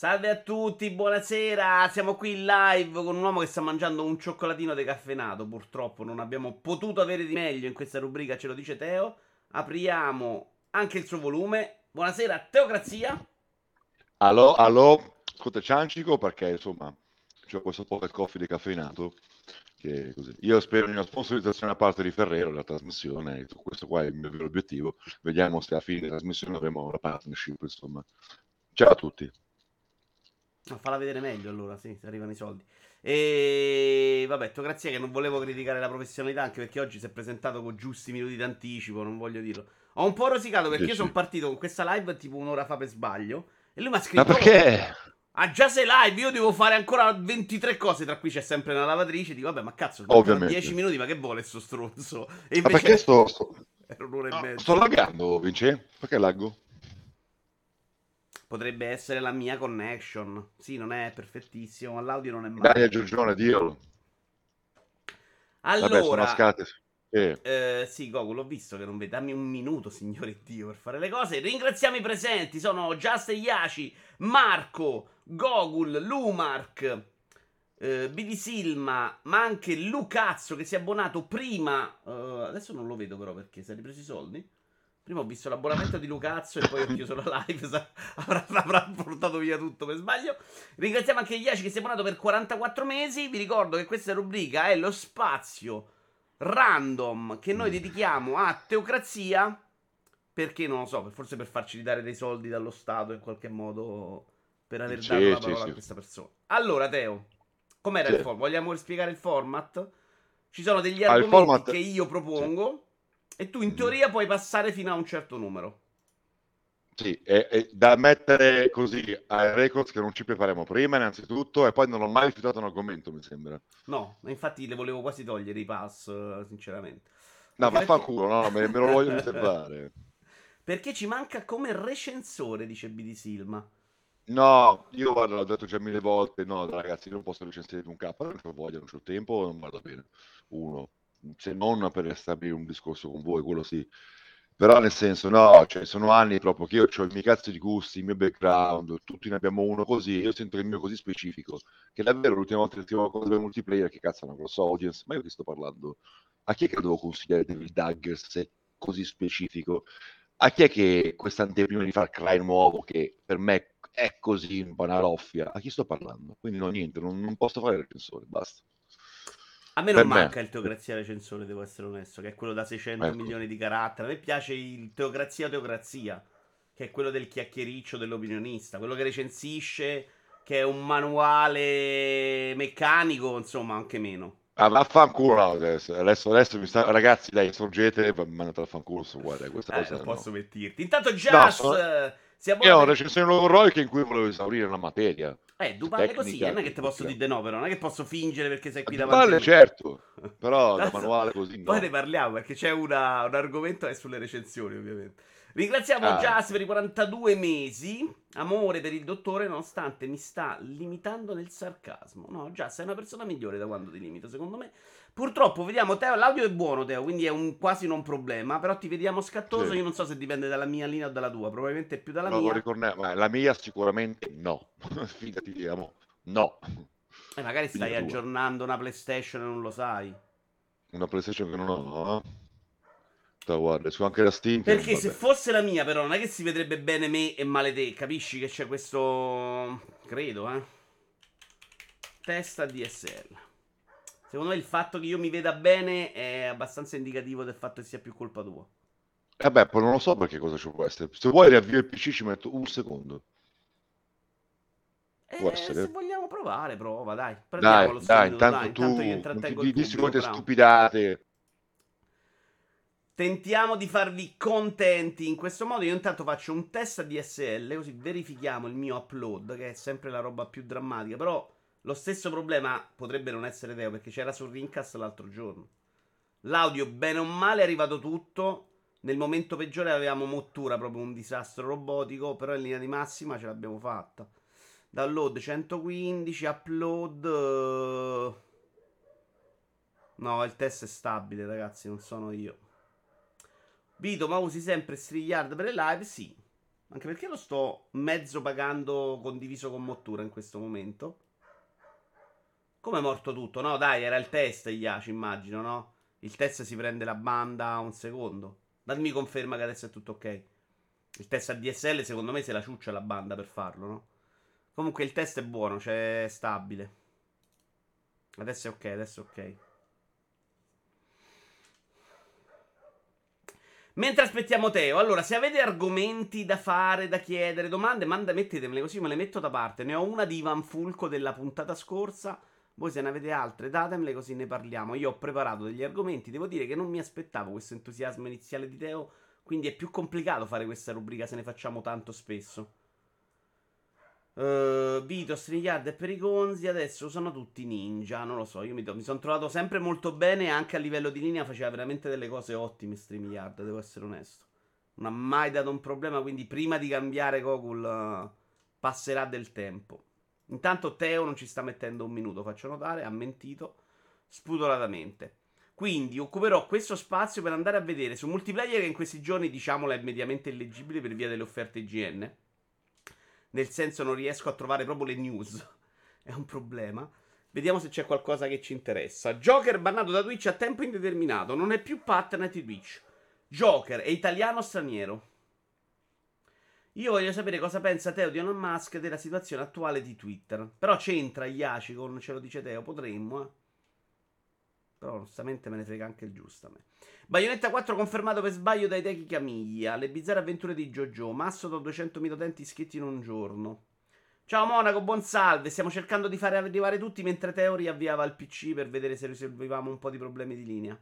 Salve a tutti, buonasera. Siamo qui in live con un uomo che sta mangiando un cioccolatino decaffeinato. Purtroppo non abbiamo potuto avere di meglio in questa rubrica, ce lo dice Teo. Apriamo anche il suo volume. Buonasera, Teocrazia. Allo, allo, ascolta Ciancico perché insomma c'ho questo pocket coffee decaffeinato che così. Io spero in una sponsorizzazione a parte di Ferrero della trasmissione, questo qua è il mio vero obiettivo. Vediamo se alla fine della trasmissione avremo una partnership, insomma. Ciao a tutti. No, falla vedere meglio allora, sì, se arrivano i soldi. E vabbè, grazie che non volevo criticare la professionalità, anche perché oggi si è presentato con giusti minuti d'anticipo, non voglio dirlo. Ho un po' rosicato perché io sono partito con questa live tipo un'ora fa per sbaglio. E lui mi ha scritto: Ma perché? Ah, già sei live, io devo fare ancora 23 cose, tra cui c'è sempre una lavatrice. Dico, vabbè, ma cazzo, Ovviamente. 10 minuti, ma che vuole sto stronzo? E invece... Ma perché sto... sto... Era un'ora no, e mezza. Sto laggando, Vince? Perché laggo? Potrebbe essere la mia connection. Sì, non è perfettissimo, ma l'audio non è male. Dai, Giorgione, dillo. Allora, Vabbè, eh. Eh, sì, Goku, l'ho visto che non vede. Dammi un minuto, signore Dio, per fare le cose. Ringraziamo i presenti. Sono Just Yashi, Marco, Gogul, Lumark, eh, BD Silma, ma anche Lucazzo che si è abbonato prima. Uh, adesso non lo vedo però perché si è ripreso i soldi. Prima ho visto l'abbonamento di Lucazzo e poi ho chiuso la live. avrà, avrà, portato via tutto per sbaglio. Ringraziamo anche Iaci che si è abbonato per 44 mesi. Vi ricordo che questa rubrica è lo spazio random che noi dedichiamo a teocrazia. Perché non lo so, forse per farci ridare dei soldi dallo Stato in qualche modo. Per aver dato la parola sì, a questa persona. Allora, Teo, com'era sì. il format? Vogliamo spiegare il format? Ci sono degli ah, argomenti format... che io propongo. E tu in teoria puoi passare fino a un certo numero. Sì, è, è da mettere così ai records che non ci prepariamo prima, innanzitutto, e poi non ho mai rifiutato un argomento, mi sembra. No, infatti le volevo quasi togliere i pass, sinceramente. No, ma fa culo, no, me, me lo voglio riservare. Perché ci manca come recensore, dice BD Silma. No, io guarda, l'ho detto già mille volte, no, ragazzi, non posso recensire un K, non ho voglia, non ho tempo, non vado bene. Uno se non per stabilire un discorso con voi, quello sì. Però nel senso, no, cioè, sono anni proprio che io ho i miei cazzo di gusti, il mio background, tutti ne abbiamo uno così, io sento il mio così specifico, che davvero l'ultima volta che una cosa del multiplayer, che cazzo non lo so, audience, ma io che sto parlando? A chi è che devo consigliare Devil Daggers se è così specifico? A chi è che questa anteprima di Far Cry nuovo, che per me è così una loffia, a chi sto parlando? Quindi no, niente, non, non posso fare il recensore, basta. A me non manca me. il Teocrazia Recensore, devo essere onesto, che è quello da 600 ecco. milioni di caratteri. A me piace il Teocrazia Teocrazia, che è quello del chiacchiericcio dell'opinionista, quello che recensisce, che è un manuale meccanico, insomma, anche meno. Ah, vaffanculo adesso, adesso, adesso mi sta... ragazzi, dai, sorgete, mandate al fanculo, guarda, questa eh, cosa non posso no. mentirti. Intanto Just no, sono... si abbona... Io ho una recensione che in cui volevo esaurire la materia. Eh, Dupale così, non è che ti posso dire di no, però non è che posso fingere perché sei qui davanti. Dupale, certo, però da manuale così no. Poi ne parliamo perché c'è una, un argomento è sulle recensioni, ovviamente. Ringraziamo ah. Jas per i 42 mesi. Amore per il dottore, nonostante mi sta limitando nel sarcasmo. No, Jas, sei una persona migliore da quando ti limito, secondo me. Purtroppo, vediamo, Teo, l'audio è buono, Teo, quindi è un, quasi non problema. Però ti vediamo scattoso. Sì. Io non so se dipende dalla mia linea o dalla tua. Probabilmente più dalla no, mia. Ricordiamo, la mia sicuramente no. Fidati, diciamo, no. E magari stai aggiornando una PlayStation e non lo sai. Una PlayStation che non ho. Eh? guarda, su anche la Steam. Perché se fosse la mia, però, non è che si vedrebbe bene me e male te, capisci che c'è questo. Credo, eh. Testa DSL. Secondo me il fatto che io mi veda bene è abbastanza indicativo del fatto che sia più colpa tua. Eh beh, poi non lo so perché cosa ci può essere. Se vuoi riavvio il PC ci metto un secondo. Eh, se vogliamo provare, prova, dai. Dai, dai, intanto dai, tu intanto io intrattengo ti dici quante stupidate. Tentiamo di farvi contenti in questo modo. Io intanto faccio un test DSL, così verifichiamo il mio upload, che è sempre la roba più drammatica. Però lo stesso problema potrebbe non essere vero, perché c'era sul Rincast l'altro giorno. L'audio, bene o male, è arrivato tutto. Nel momento peggiore avevamo mottura, proprio un disastro robotico, però in linea di massima ce l'abbiamo fatta. Download 115, upload... Eh, no, il test è stabile, ragazzi, non sono io. Vito, ma usi sempre StreamYard per le live? Sì. Anche perché lo sto mezzo pagando condiviso con Mottura in questo momento. Come è morto tutto? No, dai, era il test, Iaci, immagino, no? Il test si prende la banda un secondo. Datemi conferma che adesso è tutto ok. Il test a DSL, secondo me, se la ciuccia la banda per farlo, no? Comunque il test è buono, cioè è stabile. Adesso è ok, adesso è ok. Mentre aspettiamo Teo, allora, se avete argomenti da fare, da chiedere, domande, manda, mettetemele così me le metto da parte. Ne ho una di Ivan Fulco della puntata scorsa. Voi se ne avete altre, datemele così ne parliamo. Io ho preparato degli argomenti. Devo dire che non mi aspettavo questo entusiasmo iniziale di Teo. Quindi è più complicato fare questa rubrica se ne facciamo tanto spesso. Uh, Vito, Strigliard e Perigonzi adesso sono tutti ninja. Non lo so, io mi, mi sono trovato sempre molto bene. Anche a livello di linea faceva veramente delle cose ottime. Strigliard, devo essere onesto. Non ha mai dato un problema. Quindi prima di cambiare Gogol uh, passerà del tempo. Intanto Teo non ci sta mettendo un minuto, faccio notare, ha mentito spudoratamente. Quindi occuperò questo spazio per andare a vedere su multiplayer che in questi giorni, diciamolo, è mediamente illeggibile per via delle offerte IGN. Nel senso non riesco a trovare proprio le news. è un problema. Vediamo se c'è qualcosa che ci interessa. Joker bannato da Twitch a tempo indeterminato. Non è più partner di Twitch. Joker è italiano o straniero? Io voglio sapere cosa pensa Teo di Elon Musk della situazione attuale di Twitter. Però c'entra Iaci con ce lo dice Teo, potremmo, eh. Però onestamente me ne frega anche il giusto a me. Bayonetta 4 confermato per sbaglio dai Techi Camiglia. Le bizzarre avventure di JoJo. Masso da 200.000 utenti iscritti in un giorno. Ciao Monaco, buon salve. Stiamo cercando di fare arrivare tutti mentre Teo riavviava il PC per vedere se risolvevamo un po' di problemi di linea.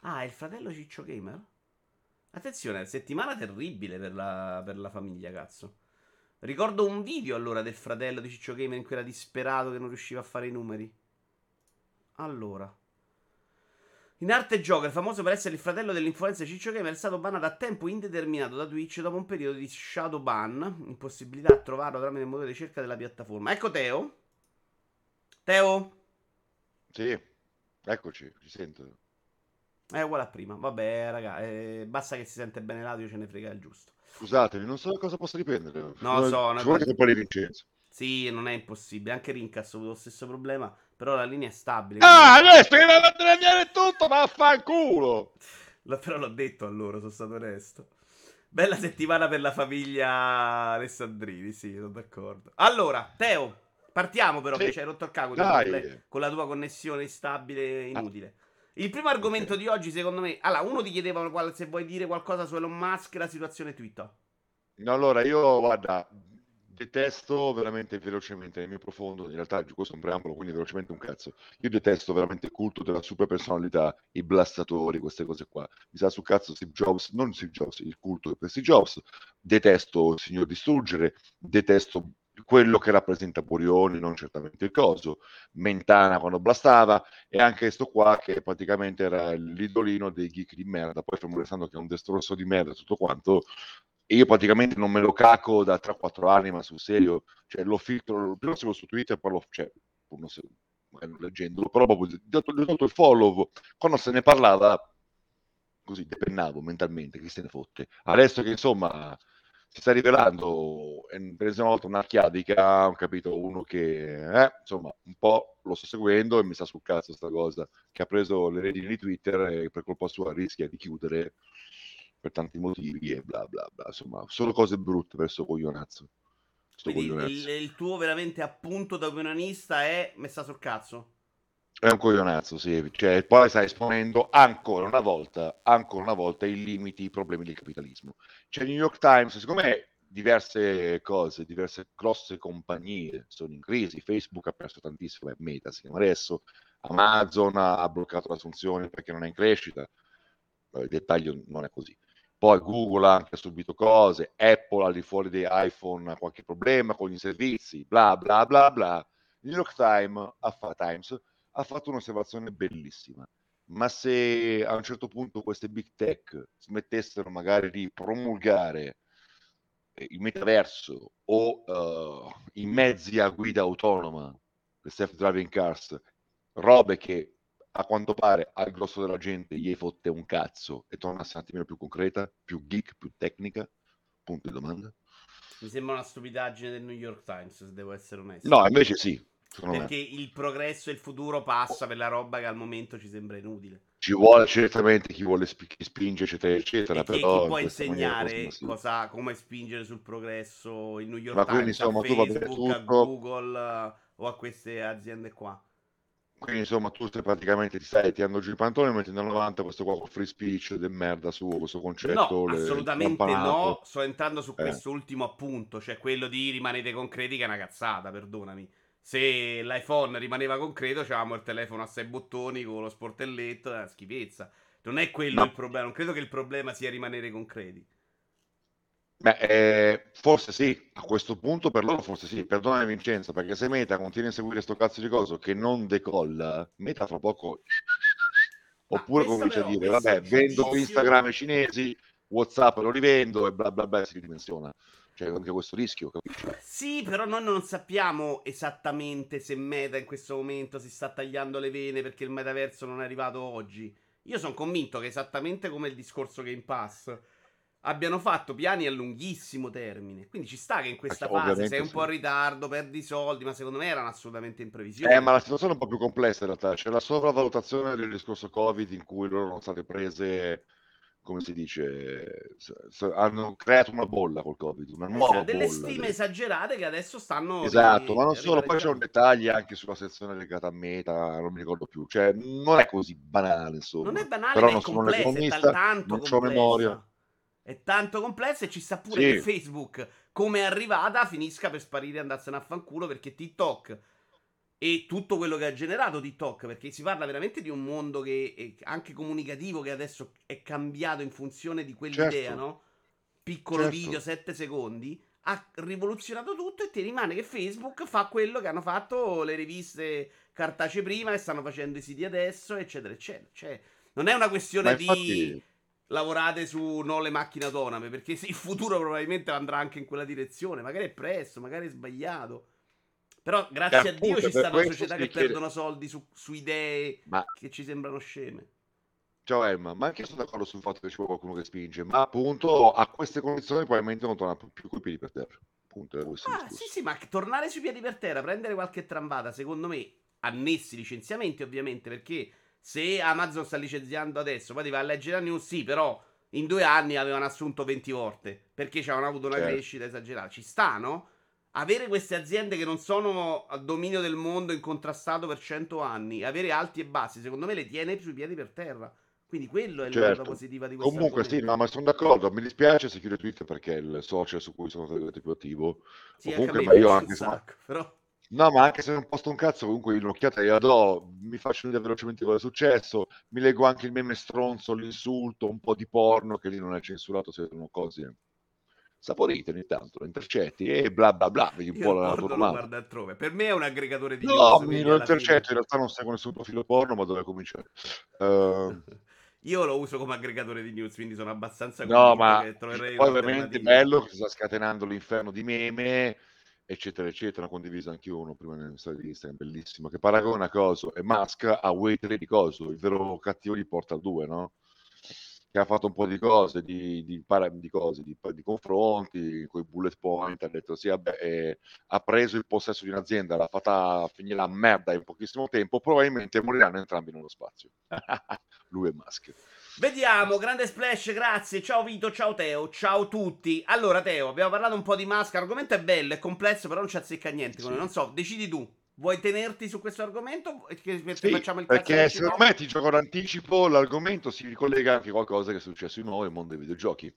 Ah, è il fratello Ciccio Gamer? Attenzione, settimana terribile per la, per la famiglia, cazzo. Ricordo un video allora del fratello di Ciccio Gamer in cui era disperato che non riusciva a fare i numeri. Allora. In arte Joker, famoso per essere il fratello dell'influencer Ciccio Gamer, è stato bannato a tempo indeterminato da Twitch dopo un periodo di shadow ban. Impossibilità a trovarlo tramite il motore di ricerca della piattaforma. Ecco Teo. Teo? Sì, eccoci, ci sento. È uguale a prima. Vabbè, raga, eh, basta che si sente bene l'audio, ce ne frega il giusto. Scusatemi, non so cosa possa riprendere. No, non, so. Ci vuole che poi Vincenzo. Sì, non è impossibile. Anche Rincas ha avuto lo stesso problema. Però la linea è stabile. Ah, adesso deve tagliare tutto, vaffanculo! però l'ho detto a loro, sono stato onesto. Bella settimana per la famiglia Alessandrini, sì, sono d'accordo. Allora, Teo, partiamo però, sì. che ci hai rotto il cago con la tua connessione stabile inutile. Ah. Il primo argomento okay. di oggi, secondo me. Allora, uno ti chiedeva se vuoi dire qualcosa su Elon Musk e la situazione Twitter. No, allora io, guarda, detesto veramente velocemente nel mio profondo, in realtà questo è un preambolo, quindi velocemente un cazzo. Io detesto veramente il culto della super personalità, i blastatori, queste cose qua. Mi sa su cazzo Steve Jobs, non Steve Jobs, il culto di Steve Jobs. Detesto il signor distruggere, detesto quello che rappresenta Burioni, non certamente il coso, Mentana quando blastava, e anche sto qua che praticamente era l'idolino dei geek di merda, poi fermo restando che è un destrorso di merda tutto quanto, io praticamente non me lo caco da 3-4 anni, ma sul serio, cioè lo filtro, prima seguo su Twitter, poi lo, cioè, non so, leggendolo, però proprio gli ho dato il follow, quando se ne parlava, così depennavo mentalmente, chi se ne fotte. Adesso che insomma si sta rivelando per esempio volta una chiadica, ho capito, uno che eh, insomma un po' lo sto seguendo e mi sta sul cazzo sta cosa, che ha preso le redini di Twitter e per colpa sua rischia di chiudere per tanti motivi e bla bla bla, insomma, solo cose brutte verso coglionazzo. Quindi il, il, tuo veramente appunto da opinionista è messa sul cazzo? È un coglionazzo, sì. Cioè, poi sta esponendo ancora una volta, ancora una volta i limiti, i problemi del capitalismo. Cioè, New York Times, secondo me, diverse cose, diverse grosse compagnie sono in crisi. Facebook ha perso tantissimo, beh, Meta si chiama adesso, Amazon ha bloccato l'assunzione perché non è in crescita. Il dettaglio non è così. Poi Google ha anche subito cose, Apple al di fuori di iPhone ha qualche problema con i servizi, bla bla bla bla. New York Times ha, fa, Times ha fatto un'osservazione bellissima. Ma se a un certo punto queste big tech smettessero magari di promulgare eh, il metaverso o uh, i mezzi a guida autonoma, le self-driving cars, robe che a quanto pare al grosso della gente gli fotte un cazzo e tornasse un attimino più concreta, più geek, più tecnica, Punto di domanda. Mi sembra una stupidaggine del New York Times, se devo essere onesto. No, invece sì. Perché me. il progresso e il futuro passa per la roba che al momento ci sembra inutile. Ci vuole certamente chi vuole sp- chi spinge, eccetera, eccetera. E però chi può insegnare cosa, come spingere sul progresso il New York Ma Times, quindi, insomma, a Facebook, a Google uh, o a queste aziende qua. Quindi insomma tu stai praticamente ti stai tirando giù i pantaloni mettendo nel 90 questo qua con free speech del merda suo, questo concetto. No, assolutamente no, sto entrando su eh. questo ultimo appunto, cioè quello di rimanete concreti che è una cazzata, perdonami. Se l'iPhone rimaneva concreto c'avevamo il telefono a sei bottoni con lo sportelletto, è una schifezza. Non è quello no. il problema, non credo che il problema sia rimanere concreti. Beh, eh, forse sì, a questo punto per loro forse sì, perdonami Vincenzo, perché se Meta continua a seguire sto cazzo di coso che non decolla, Meta fra poco... Oppure comincia a dire, vabbè, vendo Instagram ai cinesi, Whatsapp lo rivendo e bla bla bla si ridimensiona. C'è anche questo rischio, capisci? Sì, però noi non sappiamo esattamente se Meta in questo momento si sta tagliando le vene perché il metaverso non è arrivato oggi. Io sono convinto che esattamente come il discorso Game Pass abbiano fatto piani a lunghissimo termine. Quindi ci sta che in questa fase sei un sì. po' in ritardo, perdi soldi, ma secondo me erano assolutamente in previsione. Eh, ma la situazione è un po' più complessa in realtà. C'è la sopravvalutazione del discorso Covid in cui loro sono state prese come si dice, hanno creato una bolla col Covid, una nuova cioè, delle bolla. stime esagerate che adesso stanno... Esatto, ma non solo, poi c'è un dettaglio anche sulla sezione legata a meta, non mi ricordo più, cioè non è così banale, insomma. Non è banale, Però non sono un economista, non ho memoria. È tanto complesso e ci sta pure sì. che Facebook, come è arrivata, finisca per sparire e andarsene a fanculo perché TikTok e tutto quello che ha generato TikTok, perché si parla veramente di un mondo che anche comunicativo che adesso è cambiato in funzione di quell'idea, certo. no? Piccolo certo. video, 7 secondi, ha rivoluzionato tutto e ti rimane che Facebook fa quello che hanno fatto le riviste cartacee prima e stanno facendo i siti adesso, eccetera, eccetera. Cioè, non è una questione infatti... di lavorate su non le macchine autonome, perché il futuro probabilmente andrà anche in quella direzione, magari è presto, magari è sbagliato. Però grazie a Dio ci stanno società che chiede... perdono soldi su, su idee Ma... che ci sembrano sceme. Ciao Emma, ma anche io sono d'accordo sul fatto che ci vuole qualcuno che spinge, ma appunto a queste condizioni probabilmente non torna più coi piedi per terra. Punto, ah, sì, sì, ma tornare sui piedi per terra, prendere qualche trambata, secondo me, annessi licenziamenti ovviamente, perché se Amazon sta licenziando adesso, poi ti vai a leggere la news, sì, però in due anni avevano assunto 20 volte, perché ci avevano avuto una certo. crescita esagerata. Ci sta, no? Avere queste aziende che non sono a dominio del mondo incontrastato per 100 anni, avere alti e bassi, secondo me le tiene sui piedi per terra. Quindi quello è certo. la cosa positiva di questo Comunque argomento. sì, no, ma sono d'accordo. Mi dispiace se chiude Twitter perché è il social su cui sono stato più attivo. Sì, Comunque, ma io anche... Sacco, però... No, ma anche se non posto un cazzo, comunque un'occhiata gliela do, mi faccio vedere velocemente cosa è successo, mi leggo anche il meme stronzo, l'insulto, un po' di porno, che lì non è censurato, se sono cose saporite ogni tanto, lo intercetti e bla bla bla, vedi un Io po' la natura guarda altrove. Per me è un aggregatore di No, mi lo intercetto, in realtà non seguo nessun profilo porno, ma dove cominciare? Uh... Io lo uso come aggregatore di news, quindi sono abbastanza No, ma poi ovviamente bello che si sta scatenando l'inferno di meme eccetera, eccetera, condiviso anche uno prima nella storia di Instagram, bellissimo, che paragona Coso e Musk a Way 3 di Coso, il vero cattivo di Portal 2, no? Che ha fatto un po' di cose, di, di, di cose, di, di confronti, con i bullet point, ha detto sì, vabbè, eh, ha preso il possesso di un'azienda, l'ha fatta finire la merda in pochissimo tempo, probabilmente moriranno entrambi nello spazio. Lui e Musk. Vediamo, grande splash, grazie. Ciao Vito, ciao Teo, ciao tutti. Allora, Teo, abbiamo parlato un po' di maschera. L'argomento è bello, è complesso, però non ci azzecca niente. Sì. Non so, decidi tu. Vuoi tenerti su questo argomento? Che sì, facciamo il perché secondo me ti gioco d'anticipo l'argomento si ricollega anche a qualcosa che è successo in nuovo nel mondo dei videogiochi.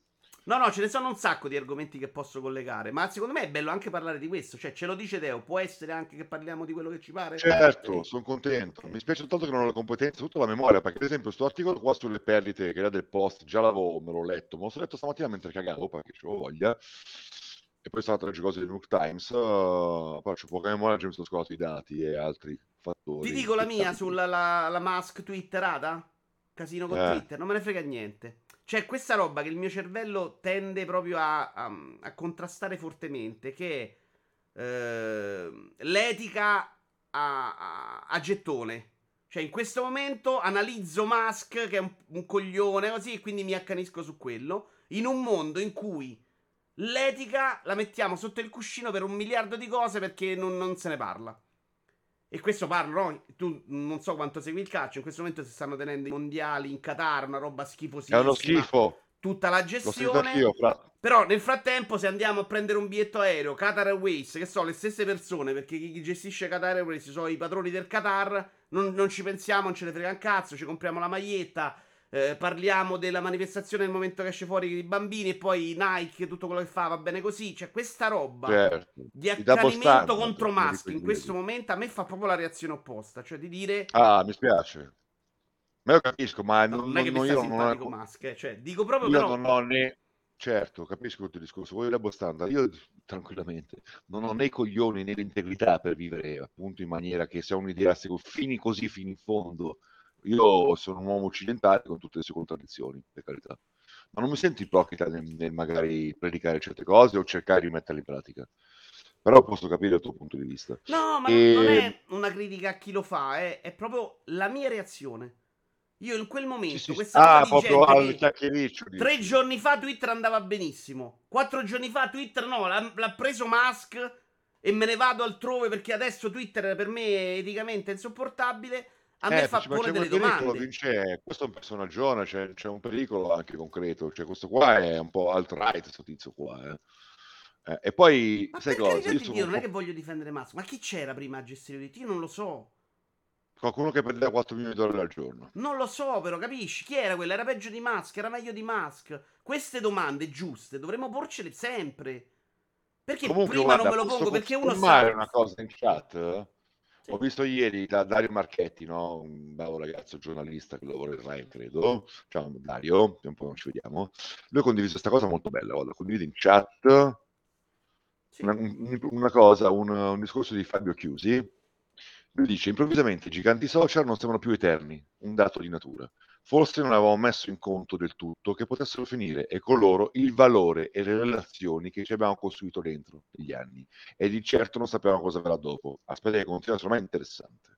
No, no, ce ne sono un sacco di argomenti che posso collegare. Ma secondo me è bello anche parlare di questo. Cioè, ce lo dice Deo, può essere anche che parliamo di quello che ci pare? Certo, sono contento. Mi spiace tanto che non ho la competenza, tutta la memoria. Perché, ad esempio, questo articolo qua sulle perdite, che era del post, già l'avevo, me l'ho letto. Me lo sono letto stamattina mentre cagavo, perché avevo voglia. E poi sono le cose del New York Times. Uh, però c'è poca memoria, già mi sono scordato i dati e altri fattori. Ti dico la mia sulla la, la mask twitterata? Casino con eh. Twitter, non me ne frega niente. C'è questa roba che il mio cervello tende proprio a, a, a contrastare fortemente, che è eh, l'etica a, a, gettone. Cioè, in questo momento analizzo Musk, che è un, un coglione, così, e quindi mi accanisco su quello, in un mondo in cui L'etica la mettiamo sotto il cuscino per un miliardo di cose perché non, non se ne parla. E questo parlo, no? Tu non so quanto segui il calcio. In questo momento si stanno tenendo i mondiali in Qatar, una roba schifosissima. È uno schifo. Tutta la gestione. Io, fra... Però nel frattempo, se andiamo a prendere un biglietto aereo, Qatar Airways, che sono le stesse persone, perché chi gestisce Qatar Airways sono i padroni del Qatar, non, non ci pensiamo, non ce ne frega un cazzo, ci compriamo la maglietta eh, parliamo della manifestazione nel momento che esce fuori i bambini e poi Nike, tutto quello che fa va bene così. Cioè, questa roba certo. di accanimento contro Musk in questo momento a me fa proprio la reazione opposta, cioè di dire... Ah, mi spiace. Ma io capisco, ma non, non è che non, mi sta simpatico non ho... Musk, eh. cioè, dico proprio io però... non ho né... Certo, capisco il tuo discorso, voglio Labo Standard, io tranquillamente non ho né i coglioni né l'integrità per vivere appunto in maniera che se ho un'idea fini così fino in fondo io sono un uomo occidentale con tutte le sue contraddizioni, per carità. Ma non mi sento ipocrita nel, nel magari predicare certe cose o cercare di metterle in pratica. Però posso capire il tuo punto di vista. No, ma e... non è una critica a chi lo fa, è, è, proprio la mia reazione. Io in quel momento, sì, sì, questa ah, proprio al tre giorni fa Twitter andava benissimo, quattro giorni fa Twitter no, l'ha, l'ha preso Musk e me ne vado altrove perché adesso Twitter per me è eticamente insopportabile a me eh, fa pure delle domande. Vince, questo è un personaggio, c'è, c'è, un pericolo anche concreto. Cioè, questo qua è un po' alt-right, questo tizio qua. Eh. Eh, e poi, ma sai cosa? Io Dio, non è che voglio difendere Musk, ma chi c'era prima a gestire i Io non lo so. Qualcuno che prendeva 4 milioni di dollari al giorno. Non lo so, però capisci? Chi era quello? Era peggio di Musk, era meglio di Musk. Queste domande giuste dovremmo porcele sempre. Perché Comunque, prima guarda, non me lo pongo? Perché uno sa. una cosa in chat? Ho visto ieri da Dario Marchetti, no? un bravo ragazzo giornalista che lavora in Rai, credo. Ciao Dario, un po' non ci vediamo. Lui ha condiviso questa cosa molto bella, guarda, condivido in chat sì. una, una, cosa, un, un discorso di Fabio Chiusi. Lui dice, improvvisamente i giganti social non sembrano più eterni, un dato di natura. Forse non avevamo messo in conto del tutto che potessero finire e con loro il valore e le relazioni che ci abbiamo costruito dentro negli anni. E di certo non sapevamo cosa verrà dopo. Aspetta che continua, secondo me è interessante.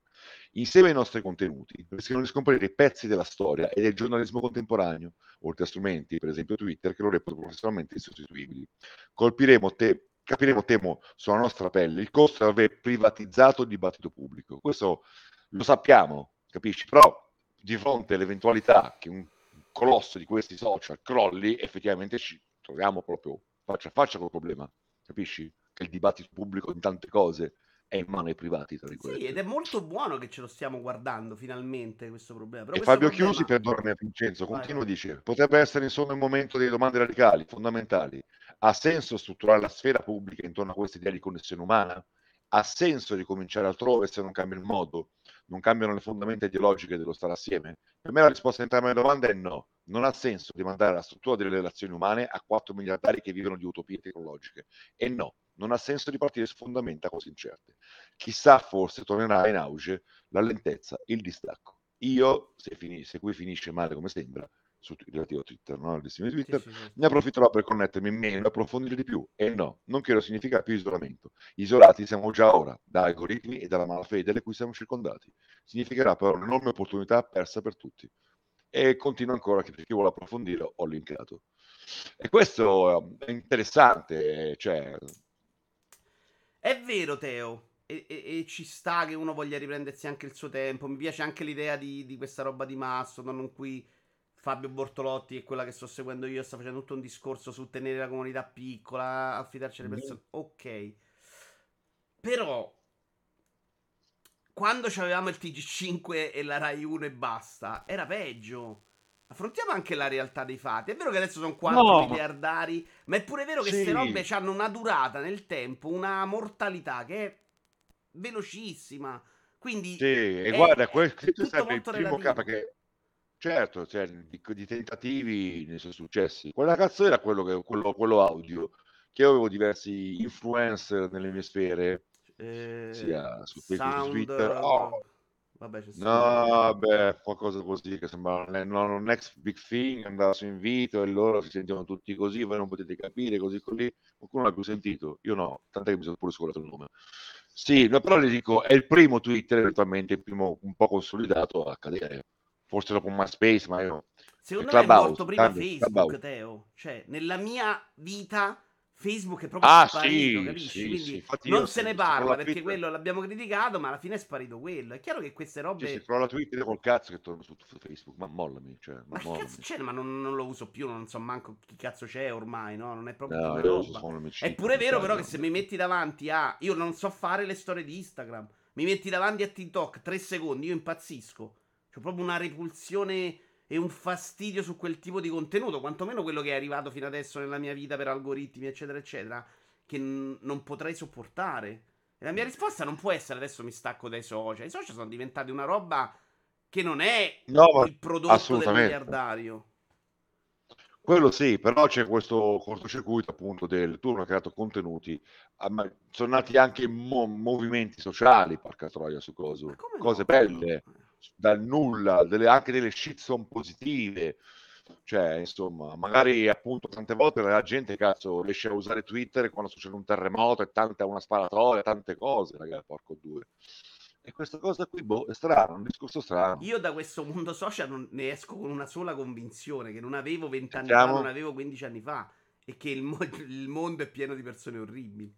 Insieme ai nostri contenuti rischiano di scomparire pezzi della storia e del giornalismo contemporaneo, oltre a strumenti, per esempio Twitter, che lo reputano professionalmente insostituibili. Colpiremo te capiremo, temo, sulla nostra pelle il costo di aver privatizzato il dibattito pubblico. Questo lo sappiamo, capisci? Però di fronte all'eventualità che un colosso di questi social crolli, effettivamente ci troviamo proprio faccia a faccia col problema, capisci? Che il dibattito pubblico in tante cose è in mano ai privati. Tra sì, ed è molto buono che ce lo stiamo guardando finalmente questo problema. Però e questo Fabio problema... Chiusi, perdonami Vincenzo, continua a dire, potrebbe essere insomma il momento delle domande radicali, fondamentali. Ha senso strutturare la sfera pubblica intorno a questa idea di connessione umana? Ha senso ricominciare altrove se non cambia il modo? Non cambiano le fondamenta ideologiche dello stare assieme? Per me la risposta a entrambe le domande è no. Non ha senso rimandare la struttura delle relazioni umane a 4 miliardari che vivono di utopie tecnologiche. E no, non ha senso ripartire su fondamenta così incerte. Chissà, forse tornerà in auge la lentezza, il distacco. Io, se, finisce, se qui finisce male come sembra, su, relativo a Twitter, no? al destino di Twitter, sì, sì, sì. ne approfitterò per connettermi meno e approfondire di più. E no, non credo significa più isolamento. Isolati siamo già ora, da algoritmi e dalla malafede delle cui siamo circondati. Significherà però un'enorme opportunità persa per tutti. E continuo ancora che per chi vuole approfondire ho linkato. E questo è interessante, cioè... È vero, Teo. E, e, e, ci sta che uno voglia riprendersi anche il suo tempo. Mi piace anche l'idea di, di questa roba di Mastodon in cui Fabio Bortolotti, è quella che sto seguendo io, sta facendo tutto un discorso su tenere la comunità piccola, affidarci alle mm. persone. Ok. Però, quando avevamo il TG5 e la Rai 1 e basta, era peggio. Affrontiamo anche la realtà dei fatti. È vero che adesso sono 4 no. miliardari, ma è pure vero che queste sì. robe hanno una durata nel tempo, una mortalità che è velocissima. Quindi, sì, e guarda, questo sarebbe il primo capo che Certo, cioè, di, di tentativi ne sono successi. Quella cazzo era quello, che, quello, quello audio, che io avevo diversi influencer nelle mie sfere, eh, sia su Facebook, su Twitter. Oh. Vabbè, no, vabbè, qualcosa così che sembra un next big thing, andava su invito e loro si sentivano tutti così, voi non potete capire, così così. Qualcuno l'ha più sentito? Io no, tant'è che mi sono pure scordato il nome. Sì, però le dico, è il primo Twitter, eventualmente il primo un po' consolidato a cadere forse dopo MySpace, ma io... Secondo me è morto prima Facebook, Teo. Cioè, nella mia vita Facebook è proprio ah, sparito, sì, capisci? Sì, Quindi sì. non se ne parla perché Twitter... quello l'abbiamo criticato, ma alla fine è sparito quello. È chiaro che queste robe. Sì, sì, però la Twitter col cazzo che torno su, su Facebook, ma mollami. Cioè, ma, ma mollami. che cazzo c'è? Ma non, non, lo uso più, non so manco chi cazzo c'è ormai, no? Non è proprio no, una roba. È pure vero, però, che se mi metti davanti a. Io non so fare le storie di Instagram. Mi metti davanti a TikTok tre secondi, io impazzisco. C'ho proprio una repulsione e un fastidio su quel tipo di contenuto, quantomeno quello che è arrivato fino adesso nella mia vita per algoritmi, eccetera, eccetera, che n- non potrei sopportare. E la mia risposta non può essere adesso mi stacco dai social. I social sono diventati una roba che non è no, il prodotto del miliardario. Quello sì, però c'è questo cortocircuito appunto del tu non hai creato contenuti, ma sono nati anche mo- movimenti sociali, porca troia, su coso, cose no? belle dal nulla, delle, anche delle shitstorm positive. Cioè, insomma, magari appunto tante volte la gente cazzo riesce a usare Twitter quando succede un terremoto e tanta una sparatoria, tante cose, ragazzi, porco due. E questa cosa qui, boh, è strano, un discorso strano. Io da questo mondo social ne esco con una sola convinzione, che non avevo vent'anni fa, non avevo 15 anni fa, e che il, mo- il mondo è pieno di persone orribili.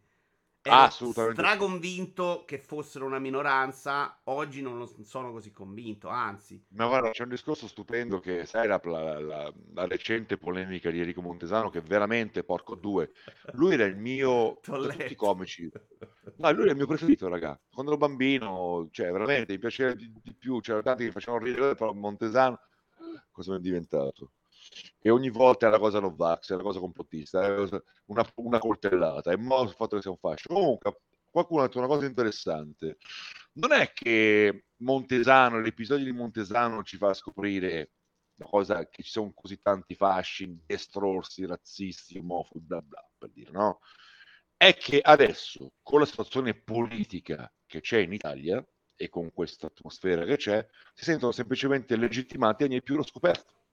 Ero Assolutamente. straconvinto che fossero una minoranza, oggi non, lo, sono così convinto, anzi. Ma guarda, c'è un discorso stupendo che, sai, la, la, la, la recente polemica di Enrico Montesano, che veramente, porco due, lui era il mio, tutti i comici, no, lui era il mio preferito, raga, quando ero bambino, cioè, veramente, mi piaceva di, di più, c'erano tanti che facevano ridere, però Montesano, cosa è diventato? E ogni volta è la cosa Novax, è la cosa complottista, è una, una coltellata, è morto il fatto che sia un fascio. Comunque, qualcuno ha detto una cosa interessante. Non è che Montesano, l'episodio di Montesano ci fa scoprire la cosa che ci sono così tanti fasci, destrorsi, razzisti, omofobi, bla bla, per dire, no? È che adesso, con la situazione politica che c'è in Italia e con questa atmosfera che c'è, si sentono semplicemente legittimati a ogni più lo scoperto.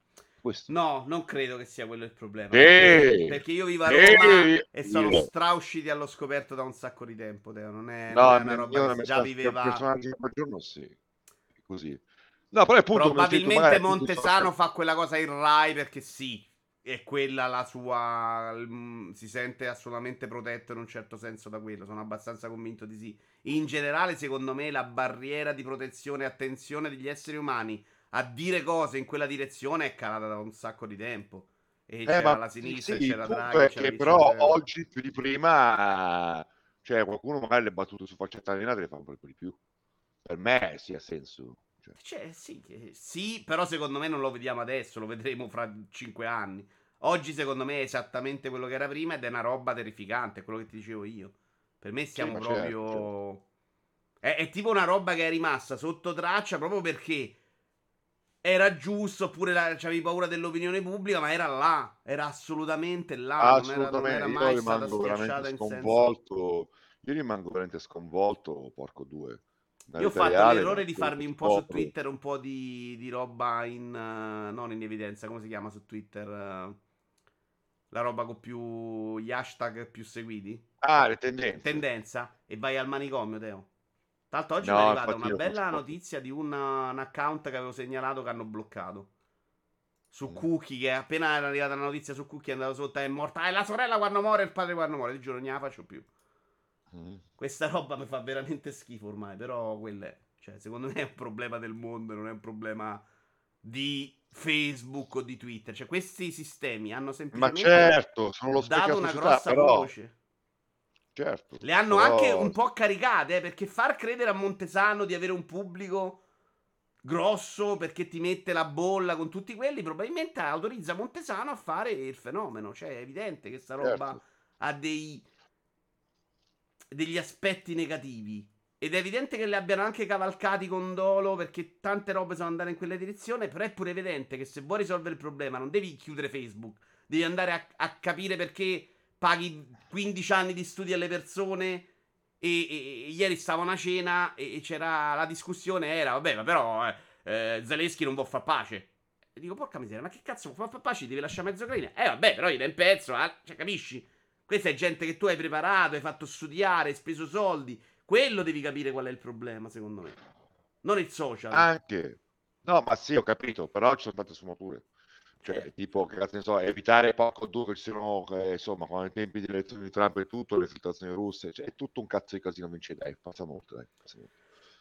Questo. No, non credo che sia quello il problema. Perché, perché io vivo a Roma e, e sono io. strausciti allo scoperto da un sacco di tempo. Teo. Non è, no, non è una roba che già viveva. personaggio giorno sì. Così. No, però appunto, Probabilmente Montesano fa quella cosa in Rai perché sì, è quella la sua. Si sente assolutamente protetto in un certo senso da quello. Sono abbastanza convinto di sì. In generale, secondo me, la barriera di protezione e attenzione degli esseri umani a dire cose in quella direzione è calata da un sacco di tempo. E eh, c'era la sinistra, sì, c'era Draghi. C'era però c'era... oggi più di prima, cioè qualcuno magari le battute su faccetta allenate le fa un po' di più. Per me sì ha senso. Cioè. Cioè, sì, sì, però secondo me non lo vediamo adesso, lo vedremo fra cinque anni. Oggi secondo me è esattamente quello che era prima ed è una roba terrificante, quello che ti dicevo io. Per me siamo sì, proprio... Certo, certo. È, è, tipo una roba che è rimasta sotto traccia proprio perché era giusto, oppure la, avevi paura dell'opinione pubblica, ma era là, era assolutamente là. Assolutamente, non era, non era mai io rimango veramente sconvolto. Senso... Io rimango veramente sconvolto, porco due. Io ho fatto reale, l'errore di farmi un po' su Twitter un po' di, di roba in... Uh, non in evidenza, come si chiama su Twitter? Uh, la roba con più... gli hashtag più seguiti. Ah, le tendenze. Tendenza. E vai al manicomio, Teo. Tra l'altro oggi no, mi è arrivata una bella notizia di un, un, account che avevo segnalato che hanno bloccato. Su mm. Cookie, che appena era arrivata la notizia su Cookie è andato sotto, è morta. è la sorella quando muore, il padre quando muore. Il giorno non la faccio più. Mm. Questa roba mi fa veramente schifo ormai, però quella è. Cioè, secondo me è un problema del mondo, non è un problema di Facebook o di Twitter. Cioè, questi sistemi hanno semplicemente Ma certo, sono lo dato una grossa però... voce. Certo. Le hanno però... anche un po' caricate, eh, perché far credere a Montesano di avere un pubblico grosso perché ti mette la bolla con tutti quelli, probabilmente autorizza Montesano a fare il fenomeno. Cioè, è evidente che sta roba certo. ha dei degli aspetti negativi. Ed è evidente che li abbiano anche cavalcati con dolo perché tante robe sono andate in quella direzione. Però è pure evidente che se vuoi risolvere il problema non devi chiudere Facebook, devi andare a, a capire perché paghi 15 anni di studi alle persone. E, e, e ieri stavo a una cena e, e, c'era la discussione. Era vabbè, ma però eh, eh, Zelensky non può far pace. E dico, porca miseria, ma che cazzo può far pace? Devi lasciare mezzo Ucraina. Eh, vabbè, però gli dai un pezzo, eh? cioè, capisci? Questa è gente che tu hai preparato, hai fatto studiare, hai speso soldi. Quello devi capire qual è il problema, secondo me. Non il social. Anche. No, ma sì, ho capito, però ci sono tante sfumature. Cioè, eh. tipo, che cazzo ne so, evitare poco due che ci siano, eh, insomma, con i tempi di elezioni di Trump e tutto, le filtrazioni russe, cioè, è tutto un cazzo di casino, vince, dai, passa molto, dai, passa molto.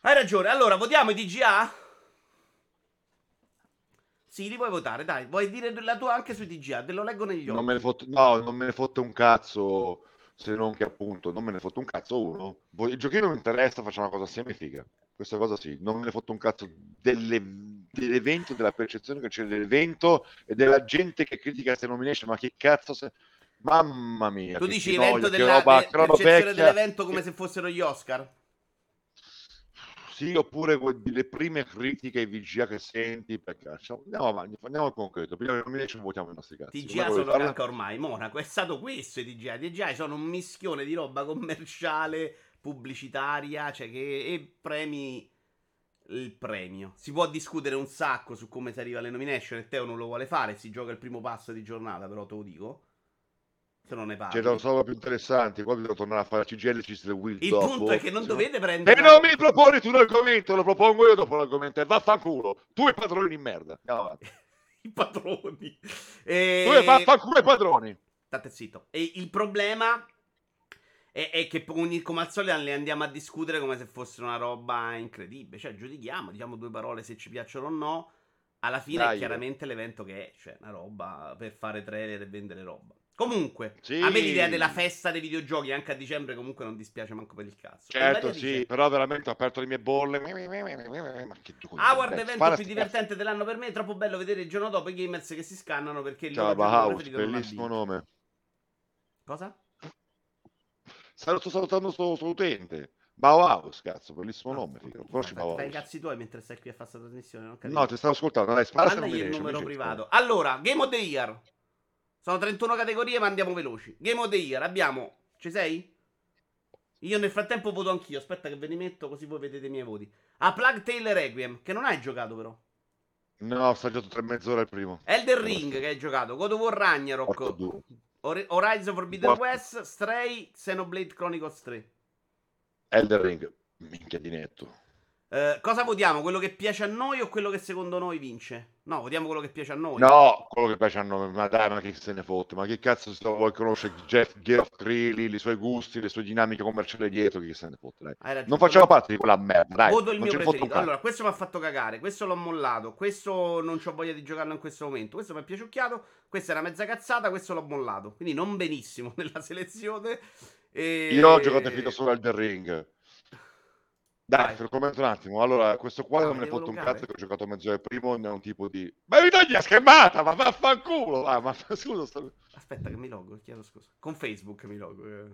Hai ragione, allora, votiamo i DGA? Sì, li vuoi votare, dai, vuoi dire la tua anche sui DGA, te lo leggo negli occhi. Non me ne fotte, no, non me ne fotte un cazzo, se non che appunto, non me ne fotte un cazzo uno. Il giochino mi interessa, facciamo una cosa semi figa. Questa cosa sì, non me ne fotte un cazzo delle, dell'evento, della percezione che c'è dell'evento e della gente che critica queste nomination, ma che cazzo se... Mamma mia. Tu dici evento della roba, percezione dell'evento come se fossero gli Oscar? Sì, oppure le prime critiche ai VGA che senti, perché andiamo avanti, andiamo al concreto. Prima che nomination votiamo i nostri cazzi. TGA sono farla... anche ormai, Monaco, è stato questo i TGA. I TGA sono un mischione di roba commerciale, pubblicitaria, cioè che e premi il premio. Si può discutere un sacco su come si arriva alle nomination e Teo non lo vuole fare, si gioca il primo passo di giornata, però te lo dico se non ne parli. C'erano solo più interessanti, poi devo tornare a fare CGL ci Il dopo. punto è che non dovete prendere... E non mi proponi tu l'argomento, lo propongo io dopo l'argomento, e vaffanculo. Tu e padroni di merda. I padroni. E... Tu e vaffanculo i padroni. State zitto. E il problema è, è, che come al solito le andiamo a discutere come se fosse una roba incredibile. Cioè, giudichiamo, diciamo due parole se ci piacciono o no. Alla fine Dai, è chiaramente l'evento che è, cioè una roba per fare trailer e vendere roba. Comunque, sì. a me l'idea della festa dei videogiochi anche a dicembre comunque non dispiace manco per il cazzo. Certo, sì, dice... però veramente ho aperto le mie bolle. Ma che Howard evento più divertente dell'anno per me, è troppo bello vedere il giorno dopo i gamers che si scannano perché il Ciao, Bauhaus, bellissimo nome. Cosa? Sto salutando sto, sto utente. Bauhaus, cazzo, bellissimo ah, nome. Figo. Conosci Bauhaus? Fai i cazzi tuoi mentre stai qui a fare questa trasmissione. No, ti stavo ascoltando. Dai, spara Manda il numero privato. Allora, Game of the Year. Sono 31 categorie, ma andiamo veloci. Game of the Year, abbiamo... Ci sei? Io nel frattempo voto anch'io. Aspetta che ve li metto così voi vedete i miei voti. A Plug Tail Requiem, che non hai giocato però. No, ho assaggiato tre mezz'ora il primo. Elden Ring che hai giocato. God of War Ragnarok. Or- Horizon Forbidden West. Stray. Xenoblade Chronicles 3. Elden Ring. Minchia di netto. Eh, cosa votiamo? Quello che piace a noi o quello che secondo noi vince? No, votiamo quello che piace a noi. No, quello che piace a noi. Ma dai, ma chi se ne fotte? Ma che cazzo si vuoi conoscere Jeff Geoff i suoi gusti, le sue dinamiche commerciali dietro? Chi se ne fotte? Dai. Non facciamo parte di quella merda. Dai, Voto il mio preferito. Allora, questo mi ha fatto cagare. Questo l'ho mollato. Questo non ho voglia di giocarlo in questo momento. Questo mi è piaciucchiato. Questa una mezza cazzata. Questo l'ho mollato. Quindi non benissimo nella selezione. E... Io ho giocato finito solo al The Ring. Dai, commento un attimo. Allora, questo qua ah, non me ne foto un cazzo che ho giocato mezz'ora primo, è un tipo di... Ma mi togli la schermata, ma vaffanculo! Ah, ma scusa, sto... Aspetta che mi logo, chiedo scusa. Con Facebook mi logo. Eh.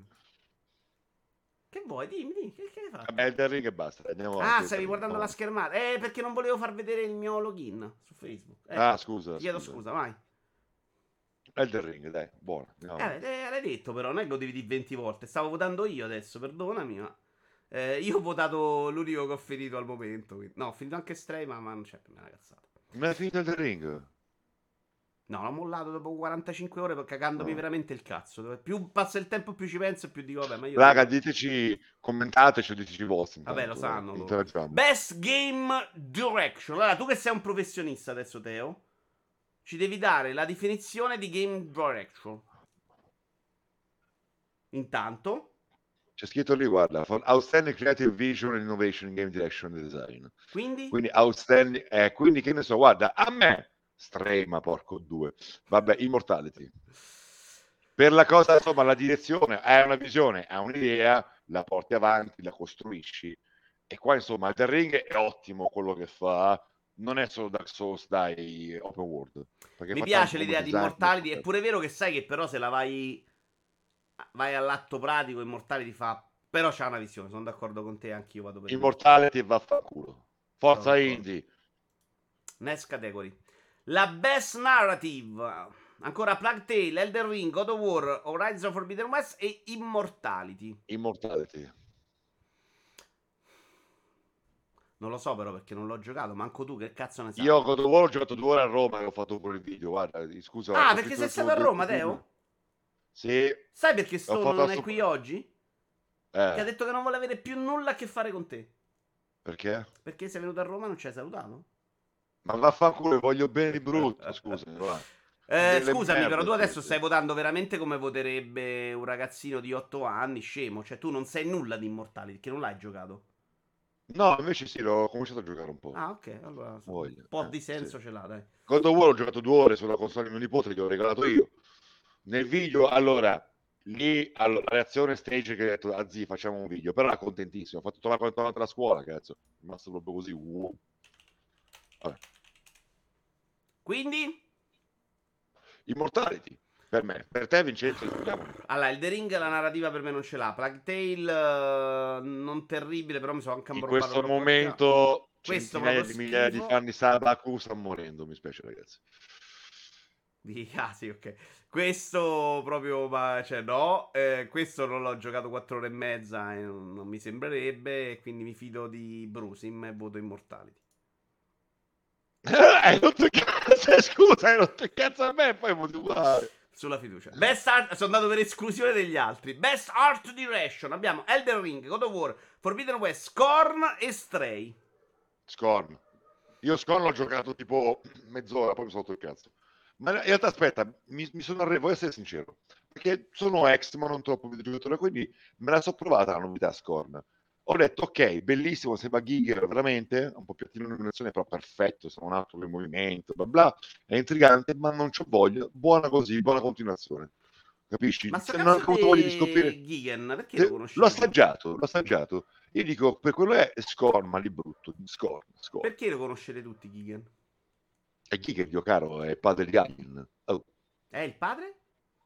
Che vuoi? Dimmi, dimmi, che, che hai fatto? Vabbè, il ring e basta. Andiamo ah, stavi guardando la schermata. Eh, perché non volevo far vedere il mio login su Facebook. Eh, ah, scusa. Chiedo scusa, scusa vai. Elden Ring, dai, buono. Eh, l'hai detto però, non è che lo devi dire 20 volte. Stavo votando io adesso, perdonami, ma... Eh, io ho votato l'unico che ho finito al momento. Quindi... No, ho finito anche Stray, ma, ma non c'è me una cazzata. Ma hai finito il ring? No, l'ho mollato dopo 45 ore cagandomi no. veramente il cazzo. Più passa il tempo, più ci penso, più dico, vabbè, ma io. Raga, diteci, commentateci o diteci i vostri. Vabbè, lo sanno. Best Game Direction. Allora, tu che sei un professionista adesso, Teo, ci devi dare la definizione di Game Direction. Intanto. C'è scritto lì, guarda, Outstanding Creative Vision and Innovation in Game Direction and Design. Quindi? Quindi outstanding, eh, quindi che ne so, guarda, a me, strema, porco due, vabbè, Immortality. Per la cosa, insomma, la direzione, hai una visione, hai un'idea, la porti avanti, la costruisci. E qua, insomma, il Ring è ottimo quello che fa, non è solo Dark Souls, dai, open world. Mi piace l'idea di Immortality, è pure vero che sai che però se la vai vai all'atto pratico, Immortale ti fa... Però c'ha una visione, sono d'accordo con te, anch'io vado per... Immortale ti va a fa culo. Forza no, Indie. Next category. La best narrative. Ancora Plague Tale, Elder Ring, God of War, Horizon Forbidden West e Immortality. Immortality. Non lo so però perché non l'ho giocato, manco tu che cazzo ne sai. Io God of War ho giocato due ore a Roma e ho fatto pure il video, guarda, scusa. Ah, perché sei stato a Roma, Teo? Sì. Sai perché Stone non è qui oggi? Eh. Che ha detto che non vuole avere più nulla a che fare con te. Perché? Perché sei venuto a Roma e non ci hai salutato? Ma vaffanculo, voglio bene di brutto, scusami. Eh, scusami, merde, però tu adesso stai votando veramente come voterebbe un ragazzino di 8 anni, scemo. Cioè, tu non sai nulla di Immortality, perché non l'hai giocato. No, invece sì, l'ho cominciato a giocare un po'. Ah, ok, allora Voglia. un po' eh, di senso sì. ce l'ha, dai. God of War ho giocato due ore sulla console di mio nipote, che ho regalato io. Nel video, allora, lì, allora, la reazione stage che ha detto, ah, zii, facciamo un video, però era contentissimo, ho fatto tutta la quando la scuola, cazzo. È rimasto proprio così, wow. Vabbè. Quindi? Immortality per me. Per te, Vincenzo, Allora, il The Ring la narrativa per me non ce l'ha. Plague Tale, uh, non terribile, però mi sono anche In questo momento, questo centinaia di migliaia di fan di Sabaku stanno morendo, mi spiace, ragazzi. Di, sì, ok. Questo proprio, ma, cioè, no. Eh, questo non l'ho giocato 4 ore e mezza e non, non mi sembrerebbe. Quindi mi fido di Brusim e voto Immortality. hai rotto il cazzo, scusa, hai rotto il cazzo a me e poi mutuare. Sulla fiducia. Best art, sono andato per esclusione degli altri. Best art direction. Abbiamo Elden Ring, God of War, Forbidden West, Scorn e Stray. Scorn. Io Scorn l'ho giocato tipo mezz'ora, poi mi sono rotto il cazzo. Ma in realtà, aspetta, mi, mi sono arreso, voglio essere sincero. Perché sono ex, ma non troppo videogiocatore, quindi me la sono provata la novità Scorn ho detto ok, bellissimo, sembra Giger veramente, un po' più attivo in illuminazione, però perfetto, sono un altro in movimento, bla bla, è intrigante, ma non c'ho voglia, buona così, buona continuazione. Capisci? Ma se non ho avuto voglia di scoprire Gigan, perché lo conosci? L'ho assaggiato, l'ho assaggiato. Io dico, per quello è Scorn, ma lì brutto, Scorn, Scorn. Perché lo conoscete tutti Gigan? È Giger, mio caro, è padre di Alien. Oh. È il padre?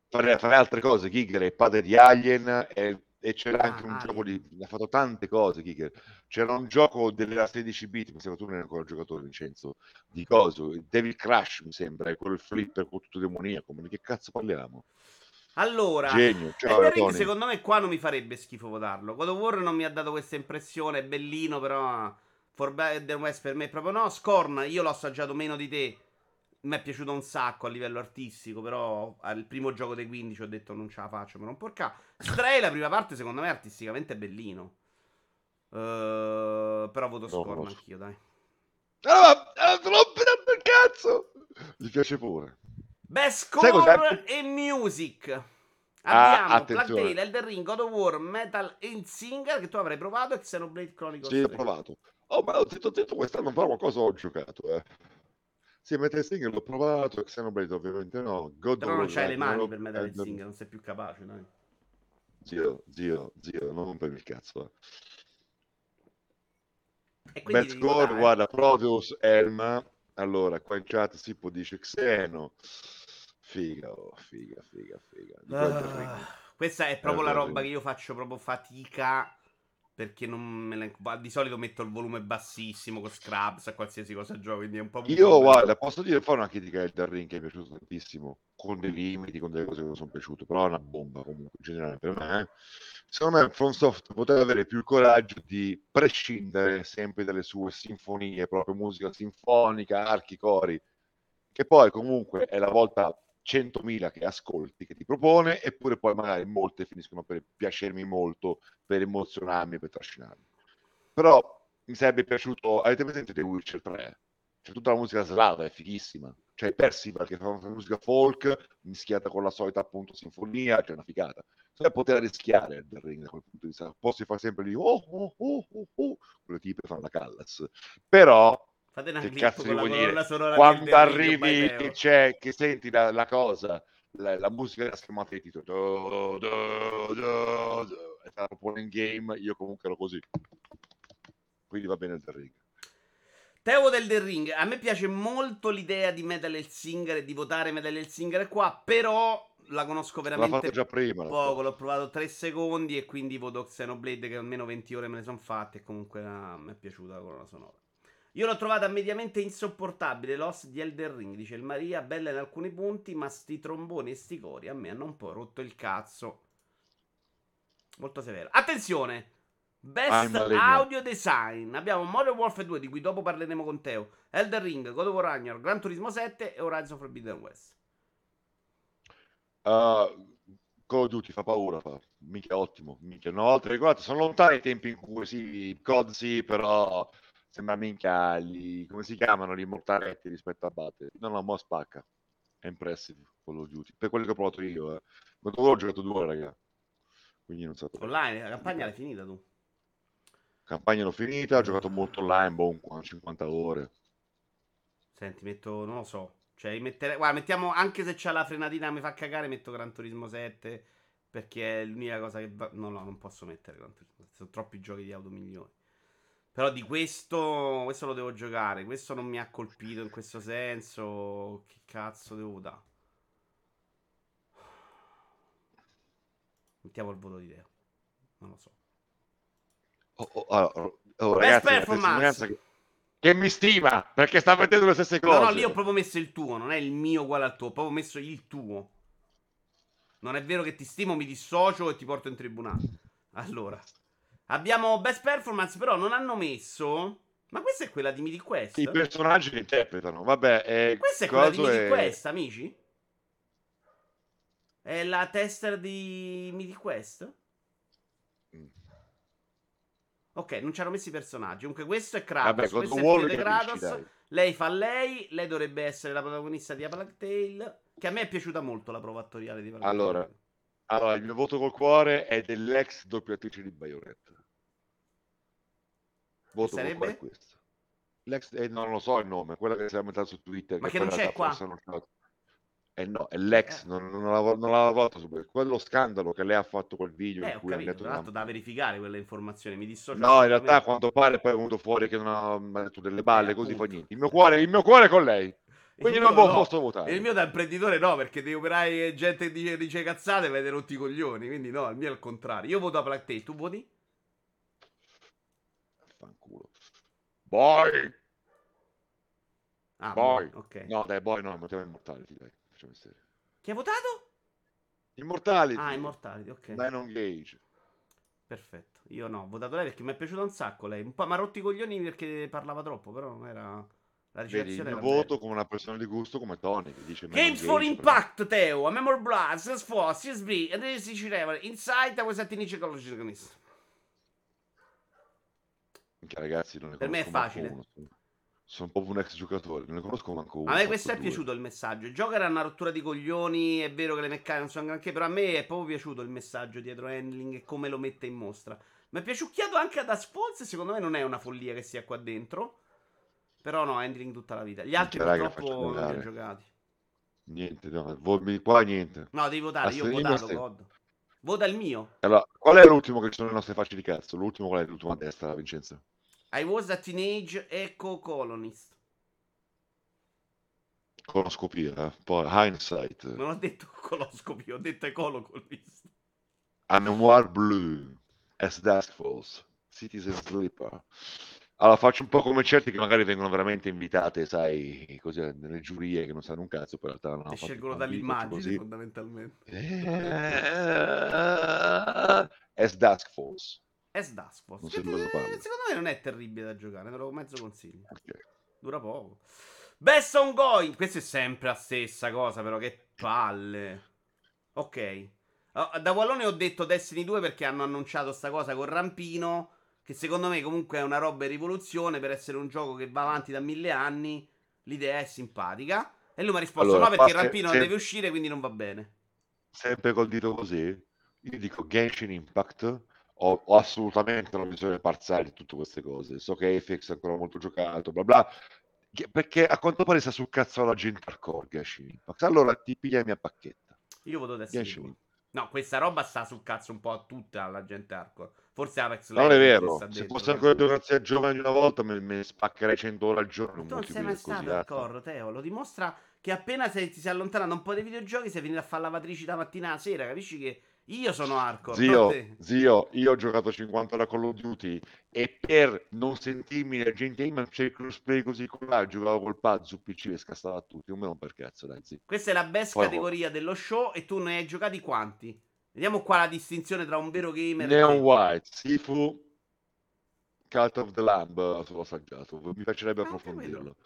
Fare, fare altre cose, Giger è padre di Alien, è e c'era ah, anche un ah, gioco di ha fatto tante cose Kicker. c'era un gioco della 16 bit mi sembra tu non eri ancora giocatore Vincenzo di coso Devil Crash mi sembra è quello il flipper con tutto demoniaco ma di che cazzo parliamo allora genio Ciao, Ring, secondo me qua non mi farebbe schifo votarlo God of War non mi ha dato questa impressione è bellino però Forbidden West per me proprio no Scorn io l'ho assaggiato meno di te mi è piaciuto un sacco a livello artistico, però al primo gioco dei 15 ho detto non ce la faccio per non porca. Stray la prima parte secondo me artisticamente è bellino. Uh, però voto Scorn anch'io, dai. Ah, ah, troppo il cazzo! Mi piace pure. Best score e music. Ah, Abbiamo ah, Black Tale, Elden Ring, God of War, Metal and Singer che tu avrai provato e Xenoblade Chronicles Sì, ho provato. Oh, ma ho detto, detto quest'anno però qualcosa ho giocato, eh. Sì, Metal Singer l'ho provato, Xenoblade ovviamente no. God Però non c'hai le mani per Metal Elden... Singer, non sei più capace, dai. Zio, zio, zio, non rompermi il cazzo. Eh. Best score, guarda, Proteus, Elma. Allora, qua in chat si può dice Xeno. Figa, oh, figa, figa, figa. Uh, questa è proprio la roba che io faccio proprio fatica perché non me la... di solito metto il volume bassissimo con Scrubs a qualsiasi cosa gioco quindi è un po' io guarda posso dire fare una critica del Ring che mi è piaciuto tantissimo con dei limiti con delle cose che non sono piaciute però è una bomba comunque in generale per me eh. secondo me FromSoft poteva avere più il coraggio di prescindere sempre dalle sue sinfonie proprio musica sinfonica archi cori che poi comunque è la volta 100.000 che ascolti, che ti propone, eppure poi magari molte finiscono per piacermi molto, per emozionarmi, per trascinarmi. Però mi sarebbe piaciuto, avete presente The Witcher 3? C'è tutta la musica slava, è fighissima. C'è Percival che fa una musica folk mischiata con la solita appunto sinfonia, c'è una figata. Cioè poter rischiare il ring da quel punto di vista. Posso fare sempre lì, oh, oh, oh, oh, oh, quelle tipe fanno la Callas. Però Fate una che cazzo devo dire? Quando arrivi che c'è, che senti la, la cosa, la, la, musica della schermata di titolo, do, do, do, do, è stato proprio in game, io comunque ero così. Quindi va bene il The Ring. Teo del The Ring, a me piace molto l'idea di Metal Singer e di votare Metal Singer qua, però la conosco veramente già prima, poco, l'ho provato 3 secondi e quindi voto Xenoblade che almeno 20 ore me ne sono fatte e comunque ah, mi è piaciuta la colonna sonora. Io l'ho trovata mediamente insopportabile. L'os di Elder Ring, dice il Maria, bella in alcuni punti, ma sti tromboni e sti cori a me hanno un po' rotto il cazzo. Molto severo. Attenzione! Best audio design. Abbiamo Modern Warfare 2, di cui dopo parleremo con Teo. Elder Ring, God of War Ragnarok, Gran Turismo 7 e Horizon Forbidden West. Uh, Call of Duty fa paura, fa. mica ottimo. Mica. No, riguarda, sono lontani i tempi in cui sì, COD sì, però sembra minchia, gli, come si chiamano gli mortaletti rispetto a Battle. No, no, mo spacca. È impressive Call of Duty. Per quello che ho provato io, eh. Ma tu ho giocato due, raga. Quindi non so. Online, la campagna l'hai finita tu? Campagna l'ho finita, ho giocato molto online, boh, 50 ore. Senti, metto, non lo so. Cioè, mettere... Guarda, mettiamo, anche se c'ha la frenatina mi fa cagare, metto Gran Turismo 7, perché è l'unica cosa che va... No, no, non posso mettere Gran Turismo 7, sono troppi giochi di auto migliori. Però di questo, questo lo devo giocare. Questo non mi ha colpito in questo senso. Che cazzo devo dare? Mettiamo il voto di Deo. Non lo so. Oh, oh, oh, oh ragazzi, performance. Che, che, mi stima perché sta mettendo le stesse cose. No, no, lì ho proprio messo il tuo, non è il mio uguale al tuo, ho proprio messo il tuo. Non è vero che ti stimo, mi dissocio e ti porto in tribunale. Allora. Abbiamo best performance, però non hanno messo. Ma questa è quella di Mythic Quest? I personaggi che interpretano, vabbè. È questa è quella di Mythic è... Quest, amici? È la tester di Mythic Quest? Mm. Ok, non ci hanno messo i personaggi. Comunque, questo è Kratos. Vabbè, questo è Kratos. Lei fa lei. Lei dovrebbe essere la protagonista di A Plague Tale. Che a me è piaciuta molto la prova attoriale di Plague Allora, allora, il mio voto col cuore è dell'ex doppiatrice di Bayonetta. Voto sarebbe? questo. L'ex, eh, non lo so il nome, quella che si è mettata su Twitter. Ma che, che non c'è qua? Eh no, è l'ex, eh. non, non, non l'ha lavorato su quello scandalo che lei ha fatto quel video eh, in cui capito, ha detto tra l'altro una... da verificare quelle informazioni, mi dissocio. No, in realtà a quanto pare poi è venuto fuori che non ha detto delle balle, eh, così fa niente. Il mio cuore, il mio cuore è con lei. Quindi non no. posso votare. Il mio da imprenditore no, perché dei operai e gente che dice, dice cazzate vede rotti i coglioni. Quindi no, il mio è il contrario. Io voto a Black Tape, tu voti? Fanculo. Boy! Ah, boy. ok. No, dai, boy no, votavo Immortality, dai. Facciamo serio. Chi ha votato? Immortality. Ah, Immortality, ok. Dino Gage. Perfetto. Io no, ho votato lei perché mi è piaciuta un sacco lei. Un po' mi ha rotto i coglioni perché parlava troppo, però non era... La Vedi, il voto come una persona di gusto come Tony che dice Games for Impact Teo, a Memory Blast, Salesforce, CSB, ed si diceva Insight a questa tinice con protagonista. Ragazzi, non ne per me è facile. Uno. Sono proprio un ex giocatore, non ne conosco manco uno. A me questo è due. piaciuto il messaggio. Il gioco era una rottura di coglioni, è vero che le meccaniche non sono granché, però a me è proprio piaciuto il messaggio dietro handling e come lo mette in mostra. Mi è piaciucchiato anche ad Asphalt, secondo me non è una follia che sia qua dentro. Però no, handling tutta la vita. Gli altri Raga, purtroppo non li ho giocati. Niente, no, qua niente. No, devi votare, io ho votato, God. Vota il mio. Allora, qual è l'ultimo che ci sono le nostre facce di cazzo? L'ultimo qual è l'ultima destra, Vincenzo? I was a teenage eco colonist. Coloscopia, eh? poi hindsight. Non ho detto coloscopia, ho detto ecolocolist. A memoir blue, as dusk falls, citizen sleeper. Allora faccio un po' come certi che magari vengono veramente invitate, sai, così nelle giurie che non sanno un cazzo, però in realtà no. E scelgono dall'immagine fondamentalmente. Eh, as Dusk Falls. As Dusk. Che, secondo me non è terribile da giocare, te lo mezzo consiglio. Okay. Dura poco. Best ongoing, questa è sempre la stessa cosa, però che palle. Ok. Oh, da Wallone ho detto Destiny 2 perché hanno annunciato sta cosa con Rampino che secondo me comunque è una roba in rivoluzione per essere un gioco che va avanti da mille anni. L'idea è simpatica. E lui mi ha risposto allora, no perché rampino se... deve uscire quindi non va bene. Sempre col dito così, io dico Genshin Impact, ho, ho assolutamente una visione parziale di tutte queste cose. So che Apex è ancora molto giocato, bla bla. Perché a quanto pare sta sul cazzo la gente hardcore Genshin Impact. Allora ti piglia la mia pacchetta. Io voto Destiny. No, questa roba sta sul cazzo un po' a tutta la gente hardcore. Forse Apex Non è vero, se fosse ancora giocare giovane di una volta me, me spaccherei 100 ore al giorno. Tu non sei mai stato hardcore, Teo. Lo dimostra che appena sei, ti sei allontanato un po' dai videogiochi sei finito a fare lavatrici da mattina alla sera, capisci che io sono hardcore. Zio, zio, io ho giocato 50 ore a Call of Duty e per non sentirmi la gente in c'è il crossplay così là, giocavo col pad su PC e scassava a tutti. Un me non per cazzo, dai, zio. Questa è la best Poi categoria ho... dello show e tu ne hai giocati quanti? Vediamo qua la distinzione tra un vero gamer Neon e... White, Sifu, Cult of the Lamb l'ho assaggiato. Mi piacerebbe approfondirlo.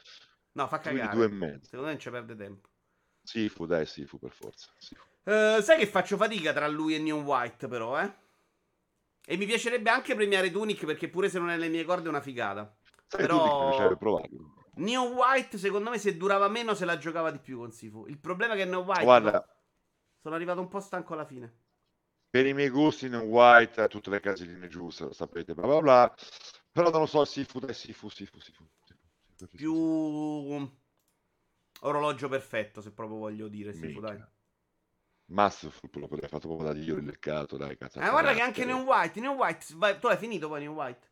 No, fa cagare. Due e mezzo. Secondo me non ci perde tempo. Sifu, dai, Sifu per forza. Sifu. Uh, sai che faccio fatica tra lui e Neon White, però, eh? E mi piacerebbe anche premiare Tunic perché pure se non è nelle mie corde è una figata. Però... Neo White, secondo me, se durava meno, se la giocava di più con Sifu. Il problema è che Neo White. Guarda, no, sono arrivato un po' stanco alla fine. Per i miei gusti, Neo White ha tutte le caselline giuste, lo sapete, bla bla bla. Però non lo so, Sifu, dai, Sifu, Sifu, Sifu. Più orologio perfetto, se proprio voglio dire, Sifu, dai. Masterful potrei fatto proprio da Dio il leccato, dai, cazzo. Ah, guarda che anche New White, New White, vai, tu hai finito poi New White?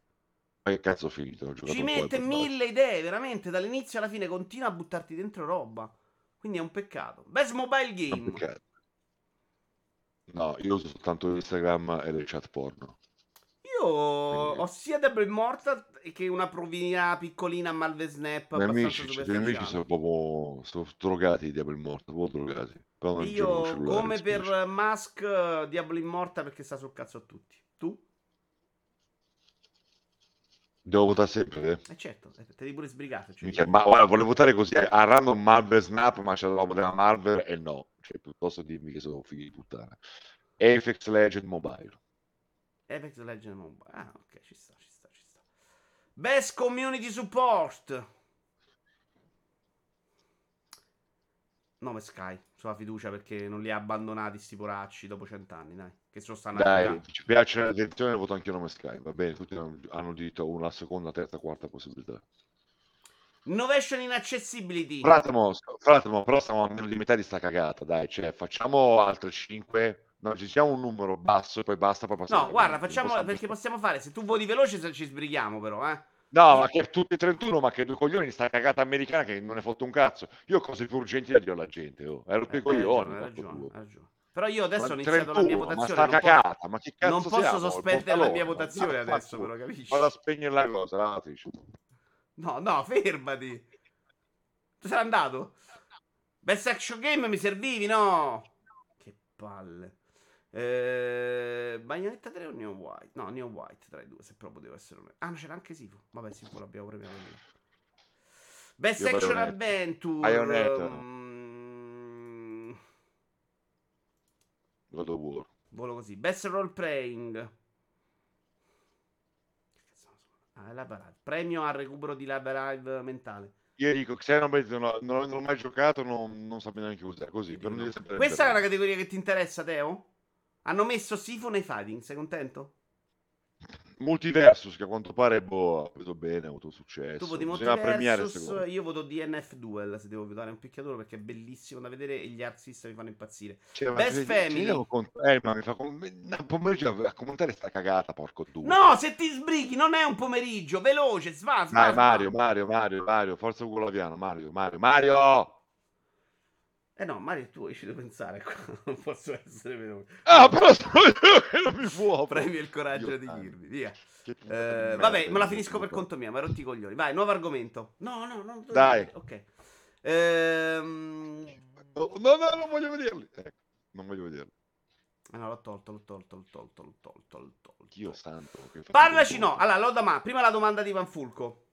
Ma che cazzo ho finito? Ci mette mille idee, veramente, dall'inizio alla fine continua a buttarti dentro roba. Quindi è un peccato. Best mobile game. No, io uso soltanto Instagram e le chat porno. Io Quindi... ho sia Double Immortal che una provina piccolina a Malve Snap. I amici, i amici sono proprio sono drogati di Double Immortal, proprio drogati. Io come per Musk Diablo Immortal perché sta sul cazzo a tutti. Tu? Devo votare sempre? Eh certo, eh, te devi pure sbrigato. Cioè. Mica, ma guarda, volevo votare così eh, a random Marvel Snap, ma c'è la roba della Marvel e no. Cioè, piuttosto dirmi che sono figli di puttana. Apex Legend Mobile. Apex Legend Mobile. Ah, ok, ci sta, ci sta, ci sta. Best Community Support. Nome Sky, sulla fiducia perché non li ha abbandonati sti poracci dopo cent'anni, dai. Che sono stanno Dai, ci piace l'attenzione, voto anche io Nome Sky, va bene, tutti hanno diritto a una seconda, terza, quarta possibilità. Innovation in accessibility. Fratemo, fratemo, però stiamo a meno di metà di sta cagata, dai, cioè facciamo altre 5 No, ci siamo un numero basso e poi basta. Poi no, guarda, facciamo perché possiamo fare. Se tu voti veloce, ci sbrighiamo, però, eh. No, ma che tutti e 31, ma che due coglioni sta cagata americana che non è fatto un cazzo. Io ho cose più urgenti da dire alla gente, oh. Ero più eh, coglioni. Hai ragione, hai ragione. Però io adesso ma ho iniziato 31, la mia votazione. Ma sta cagata, ma che cazzo Non posso siamo? sospendere la mia votazione adesso, però, capisci? Vado a spegnere la cosa, la No, no, fermati. Tu sei andato? Best action game mi servivi, no? Che palle. Eh, Bayonetta 3 o Neo White? No, Neo White tra i due, se proprio devo essere onesto. Ah, no, c'era anche Sifu. Vabbè, Sifu l'abbiamo premiato lì. Best Io Action Adventure. Bayonetta. Um... God of War. Volo così. Best Role Playing. Ah, è Live Premio al recupero di Live Live mentale. Io dico, Xenoblade non, non, non ho mai giocato, non, non sapevo neanche usare. Così, Questa è una categoria che ti interessa, Teo? Hanno messo Sifu nei fighting, sei contento? Multiversus, che a quanto pare boh, ha preso bene, ha avuto successo. Tu voti Multiversus, io voto DNF Duel se devo votare un picchiatore perché è bellissimo da vedere e gli art system mi fanno impazzire. Cioè, Best ma, Family. Con... Eh, ma mi fa un pomeriggio a commentare sta cagata, porco tu. No, se ti sbrighi, non è un pomeriggio, veloce, sva, sva, Dai, Mario, Mario, Mario, Mario, forza culo piano, Mario, Mario, Mario! Eh no, Mario, tu ci devo pensare, non posso essere veloce. Ah, però sono io che non mi può. Premi il coraggio io di dirmi, via. Eh, vabbè, me la finisco per conto mio, ma rotti i coglioni. Vai, nuovo argomento. No, no, no. Dai. Ok. Ehm... No, no, no, non voglio vederli. Ecco, non voglio vederli. Ah, no, l'ho tolto, l'ho tolto, l'ho tolto, l'ho tolto, l'ho tolto. Dio santo. Parlaci, no. Allora, Lodama, prima la domanda di Vanfulco.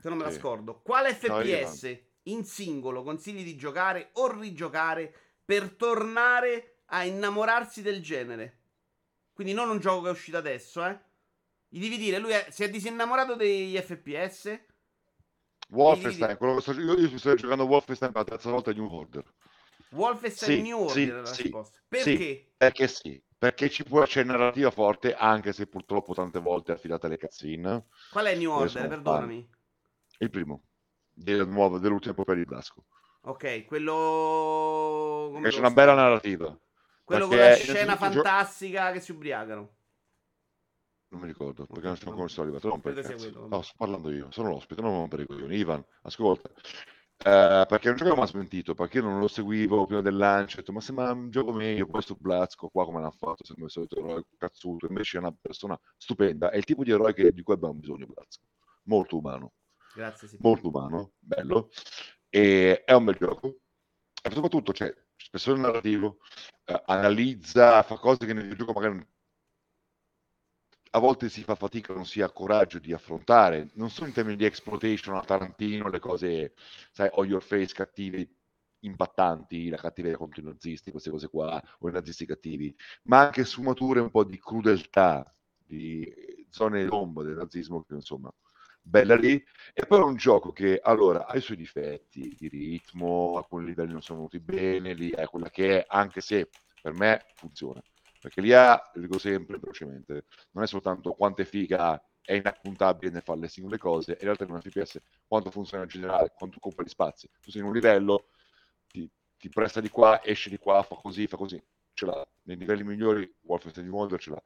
Se non me la scordo. Quale FPS no, in singolo consigli di giocare o rigiocare per tornare a innamorarsi del genere. Quindi non un gioco che è uscito adesso, eh. Gli devi dire, lui è, si è disinnamorato degli FPS. Wolfenstein, quello che sto, io, io sto giocando Wolfenstein per la terza volta New Order. Wolfenstein sì, New Order sì, sì, Perché? Perché sì, perché ci può essere narrativa forte, anche se purtroppo tante volte affidata alle cutscene. Qual è New Order? Perdonami. Il primo del nuovo, dell'ultima epopea di Blasco. Ok, quello... Come c'è una bella narrativa. Quello con la scena fantastica gio... che si ubriacano. Non mi ricordo, perché okay, non sono come sono arrivato. Non per no, sto parlando io, sono l'ospite, non rompere i coglioni. Ivan, ascolta. Uh, perché un gioco ha smentito, perché io non lo seguivo prima del lancio, ho detto, ma sembra un gioco meglio, questo Blazco qua come l'ha fatto, sembra il solito eroe cazzuto, invece è una persona stupenda, è il tipo di eroe che, di cui abbiamo bisogno Blazco, molto umano. Grazie, sì. molto umano, bello, e è un bel gioco. E soprattutto c'è cioè, spessore narrativo, eh, analizza, fa cose che nel gioco magari a volte si fa fatica, non si ha coraggio di affrontare, non solo in termini di exploitation a Tarantino, le cose, sai, o your face cattive impattanti, la cattiveria contro i nazisti, queste cose qua, o i nazisti cattivi, ma anche sfumature un po' di crudeltà, di zone d'ombra del nazismo che insomma bella lì, e poi è un gioco che allora ha i suoi difetti di ritmo, alcuni livelli non sono venuti bene, lì è quella che è, anche se per me funziona. Perché lì ha, dico sempre velocemente, non è soltanto quanto è figa, è inappuntabile nel fare le singole cose, in realtà in un FPS quanto funziona in generale, quanto occupa gli spazi. Tu sei in un livello, ti, ti presta di qua, esce di qua, fa così, fa così, ce l'ha. Nei livelli migliori Wolfenstein Wonder ce l'ha.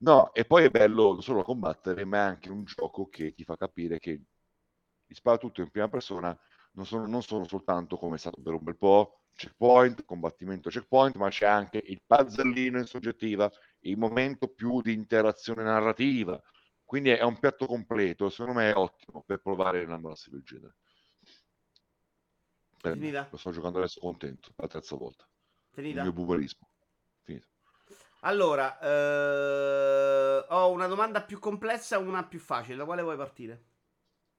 No, e poi è bello non solo combattere, ma è anche un gioco che ti fa capire che gli spara tutto in prima persona non sono, non sono soltanto come è stato per un bel po' checkpoint, combattimento checkpoint, ma c'è anche il puzzlino in soggettiva, il momento più di interazione narrativa. Quindi è un piatto completo, secondo me è ottimo per provare una classe del genere. Bene, lo sto giocando adesso contento, la terza volta. Finita? Il mio buberismo. Allora, eh, ho una domanda più complessa e una più facile. Da quale vuoi partire?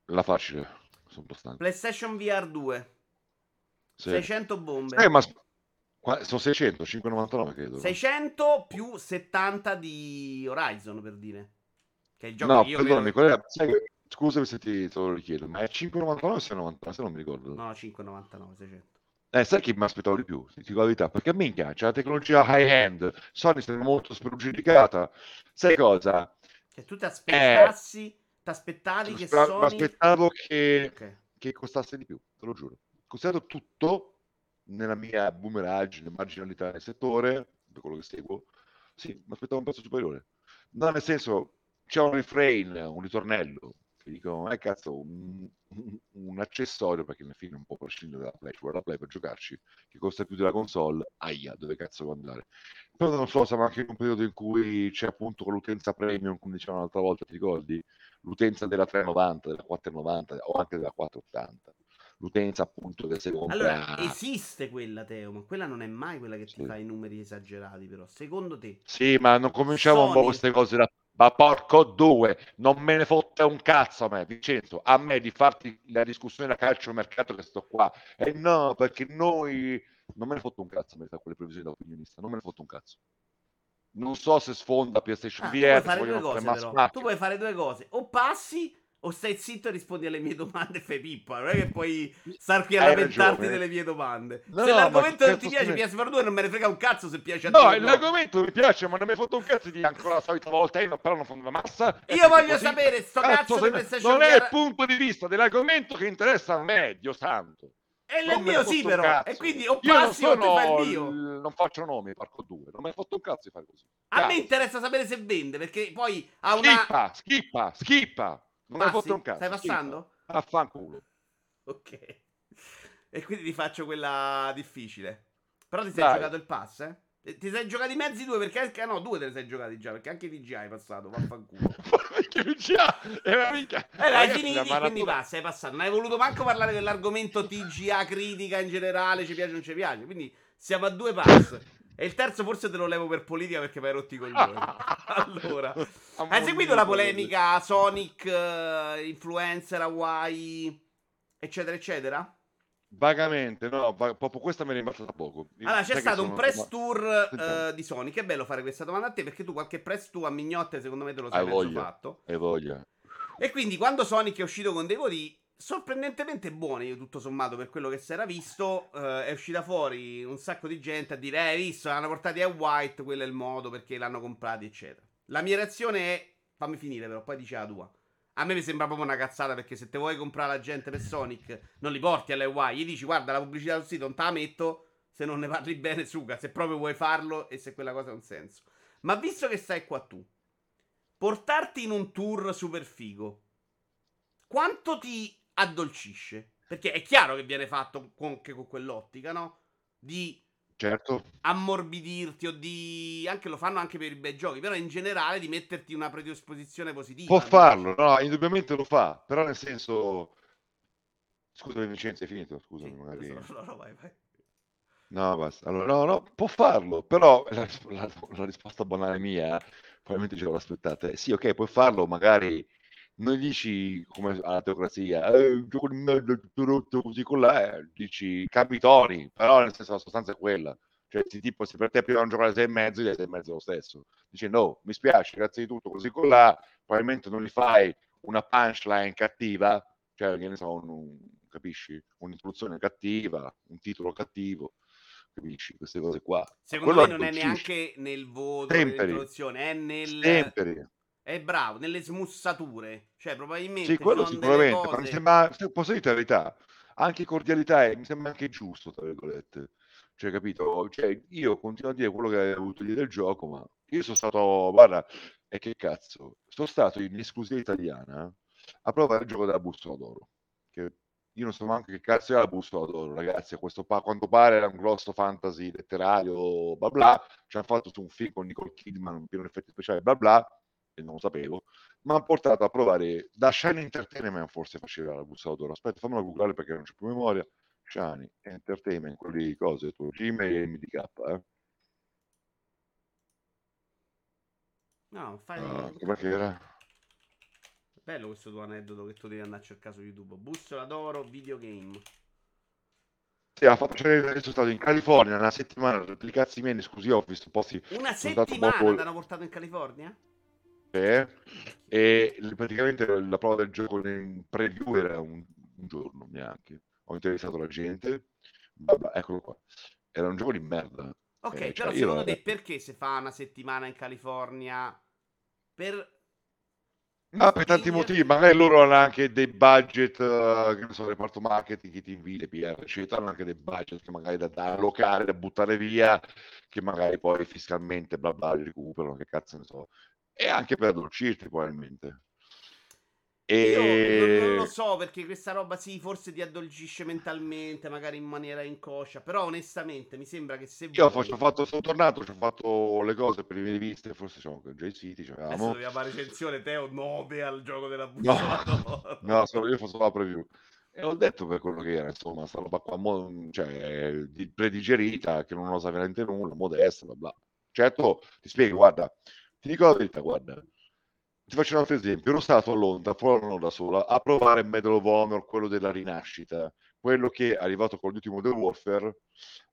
La facile, sono un. PlayStation VR 2. Sì. 600 bombe. Eh, ma sono 600, 599 credo. 600 più 70 di Horizon, per dire. Che è il gioco no, che io perdonami, è, sai, scusami se ti te lo richiedo, ma è 5,99 o 6,99? Se non mi ricordo. No, 5,99, 600. Eh, sai chi mi aspettavo di più? Ti dico la verità, perché a me piace la tecnologia high-end, Sony sta molto spregiudicata. Sai cosa? Che tu ti aspettassi, eh, ti aspettavi che spra- Sony... Mi aspettavo che, okay. che costasse di più, te lo giuro. Considerato tutto, nella mia boomeraggine, marginalità nel settore, per quello che seguo, sì, mi aspettavo un prezzo superiore. No, nel senso, c'è un refrain, un ritornello, che dicono, eh cazzo, un, un, accessorio, perché alla fine un po' prescindere dalla Play, ci vuole la Play per giocarci, che costa più della console, aia, dove cazzo può andare? Però non so, siamo anche in un periodo in cui c'è appunto l'utenza premium, come dicevamo l'altra volta, ti ricordi? L'utenza della 390, della 490 o anche della 480 l'utenza appunto che si compra. Allora, esiste quella, Teo, ma quella non è mai quella che ti sì. fa i numeri esagerati, però. Secondo te? Sì, ma non cominciamo Sony... un po' queste cose da... Ma porco due, non me ne fotte un cazzo a me, Vincenzo, a me di farti la discussione da calcio mercato che sto qua. E no, perché noi... Non me ne fotte un cazzo a me da quelle previsioni da opinionista, non me ne fotte un cazzo. Non so se sfonda PlayStation ah, VR. Tu puoi, fare due cose, tu puoi fare due cose. O passi o stai zitto e rispondi alle mie domande e fai pippa. Non è che puoi star qui a lamentarti delle mie domande. No, se no, l'argomento non ti piace, piace per due, non me ne frega un cazzo se piace a no, te. No, l'argomento mi piace, ma non mi hai fatto un cazzo di ancora la solita volta. Io però non fondo la massa. Io voglio così. sapere sto cazzo, cazzo di PlayStation Non è il punto di vista dell'argomento che interessa a me, Dio santo. E il mio sì, però. Cazzo. E quindi o passi o ti fai il mio. Non faccio nomi, parco due. Non mi hai fatto un cazzo di fare così. A me interessa sapere se vende, perché poi ha una. Schippa, schippa, schippa. Non hai fatto un cazzo. Stai passando? Affanculo. Ok. E quindi ti faccio quella difficile. Però ti sei Dai. giocato il pass, eh? Ti sei giocato i mezzi due perché anche, no, due te ne sei giocati già perché anche DGI hai passato, vaffanculo. perché DGA era mica. Eh, l'hai finiti, quindi passa, hai passato. Non hai voluto manco parlare dell'argomento TGA critica in generale, ci piace o non ci piace. Quindi siamo a due pass. E il terzo forse te lo levo per politica perché mi hai rotti i coglioni. allora, hai seguito la polemica Sonic, uh, influencer, Hawaii, eccetera, eccetera? Vagamente, no, va- proprio questa me ne è rimbalzata poco. Allora, c'è stato un press tour uh, di Sonic. È bello fare questa domanda a te perché tu qualche press tour a mignotte, secondo me, te lo sei mezzo fatto. Hai voglia. E quindi quando Sonic è uscito con dei voti sorprendentemente buone, io tutto sommato, per quello che si era visto. Eh, è uscita fuori un sacco di gente a dire: eh, visto, l'hanno portati a White, quello è il modo perché l'hanno comprati, eccetera. La mia reazione è: fammi finire, però, poi dice la tua. A me mi sembra proprio una cazzata perché se te vuoi comprare la gente per Sonic, non li porti all'Hawaii. Gli dici: Guarda, la pubblicità sul sito non te la metto. Se non ne parli bene, suga. Se proprio vuoi farlo e se quella cosa ha un senso. Ma visto che stai qua tu, portarti in un tour super figo, quanto ti addolcisce. Perché è chiaro che viene fatto anche con quell'ottica, no? Di certo. ammorbidirti o di... anche lo fanno anche per i bei giochi, però in generale di metterti una predisposizione positiva. Può farlo, no, indubbiamente lo fa, però nel senso... Scusami Vincenzo, hai finito? Scusami, sì, magari... No, no, vai, vai. No, basta. Allora, no, no, può farlo, però la, la, la risposta banale mia, probabilmente ce l'ho aspettata. Sì, ok, puoi farlo, magari non dici come alla teocrazia, eh, gioco di merda tutto rotto così con là, eh, dici cambi toni, però nel senso la sostanza è quella. Cioè, ti, tipo, se per te prima non giocare alle sei e mezzo, le sei e mezzo lo stesso. Dici, no, mi spiace, grazie di tutto, così con là, probabilmente non li fai una punchline cattiva, cioè che ne so, un, capisci? Un'introduzione cattiva, un titolo cattivo, capisci? Queste cose qua. Secondo Quello me non è neanche nel voto dell'introduzione, è nel... Temperi. È bravo, nelle smussature. Cioè, probabilmente... Sì, quello sicuramente, cose... ma mi sembra, posso dire la verità, anche cordialità, e mi sembra anche giusto, tra virgolette. Cioè, capito? Cioè, io continuo a dire quello che hai avuto dire del gioco, ma io sono stato, guarda, e che cazzo, sono stato in esclusiva italiana a provare il gioco della bussola d'oro. Che io non so neanche che cazzo era la bussola d'oro, ragazzi. Questo pa- a quanto pare era un grosso fantasy letterario, bla bla. Ci hanno fatto su un film con Nicole Kidman, un pieno effetti speciali, bla bla, e non lo sapevo. Ma hanno portato a provare da Shine Entertainment, forse faceva la bussola d'oro. Aspetta, fammela googlare perché non c'è più memoria. Shiny Entertainment, quelli cose, tu Gmail e MDK, eh. No, fai... Uh, com'è che era? Bello questo tuo aneddoto che tu devi andare a cercare su YouTube. Bussola d'oro, videogame. Sì, ha fatto sono stato in California una settimana, per cazzi miei esclusiva ho visto posti... Una settimana poco... l'hanno portato in California? E praticamente la prova del gioco in preview era un, un giorno neanche. Ho intervistato la gente, vabbè, eccolo qua. Era un gioco di merda. Ok, eh, però cioè, secondo te perché se fa una settimana in California? Per... Ah, per tanti motivi, magari loro hanno anche dei budget, uh, che ne so, reparto marketing, invide, PR, eccetera, hanno anche dei budget che magari da, da allocare, da buttare via, che magari poi fiscalmente bla bla recuperano, che cazzo ne so. E anche per addolcirti probabilmente. E... Io non, lo so perché questa roba sì, forse ti addolcisce mentalmente, magari in maniera inconscia, però onestamente mi sembra che se Io vuoi... ho fatto, sono tornato, ho fatto le cose per le mie riviste, forse siamo con J City, c'avevamo. Adesso dobbiamo fare recensione Teo 9 al gioco della No, no solo io faccio la preview. E ho detto per quello che era, insomma, sta roba qua, cioè, predigerita, che non osa veramente nulla, modesta, bla bla. Certo, ti spiego, guarda, ti dico la verità, guarda, ti faccio un altro esempio. Ero stato a Londra, fuori da sola, a provare Medal of Honor, quello della rinascita, quello che è arrivato con l'ultimo Modern Warfare,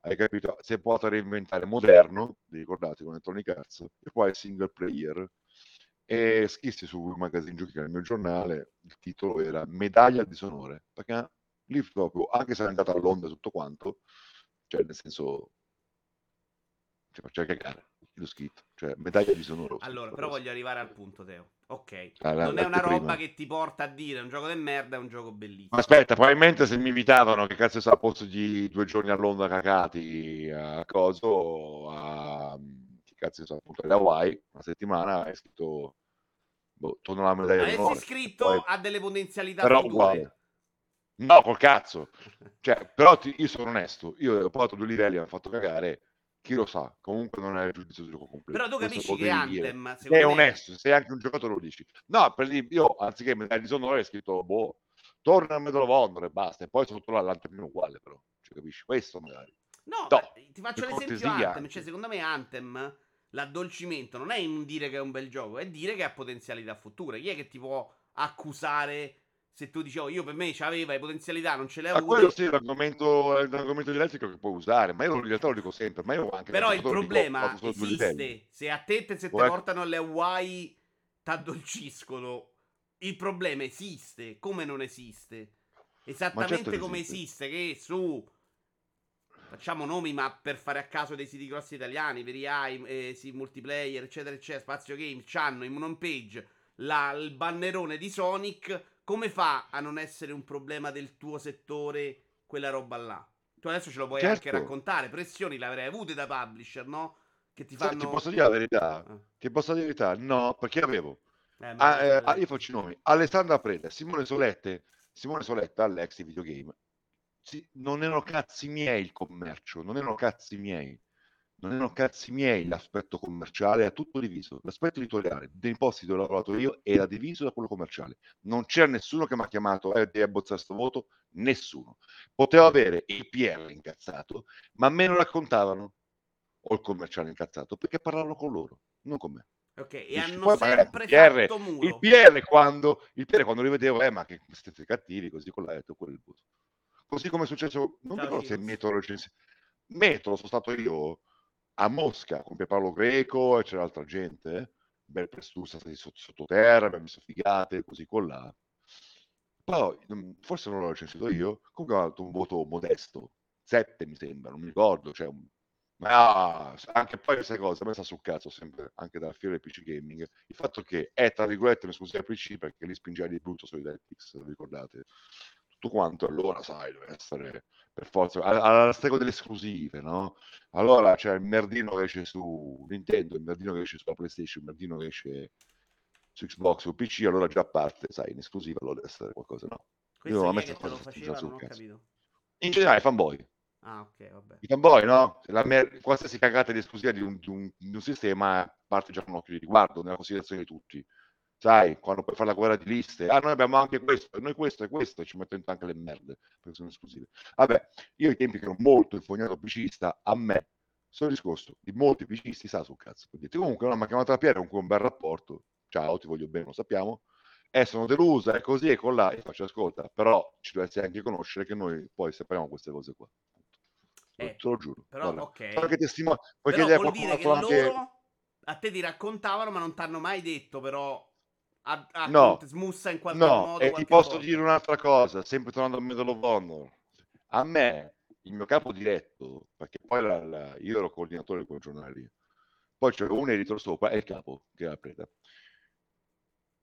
hai capito? Si è potuto reinventare moderno, vi ricordate con Electronic Arts, e poi single player. E scrissi su Magazine Giochi, nel mio giornale, il titolo era Medaglia di disonore, perché lì proprio, anche se è andato a Londra tutto quanto, cioè nel senso, cioè, faceva cagare l'ho scritto, cioè medaglia di sonoro. Allora, però voglio arrivare al punto, Teo. Ok, allora, non è una roba prima. che ti porta a dire è un gioco di merda, è un gioco bellissimo. Ma aspetta, probabilmente se mi invitavano, che cazzo sa, a posto di due giorni a Londra cacati a coso, a che cazzo sa, appunto alle Hawaii, una settimana, hai scritto boh, torno alla medaglia di sonoro. Avessi scritto poi... ha delle potenzialità però uguale. No, col cazzo. Cioè, però ti, io sono onesto, io ho provato due livelli, mi hanno fatto cagare chi lo sa, comunque non è il giudizio del gioco completo. Però tu capisci che Anthem, sei me... onesto, sei anche un giocatore lo dici. No, per dire, io anziché medaglia di sonore ho scritto, boh, torna a Medal of Honor e basta, e poi sotto l'Anthem uguale però, cioè, capisci? Questo magari. No, no ti faccio l'esempio Anthem, cioè secondo me Anthem, l'addolcimento non è in dire che è un bel gioco, è dire che ha potenzialità future. Chi è che ti può accusare se tu dici, oh, io per me c'aveva le potenzialità, non ce le avevo. Ma quello sì, è l'argomento, l'argomento dialettico che puoi usare, ma io in realtà lo dico sempre. Ma io anche Però il problema dico, esiste. Se a te se ti portano le Hawaii, t'addolciscono. Il problema esiste, come non esiste. Esattamente certo come esiste. esiste che su facciamo nomi, ma per fare a caso dei siti grossi italiani, Veriai, eh, sì, multiplayer, eccetera, eccetera, Spazio Games, hanno in home page la, il bannerone di Sonic come fa a non essere un problema del tuo settore quella roba là? Tu adesso ce lo puoi certo. anche raccontare, pressioni le avrei avute da publisher, no? Che ti fanno... Ti posso dire la verità? Ah. Ti posso dire la verità? No, perché avevo... Eh, ah, eh, ah, io faccio i nomi. Alessandra Preda, Simone Solette, Simone Soletta, all'ex di videogame. Sì, non erano cazzi miei il commercio, non erano cazzi miei non erano cazzi miei l'aspetto commerciale, è tutto diviso. L'aspetto editoriale dei posti dove ho lavorato io era diviso da quello commerciale. Non c'era nessuno che mi ha chiamato e eh, devi abbozzare questo voto, nessuno. Potevo avere il PR incazzato, ma a me non raccontavano o il commerciale incazzato perché parlavano con loro, non con me. Ok, e Dici, hanno sempre il PR. Il PR quando, il PR quando li vedevo, eh, ma che siete cattivi, così con la detto, quello è il voto. Così come è successo, non ricordo se Metro. Metro sono stato io a Mosca con Pierpaolo Greco e c'era altra gente. bel press tour stati sotto, sottoterra, abbiamo visto figate, così con là. Però forse non l'ho recensito io, comunque ha dato un voto modesto, 7 mi sembra, non mi ricordo, cioè un ma anche poi questa cosa a sta sul cazzo sempre anche dalla fiera del PC Gaming il fatto che è tra virgolette un'esclusiva PC perché lì spingeva di brutto sui Netflix ricordate tutto quanto allora sai deve essere per forza alla stregua delle esclusive no? allora c'è il merdino che esce su Nintendo il merdino che esce sulla PlayStation il merdino che esce su Xbox o PC allora già parte sai in esclusiva allora deve essere qualcosa no Questo io non ho mai fatto in generale fanboy Ah, ok, vabbè. I fanboy, no? La mer- qualsiasi cagata di esclusiva di un, di, un, di un, sistema parte già con un occhio di riguardo nella considerazione di tutti. Sai, quando puoi fare la guerra di liste, ah, noi abbiamo anche questo, noi questo e questo, e ci metto dentro anche le merde, perché sono esclusive. Vabbè, io ai tempi che ero molto infognato PCista, a me, sono discorso di molti PCisti, sa sul cazzo. Comunque, non mi ha chiamato la Piera con cui un bel rapporto, ciao, ti voglio bene, lo sappiamo, e sono delusa, e così e con là, e faccio ascolta, però ci dovessi anche conoscere che noi poi separiamo queste cose qua. Eh, te lo giuro. Però, Guarda. ok. Perché testimo- perché però vuol dire che anche... loro a te ti raccontavano, ma non ti hanno mai detto, però a, a no, smussa in qualche no, modo. E ti posso volta. dire un'altra cosa, sempre tornando al Medal of Honor. A me, il mio capo diretto, perché poi la, la, io ero coordinatore di quel giornale lì, poi c'era un editore sopra e il capo che era preda.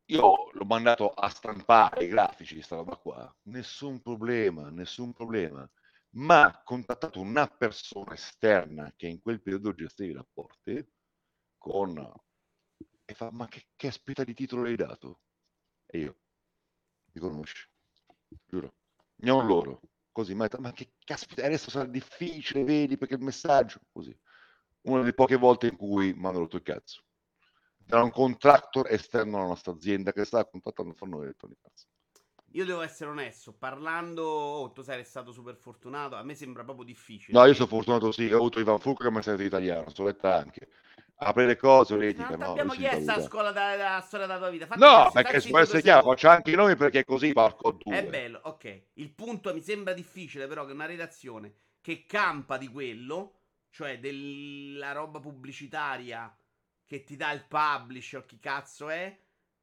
Io l'ho mandato a stampare i grafici, questa roba qua. Nessun problema, nessun problema ma ha contattato una persona esterna che in quel periodo gestiva i rapporti con e fa ma che, che aspetta di titolo hai dato? E io mi conosci giuro non loro così ma, ma che caspita adesso sarà difficile vedi perché il messaggio così una delle poche volte in cui mi hanno rotto il cazzo era un contractor esterno alla nostra azienda che stava contattando fanno noi detto cazzo io devo essere onesto, parlando, oh, tu sei stato super fortunato, a me sembra proprio difficile. No, io sono fortunato sì, ho avuto Ivan Fulco che mi ha insegnato italiano, sono letta anche. Apre le cose, l'etica, no? abbiamo chiesto la scuola della storia della tua vita. Fatti no, perché può essere chiaro, faccio anche i nomi perché così parco due. È bello, ok. Il punto mi sembra difficile però che una redazione che campa di quello, cioè della roba pubblicitaria che ti dà il publisher, chi cazzo è,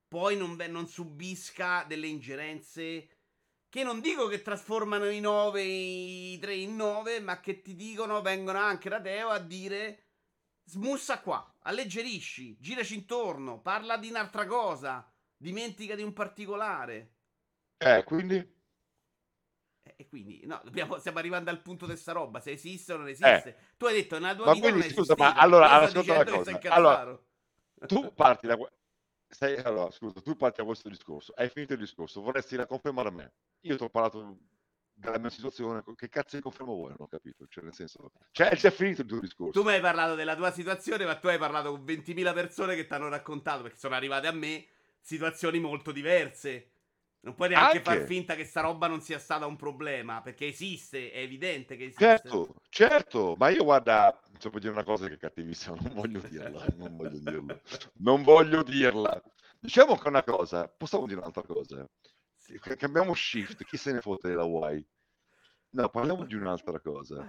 poi non, non subisca delle ingerenze che non dico che trasformano i 9 i 3 in 9, ma che ti dicono, vengono anche da Teo a dire smussa qua, alleggerisci, giraci intorno, parla di un'altra cosa, dimentica di un particolare. Eh, quindi? Eh, e quindi, no, dobbiamo, stiamo arrivando al punto di questa roba, se esiste o non esiste. Eh. Tu hai detto nella tua ma vita quindi, scusa, ma allora, ascolta una cosa. Allora, tu parti da sei, allora, scusa, tu parti da questo discorso, hai finito il discorso, vorresti la confermare a me. Io ti ho parlato della mia situazione, che cazzo di conferma vuoi? Non ho capito, cioè nel senso, cioè è già finito il tuo discorso. Tu mi hai parlato della tua situazione, ma tu hai parlato con 20.000 persone che ti hanno raccontato, perché sono arrivate a me, situazioni molto diverse. Non puoi neanche Anche. far finta che sta roba non sia stata un problema, perché esiste, è evidente che esiste. Certo, certo, ma io guarda, devo dire una cosa che è cattivissima, non voglio dirla, non voglio dirla, non voglio dirla. Diciamo che una cosa, possiamo dire un'altra cosa, cambiamo shift, chi se ne fotte della Y? No, parliamo di un'altra cosa.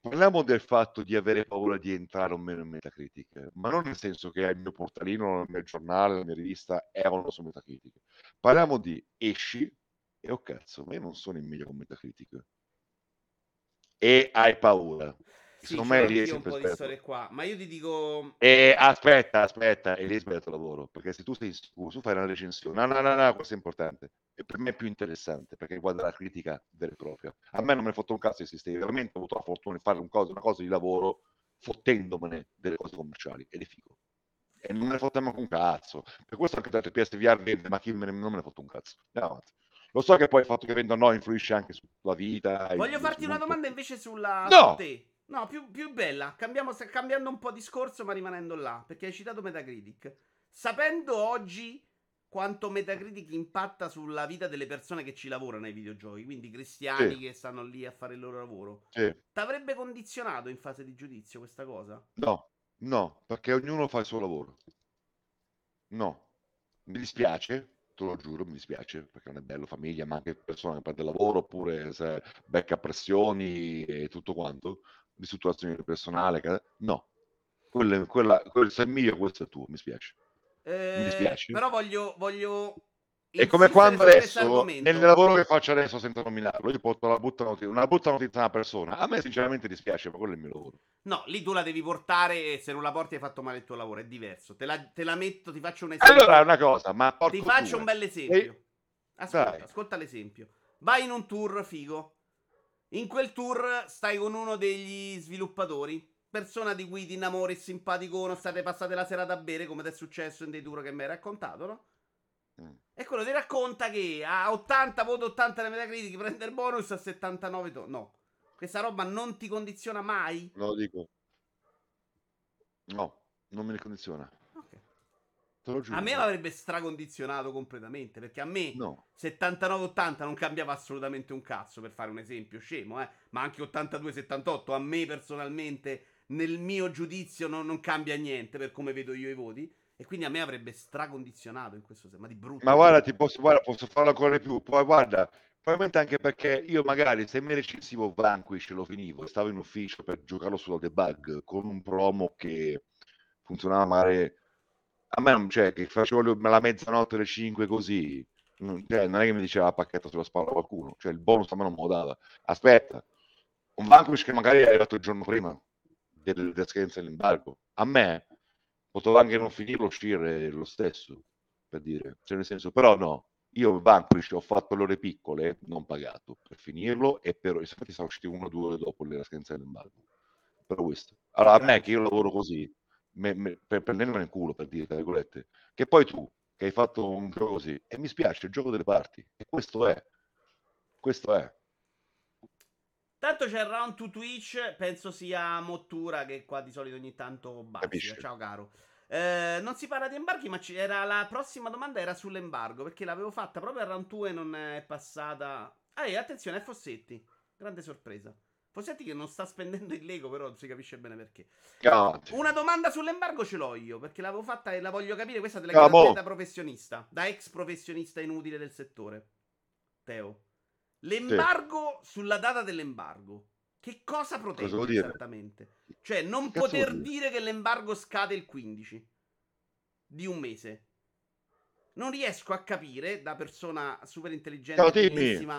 Parliamo del fatto di avere paura di entrare o meno in Metacritic, ma non nel senso che il mio portalino, il mio giornale, la mia rivista erano su Metacritic. Parliamo di esci e oh cazzo, ma io non sono in meglio con Metacritic. E hai paura. Sì, Secondo me lì un po' di storie qua, ma io ti dico... E aspetta, aspetta, e lì sbagliato lavoro, perché se tu sei sicuro, tu fai una recensione, no, no, no, no, questo è importante, per me è più interessante, perché guarda la critica vera e propria. A me non me ne fotte un cazzo esiste, veramente ho avuto la fortuna di fare un cosa, una cosa di lavoro fottendomene delle cose commerciali, ed è figo. E non me ne fotte manco un cazzo. Per questo anche detto PSVR vende, ma chi me ne, non me ne fotte un cazzo. Andiamo avanti. Lo so che poi il fatto che vendano no influisce anche sulla vita. Voglio farti una domanda invece sulla... No! Te. No, più, più bella. Cambiamo, cambiando un po' discorso, ma rimanendo là. Perché hai citato Metacritic. Sapendo oggi quanto Metacritic impatta sulla vita delle persone che ci lavorano ai videogiochi, quindi cristiani sì. che stanno lì a fare il loro lavoro, sì. t'avrebbe condizionato in fase di giudizio questa cosa? No, no, perché ognuno fa il suo lavoro. No, mi dispiace, te lo giuro, mi dispiace, perché non è bello famiglia, ma anche persone che perde lavoro, oppure se becca pressioni e tutto quanto ristrutturazione personale, no, quella, quella, quel se è mio, questo è tuo, mi spiace. Eh, Mi dispiace. Però voglio, voglio è come quando adesso, nel lavoro che faccio adesso senza nominarlo, io porto la butta notizia, una brutta notizia a una persona. A me sinceramente dispiace, ma quello è il mio lavoro. No, lì tu la devi portare e se non la porti hai fatto male il tuo lavoro, è diverso. Te la, te la metto, ti faccio un esempio. Allora, una cosa, ma Ti faccio due. un bel esempio. Ascolta, ascolta l'esempio. Vai in un tour figo. In quel tour stai con uno degli sviluppatori. Persona di cui ti innamori, simpatico, non state passate la serata a bere, come ti è successo in dei tour che mi hai raccontato, no? Mm. E quello ti racconta che a 80 voto 80 nelle Metacritic prende il bonus a 79 to- No, questa roba non ti condiziona mai? lo dico. No, non mi condiziona. A me l'avrebbe stracondizionato completamente. Perché a me no. 79-80 non cambiava assolutamente un cazzo, per fare un esempio scemo, eh. Ma anche 82-78 a me personalmente, nel mio giudizio, non, non cambia niente per come vedo io i voti. E quindi a me avrebbe stracondizionato in questo senso, ma di brutto. Ma guarda, ti posso, guarda, posso farlo ancora di più. Poi guarda, probabilmente anche perché io magari se mi recensivo Vanquish lo finivo, stavo in ufficio per giocarlo sulla debug con un promo che funzionava magari a me non c'è cioè, che facevo la mezzanotte alle 5 così non, cioè, non è che mi diceva la pacchetta sulla spalla qualcuno cioè il bonus a me non me lo dava aspetta un Vanquish che magari è arrivato il giorno prima della scadenza dell'embargo a me potevo anche non finirlo uscire lo stesso, per dire, cioè nel senso, però no, io Vanquish ho fatto le ore piccole, non pagato, per finirlo e per, infatti sono usciti uno o due ore dopo la scadenza dell'embargo, però questo. Allora a me che io lavoro così, me, me, per prendermi nel culo, per dire, tra virgolette, che poi tu, che hai fatto un gioco così, e mi spiace, il gioco delle parti, e questo è, questo è. Tanto c'è il round to Twitch, penso sia Mottura che qua di solito ogni tanto bazzica. Ciao caro. Eh, non si parla di embarghi, ma era, la prossima domanda era sull'embargo, perché l'avevo fatta proprio a round 2 e non è passata... Ah, e attenzione, è Fossetti. Grande sorpresa. Fossetti che non sta spendendo il Lego, però non si capisce bene perché. God. Una domanda sull'embargo ce l'ho io, perché l'avevo fatta e la voglio capire. Questa te la chiedo da professionista, da ex professionista inutile del settore. Teo. L'embargo sì. sulla data dell'embargo. Che cosa protegge cosa esattamente? Cioè, non poter dire che l'embargo scade il 15 di un mese. Non riesco a capire, da persona super intelligente,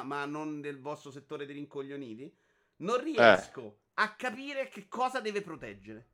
ma non del vostro settore dei rincoglioniti, non eh. riesco eh. a capire che cosa deve proteggere.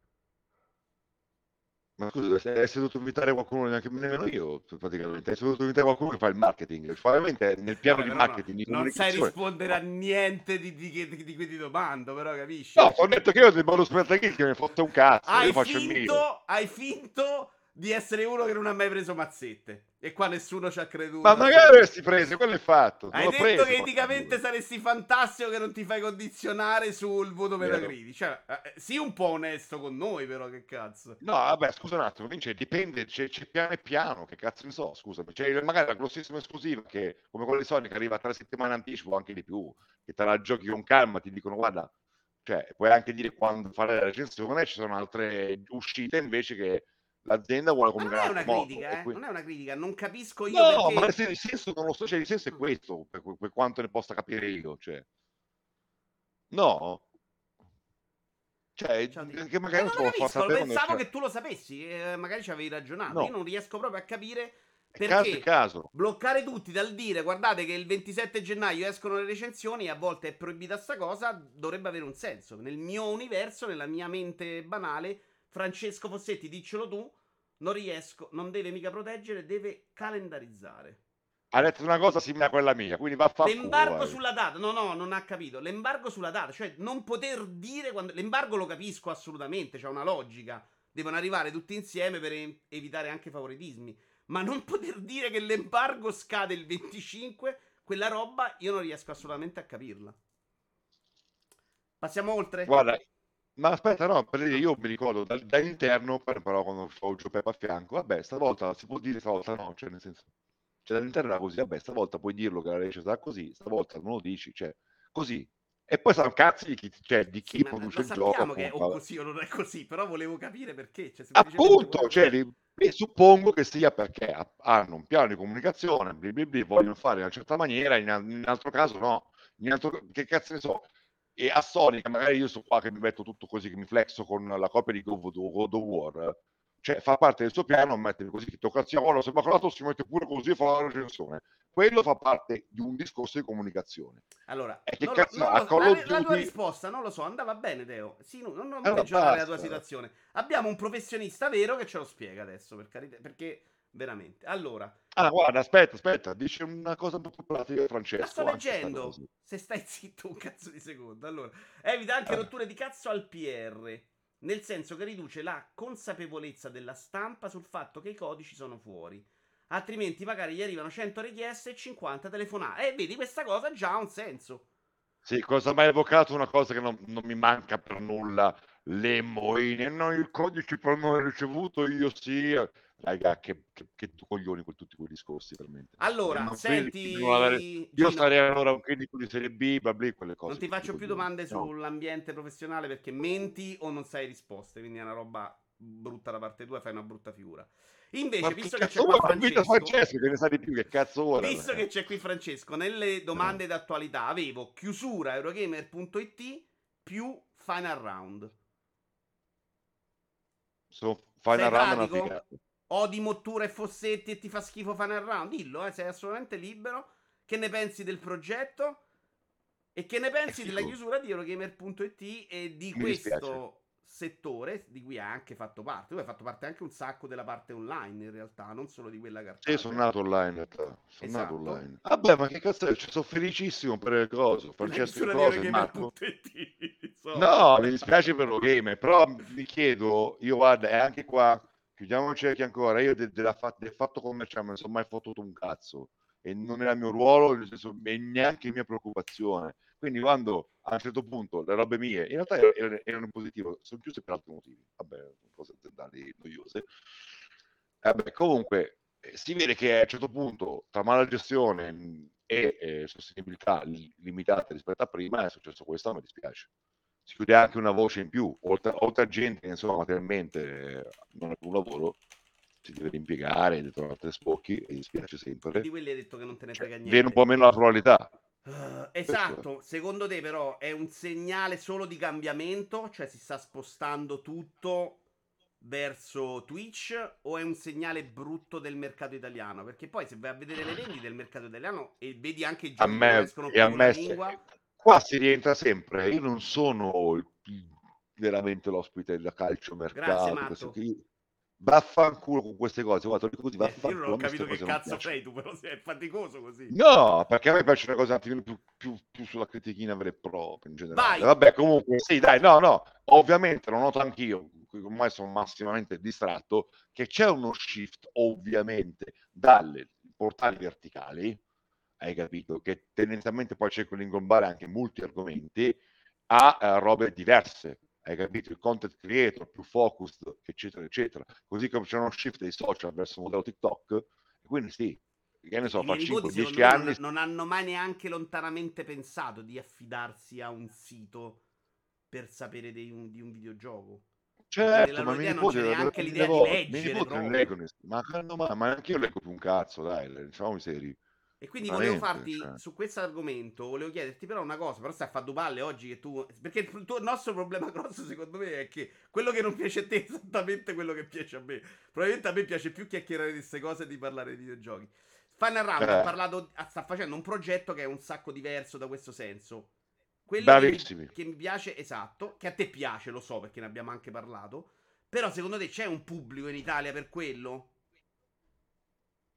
Ma scusa, sei dovuto invitare qualcuno, neanche nemmeno io, praticamente. Sei dovuto invitare qualcuno che fa il marketing. Probabilmente nel piano Vabbè, di marketing. No, non sai rispondere a niente di, di, di, di cui ti domando, però capisci? No, ho detto che io del bonus per che mi hai fatto un cazzo. Hai finto, hai finto di essere uno che non ha mai preso mazzette. E qua nessuno ci ha creduto. Ma magari avresti preso, quello è fatto. Hai detto preso, che eticamente saresti fantastico che non ti fai condizionare sul voto Metacritic. Cioè, eh, sii un po' onesto con noi, però, che cazzo. No, vabbè, scusa un attimo, Vince, dipende, c'è, c'è piano e piano, che cazzo ne so, scusami. C'è magari la grossissima esclusiva che, come quella di Sonic, arriva tre settimane anticipo, anche di più, che te la giochi con calma, ti dicono, guarda, cioè, puoi anche dire quando fare la recensione, ci sono altre uscite invece che l'azienda vuole comunicare. Non è una critica, eh? non è una critica, non capisco io. No, perché... ma il senso non lo so, cioè il senso è questo, per, per quanto ne possa capire io. Cioè. No, cioè, che magari non lo capisco, pensavo che tu lo sapessi, eh, magari ci avevi ragionato. No. Io non riesco proprio a capire perché caso caso. bloccare tutti dal dire guardate che il 27 gennaio escono le recensioni e a volte è proibita sta cosa, dovrebbe avere un senso. Nel mio universo, nella mia mente banale, Francesco Fossetti, diccelo tu, non riesco, non deve mica proteggere, deve calendarizzare. Ha detto una cosa simile a quella mia, quindi va a fare. L'embargo culo, sulla data, no, no, non ha capito. L'embargo sulla data, cioè non poter dire quando. L'embargo lo capisco assolutamente, c'è una logica. Devono arrivare tutti insieme per evitare anche favoritismi. Ma non poter dire che l'embargo scade il 25, quella roba io non riesco assolutamente a capirla. Passiamo oltre? Guarda, ma aspetta, no, per dire, io mi ricordo da, dall'interno, però quando ho Gio Peppa a fianco, vabbè, stavolta si può dire, stavolta no, cioè nel senso, cioè dall'interno era così, vabbè, stavolta puoi dirlo che la legge sarà così, stavolta non lo dici, cioè, così. E poi sono cazzi di chi, cioè, di chi sì, produce il gioco. Sappiamo che è o così o non è così, però volevo capire perché. Cioè, Appunto, cioè, li, suppongo che sia perché hanno un piano di comunicazione, bli bli bli, vogliono fare in una certa maniera, in, in altro caso no. In altro, che cazzo ne so, e a Sonic magari io sono qua che mi metto tutto così che mi flexo con la copia di God of War cioè fa parte del suo piano mettere così che tocca cazziolo se Maclato si mette pure così e fa la recensione quello fa parte di un discorso di comunicazione. Allora è che non, cazzo, non, non, la, la, tua risposta non lo so andava bene Teo. Sì, non, non allora, peggiorare la tua situazione. Abbiamo un professionista vero che ce lo spiega adesso per carità perché veramente allora ah guarda aspetta aspetta dice una cosa un po' più pratica Francesco ma sto leggendo se stai zitto un cazzo di secondo allora evita anche eh. rotture di cazzo al PR nel senso che riduce la consapevolezza della stampa sul fatto che i codici sono fuori. Altrimenti magari gli arrivano 100 richieste e 50 telefonate. E vedi, questa cosa già ha un senso. Sì, cosa mai evocato una cosa che non, non mi manca per nulla. Le moine, no, il codice per non ricevuto io sì. Raga, che, che, che coglioni con tutti quei discorsi veramente. Allora, senti... Avere... Io Gino, sarei allora un clinico di serie B, babli, quelle cose. Non ti faccio più domande no. sull'ambiente professionale perché menti o non sai risposte, quindi è una roba brutta da parte tua, fai una brutta figura. Invece, Ma visto che, che c'è qua Francesco, Francesco che ne sa di più, che cazzo ora? Visto che c'è qui Francesco, nelle domande eh. d'attualità avevo chiusura Eurogamer.it più Final Round. So, final Sei Round è una odi Mottura e Fossetti e ti fa schifo Final Round, dillo, eh, sei assolutamente libero. Che ne pensi del progetto? E che ne pensi della chiusura di Eurogamer.it e di Mi questo dispiace. settore di cui hai anche fatto parte? Tu hai fatto parte anche un sacco della parte online in realtà, non solo di quella cartacea. Sì, sono nato online in realtà. Sono esatto. nato online. Vabbè, ma che cazzo è? Cioè, sono felicissimo per le cose. Francesco cose, Marco. No, mi dispiace per Eurogamer, però mi chiedo, io guarda, è anche qua chiudiamo il cerchio ancora. Io de- de- del fatto commerciale non sono mai fottuto un cazzo e non era il mio ruolo, nel senso, e neanche mia preoccupazione. Quindi quando a un certo punto le robe mie in realtà erano, erano in positivo, sono chiuse per altri motivi, vabbè, cose aziendali noiose. Vabbè, comunque eh, si vede che a un certo punto tra mala gestione e eh, sostenibilità limitata rispetto a prima è successo questo, mi dispiace si chiude anche una voce in più, oltre, oltre a gente che insomma materialmente non ha più un lavoro, si deve impiegare, deve trovare tre spocchi e dispiace sempre. Di quelli hai detto che non te ne frega niente. Viene un po' meno la pluralità. Uh, esatto, secondo te però è un segnale solo di cambiamento, cioè si sta spostando tutto verso Twitch o è un segnale brutto del mercato italiano? Perché poi se vai a vedere le vendite del mercato italiano e vedi anche i giochi che escono più in lingua qua si rientra sempre. Io non sono il, veramente l'ospite da calcio mercato. Grazie, vaffanculo con queste cose. Guarda, così, eh, io non ho capito che cazzo sei tu, però sei faticoso così. No, perché a me piace una cosa un attimo più, più, più, sulla critichina vera e propria in generale. Vai. Vabbè, comunque, sì, dai, no, no, ovviamente lo noto anch'io, ormai sono massimamente distratto, che c'è uno shift, ovviamente, dalle portali verticali, hai capito? Che tendenzialmente poi cerco di ingombare anche molti argomenti a uh, robe diverse, hai capito? Il content creator più focused, eccetera, eccetera. Così come c'è uno shift dei social verso il modello TikTok, e quindi sì, che ne so, fa 5-10 anni. Non, non hanno mai neanche lontanamente pensato di affidarsi a un sito per sapere di un, di un videogioco. Certo, ma nipote, non c'è neanche l'idea di leggere. Ma, ma, ma anche io leggo più un cazzo, dai, diciamo seri. E quindi volevo farti cioè. su questo argomento, volevo chiederti però una cosa, però stai a fare due palle oggi che tu... Perché il, tuo, il nostro problema grosso secondo me è che quello che non piace a te è esattamente quello che piace a me. Probabilmente a me piace più chiacchierare di queste cose e di parlare di videogiochi. Final Round eh. ha parlato, sta facendo un progetto che è un sacco diverso da questo senso. Quello che che mi piace, esatto, che a te piace, lo so perché ne abbiamo anche parlato. Però secondo te c'è un pubblico in Italia per quello?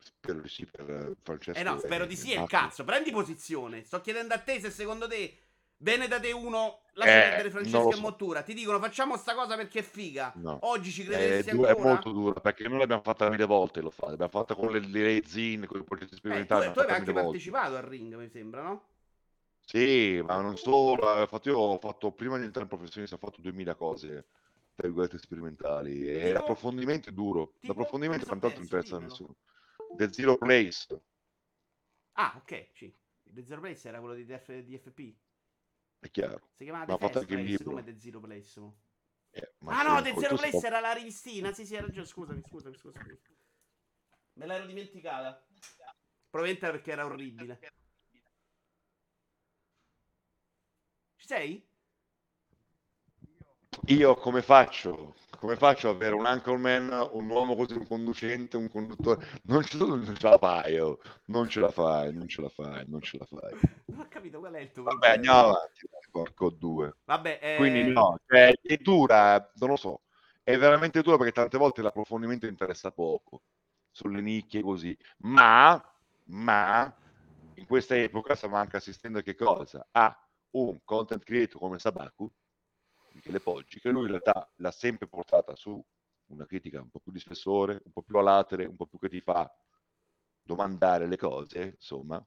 Spero di sì per Francesco. Eh no, spero di sì, e cazzo, prendi posizione. Sto chiedendo a te se secondo te te uno, lascia eh, perdere Francesco e so. Mottura. Ti dicono facciamo sta cosa perché è figa. No. Oggi ci crederesti è, ancora? È molto dura perché noi l'abbiamo fatta mille volte, lo fate. L'abbiamo fatta con le, le zin, con i progetti sperimentali. Eh, tu, tu avevi anche partecipato volte. al ring, mi sembra, no? Sì, ma non solo. Infatti io ho fatto, prima di entrare in professionista, ho fatto 2000 cose, tra virgolette, sperimentali. E l'approfondimento è duro. Tipo? L'approfondimento tanto non interessa a nessuno. The Zero Place. Ah, ok, sì. The Zero Place era quello di DF, DFP. È chiaro. Si chiamava The Fast Place, come The Zero Place. Eh, ah no, The Zero Place sto... era la rivistina. Sì, sì, hai ragione. Scusami, scusami, scusami. Me l'ero dimenticata. Probabilmente perché era orribile. Ci sei? Io come faccio? Come faccio ad avere un anchorman, un uomo così, un conducente, un conduttore? Non ce, non ce la fai, oh. non ce la fai, non ce la fai, non ce la fai. Non ho capito qual è il tuo Vabbè, andiamo avanti, porco due. Vabbè, eh... Quindi no, cioè, è dura, non lo so, è veramente dura perché tante volte l'approfondimento interessa poco, sulle nicchie così, ma, ma, in questa epoca stiamo anche assistendo a che cosa? A un content creator come Sabaku, Michele Poggi, che lui in realtà l'ha sempre portata su una critica un po' più di spessore, un po' più a latere, un po' più che ti fa domandare le cose, insomma,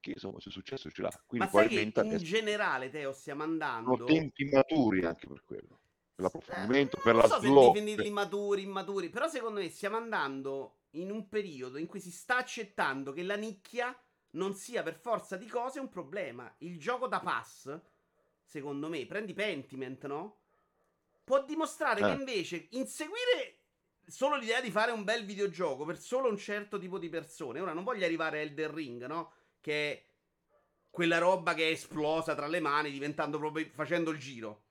che insomma se è successo ce l'ha. Quindi Ma in che generale, Teo, stiamo andando... Sono tempi maturi anche per quello, per l'approfondimento, eh, per non la so slow. se definirli maturi, immaturi, però secondo me stiamo andando in un periodo in cui si sta accettando che la nicchia non sia per forza di cose un problema. Il gioco da pass secondo me, prendi Pentiment, no? Può dimostrare eh. che invece inseguire solo l'idea di fare un bel videogioco per solo un certo tipo di persone. Ora non voglio arrivare a Elden Ring, no? Che è quella roba che è esplosa tra le mani, diventando proprio facendo il giro.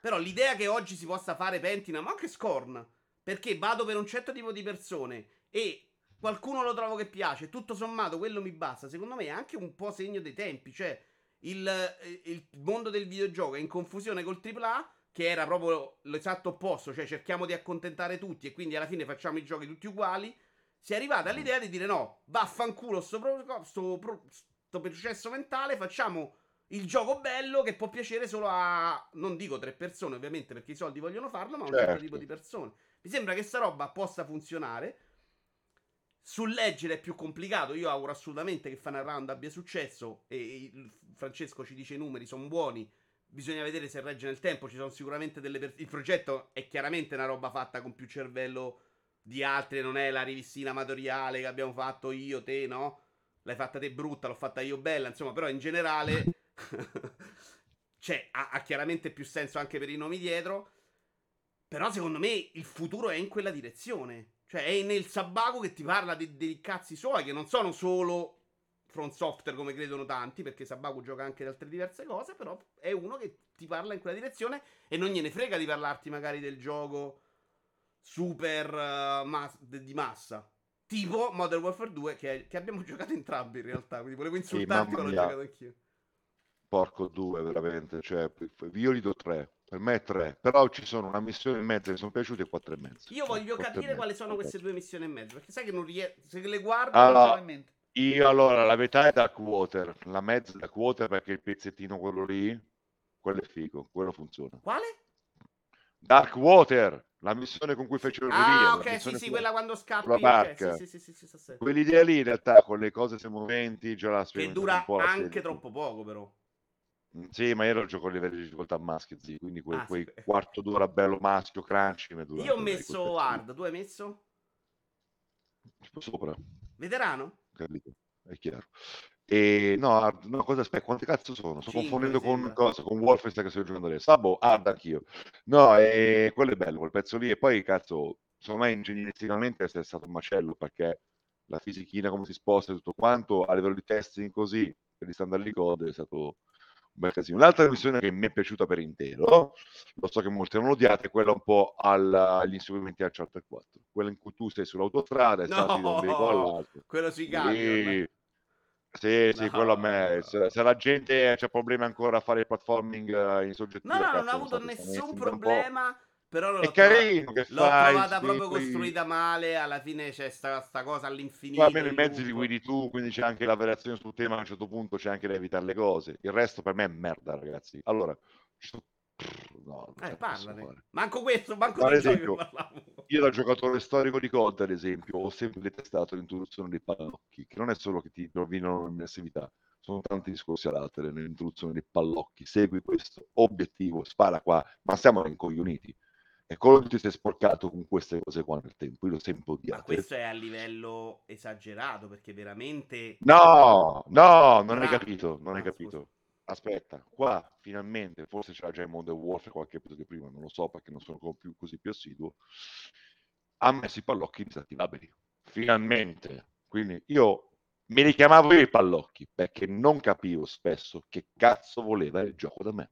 Però l'idea che oggi si possa fare Pentina, ma anche Scorn, perché vado per un certo tipo di persone e qualcuno lo trovo che piace, tutto sommato quello mi basta, secondo me è anche un po' segno dei tempi, cioè il, eh, il mondo del videogioco è in confusione col AAA, che era proprio l'esatto opposto, cioè cerchiamo di accontentare tutti e quindi alla fine facciamo i giochi tutti uguali. Si è arrivata all'idea di dire no, vaffanculo sto, pro, sto, pro, sto processo mentale, facciamo il gioco bello che può piacere solo a, non dico tre persone ovviamente perché i soldi vogliono farlo, ma a un certo, certo tipo di persone. Mi sembra che sta roba possa funzionare. Sul leggere è più complicato. Io auguro assolutamente che Final Round abbia successo. E Francesco ci dice i numeri sono buoni. Bisogna vedere se regge nel tempo. Ci sono sicuramente delle. Per- il progetto è chiaramente una roba fatta con più cervello di altri. Non è la rivistina amatoriale che abbiamo fatto io, te, no? L'hai fatta te brutta, l'ho fatta io bella. Insomma, però in generale. cioè, ha, ha chiaramente più senso anche per i nomi dietro. Però secondo me il futuro è in quella direzione. Cioè, è nel Sabaku che ti parla dei, dei cazzi suoi, che non sono solo Front Software come credono tanti, perché Sabaku gioca anche di altre diverse cose, però è uno che ti parla in quella direzione e non gliene frega di parlarti magari del gioco super uh, mas- di massa. Tipo Modern Warfare 2, che, che, abbiamo giocato entrambi in realtà, quindi volevo insultarti, sì, ma l'ho giocato anch'io. Porco 2, veramente, cioè, io gli do 3. Per me è tre, però ci sono una missione e mezza che sono piaciute e quattro e mezzo. Io voglio capire quali sono queste due missioni e mezzo, perché sai che non riesco, se le guardo allora, non in mente. Io allora, la metà è Dark Water, la mezza è Dark Water perché il pezzettino quello lì, quello è figo, quello funziona. Quale? Dark Water, la missione con cui fecero il Ah, ok, sì, sì, quella quando scappi. La barca. Okay, sì, sì, sì, sì, Quell'idea lì in realtà con le cose se moventi già la Che dura anche troppo poco però. Mhmm, sì, ma io lo gioco a livelli di difficoltà maschio, sì, quindi quei, ah, quei sì. quarto d'ora bello maschio, crunchy. Io ho messo hard, tu hai messo? Sopra. Veterano? Capito, è chiaro. E no, hard, no, cosa aspetta, quante cazzo sono? Sto confondendo con cosa? Con Wolfenstein che sto giocando adesso. Sabo, hard anch'io. No, e quello è bello, quel pezzo lì. E poi, cazzo, secondo me ingegneristicamente è stato un macello perché la fisichina, come si sposta e tutto quanto, a livello di testing così, per gli standard di code è stato bel casino. L'altra missione che mi è piaciuta per intero, lo so che molti hanno odiato, è quella un po' al, agli inseguimenti al Charter 4, quella in cui tu sei sull'autostrada e no, salti da un veicolo all'altro. Quello si cambia. Sì, sì, no, quello a me. Se, se, la gente ha problemi ancora a fare il platforming eh, in soggettivo, no, no, non ho avuto nessun problema. Però l'ho, è carino trovata, l'ho fai, trovata sì, proprio quindi... costruita male. Alla fine c'è sta, sta cosa all'infinito. almeno i mezzi li guidi tu, quindi c'è anche la variazione sul tema. A un certo punto c'è anche da evitare le cose. Il resto per me è merda, ragazzi. Allora, no, eh. Manco questo, manco per esempio, io da giocatore storico di COD, ad esempio, ho sempre detestato l'introduzione dei pallocchi, che non è solo che ti rovinano l'immersività, sono tanti discorsi all'altro nell'introduzione dei pallocchi. Segui questo obiettivo, spara qua, ma siamo incoglioniti. E Duty si è sporcato con queste cose qua nel tempo, io l'ho sempre odiato. Ma questo è a livello esagerato, perché veramente... No, no, non hai capito, non hai capito. Aspetta, qua finalmente, forse c'era già in Modern Warfare qualche episodio prima, non lo so perché non sono più così più assiduo, ha messo i pallocchi disattivabili. Finalmente. Quindi io mi richiamavo io i pallocchi perché non capivo spesso che cazzo voleva il gioco da me.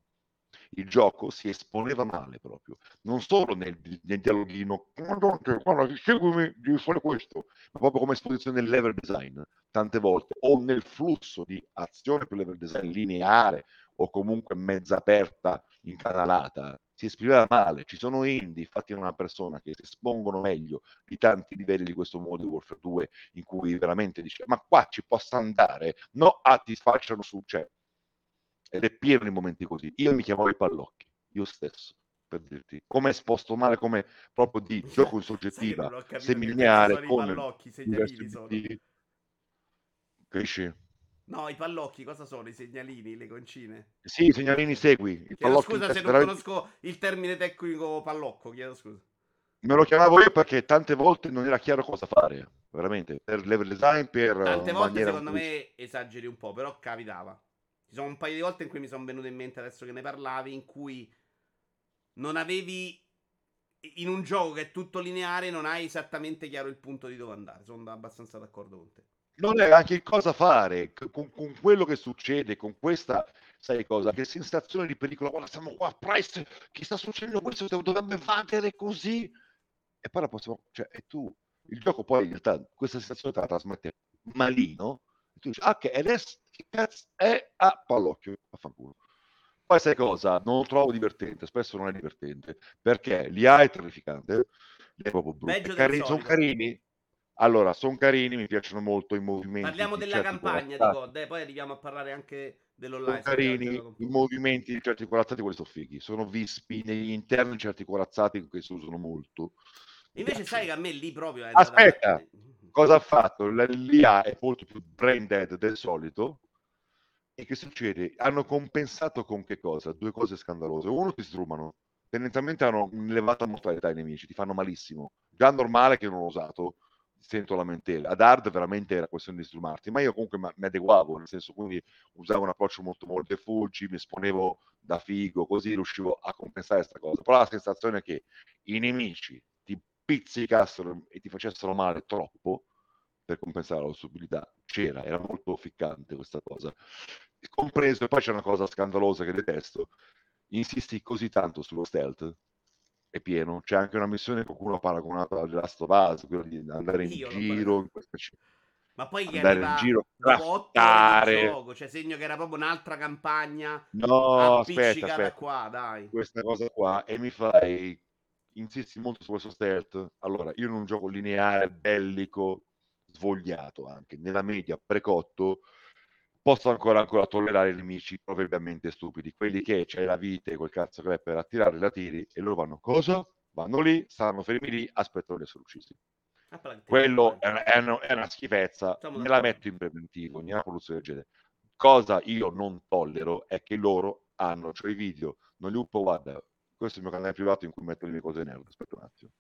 Il gioco si esponeva male proprio, non solo nel, nel dialoghino, guarda, seguimi, devi fare questo, ma proprio come esposizione del level design, tante volte, o nel flusso di azione per level design lineare o comunque mezza aperta, incanalata, si esprimeva male. Ci sono indie fatti da una persona che si espongono meglio di tanti livelli di questo modo di Warfare 2 in cui veramente dice ma qua ci possa andare, no, ah, ti sfacciano su, cioè, ed è pieno di momenti così. Io mi chiamavo i pallocchi, io stesso, per dirti. Come esposto male, come proprio di gioco in soggettiva, semilineare, con pallocchi, segnalini sono. Capisci? No, i pallocchi cosa sono? I segnalini, le concine? Sì, i segnalini segui. I scusa se non conosco il termine tecnico pallocco, chiedo scusa. Me lo chiamavo io perché tante volte non era chiaro cosa fare, veramente, per level design, per... Tante volte secondo me esageri un po', però capitava. Ci sono un paio di volte in cui mi sono venute in mente adesso che ne parlavi, in cui non avevi in un gioco che è tutto lineare, non hai esattamente chiaro il punto di dove andare. Sono abbastanza d'accordo con te. Non è anche cosa fare con, con quello che succede, con questa, sai cosa? Che sensazione di pericolo. Guarda, siamo qua, Price, che sta succedendo questo? Dovrebbe evadere così. E poi la possiamo, cioè, e tu, il gioco poi in realtà questa sensazione te la trasmette malino. E tu dici, ah, ok, adesso che cazzo è a pallocchio, affanculo. Poi sai cosa? Non lo trovo divertente, spesso non è divertente, perché l'IA è terrificante, è proprio brutto. Cari- sono carini, allora, sono carini, mi piacciono molto i movimenti. Parliamo della campagna di God, eh, poi arriviamo a parlare anche dell'online. Sono carini, i movimenti di certi corazzati, quelli sono fighi. Sono vispi negli interni certi corazzati che si usano molto. Invece sai che a me lì proprio è Aspetta, da... cosa ha fatto? L'IA è molto più brain dead del solito. E che succede? Hanno compensato con che cosa? Due cose scandalose. Uno, ti strumano. Tendenzialmente hanno un'elevata mortalità i nemici, ti fanno malissimo. Già normale che non ho usato sento lamentele. Ad hard veramente era questione di strumarti, ma io comunque mi adeguavo, nel senso quindi usavo un approccio molto molto fuggi, mi esponevo da figo, così riuscivo a compensare questa cosa. Però la sensazione è che i nemici ti pizzicassero e ti facessero male troppo per compensare la possibilità c'era, era molto ficcante questa cosa. Compreso, e poi c'è una cosa scandalosa che detesto, insisti così tanto sullo stealth è pieno. C'è anche una missione che qualcuno ha paragonato a Last of Us, quello di andare in giro. In questa... Ma poi che andare in giro, craftare. gioco, cioè segno che era proprio un'altra campagna. No, aspetta, aspetta. qua, dai. Questa cosa qua e mi fai insisti molto su questo stealth. Allora, io in un gioco lineare, bellico, svogliato anche, nella media, precotto, posso ancora, ancora tollerare i nemici proverbialmente stupidi, quelli che c'è la vita e quel cazzo che è per attirare la tiri e loro vanno cosa? Vanno lì, stanno fermi lì, aspettano di essere uccisi. Ah, Quello è una, è, una, è una, schifezza, me la metto in preventivo, una produzione del genere. Cosa io non tollero è che loro hanno, cioè i video, non li uppo, guarda, questo è il mio canale privato in cui metto le mie cose nerd, aspetta un attimo.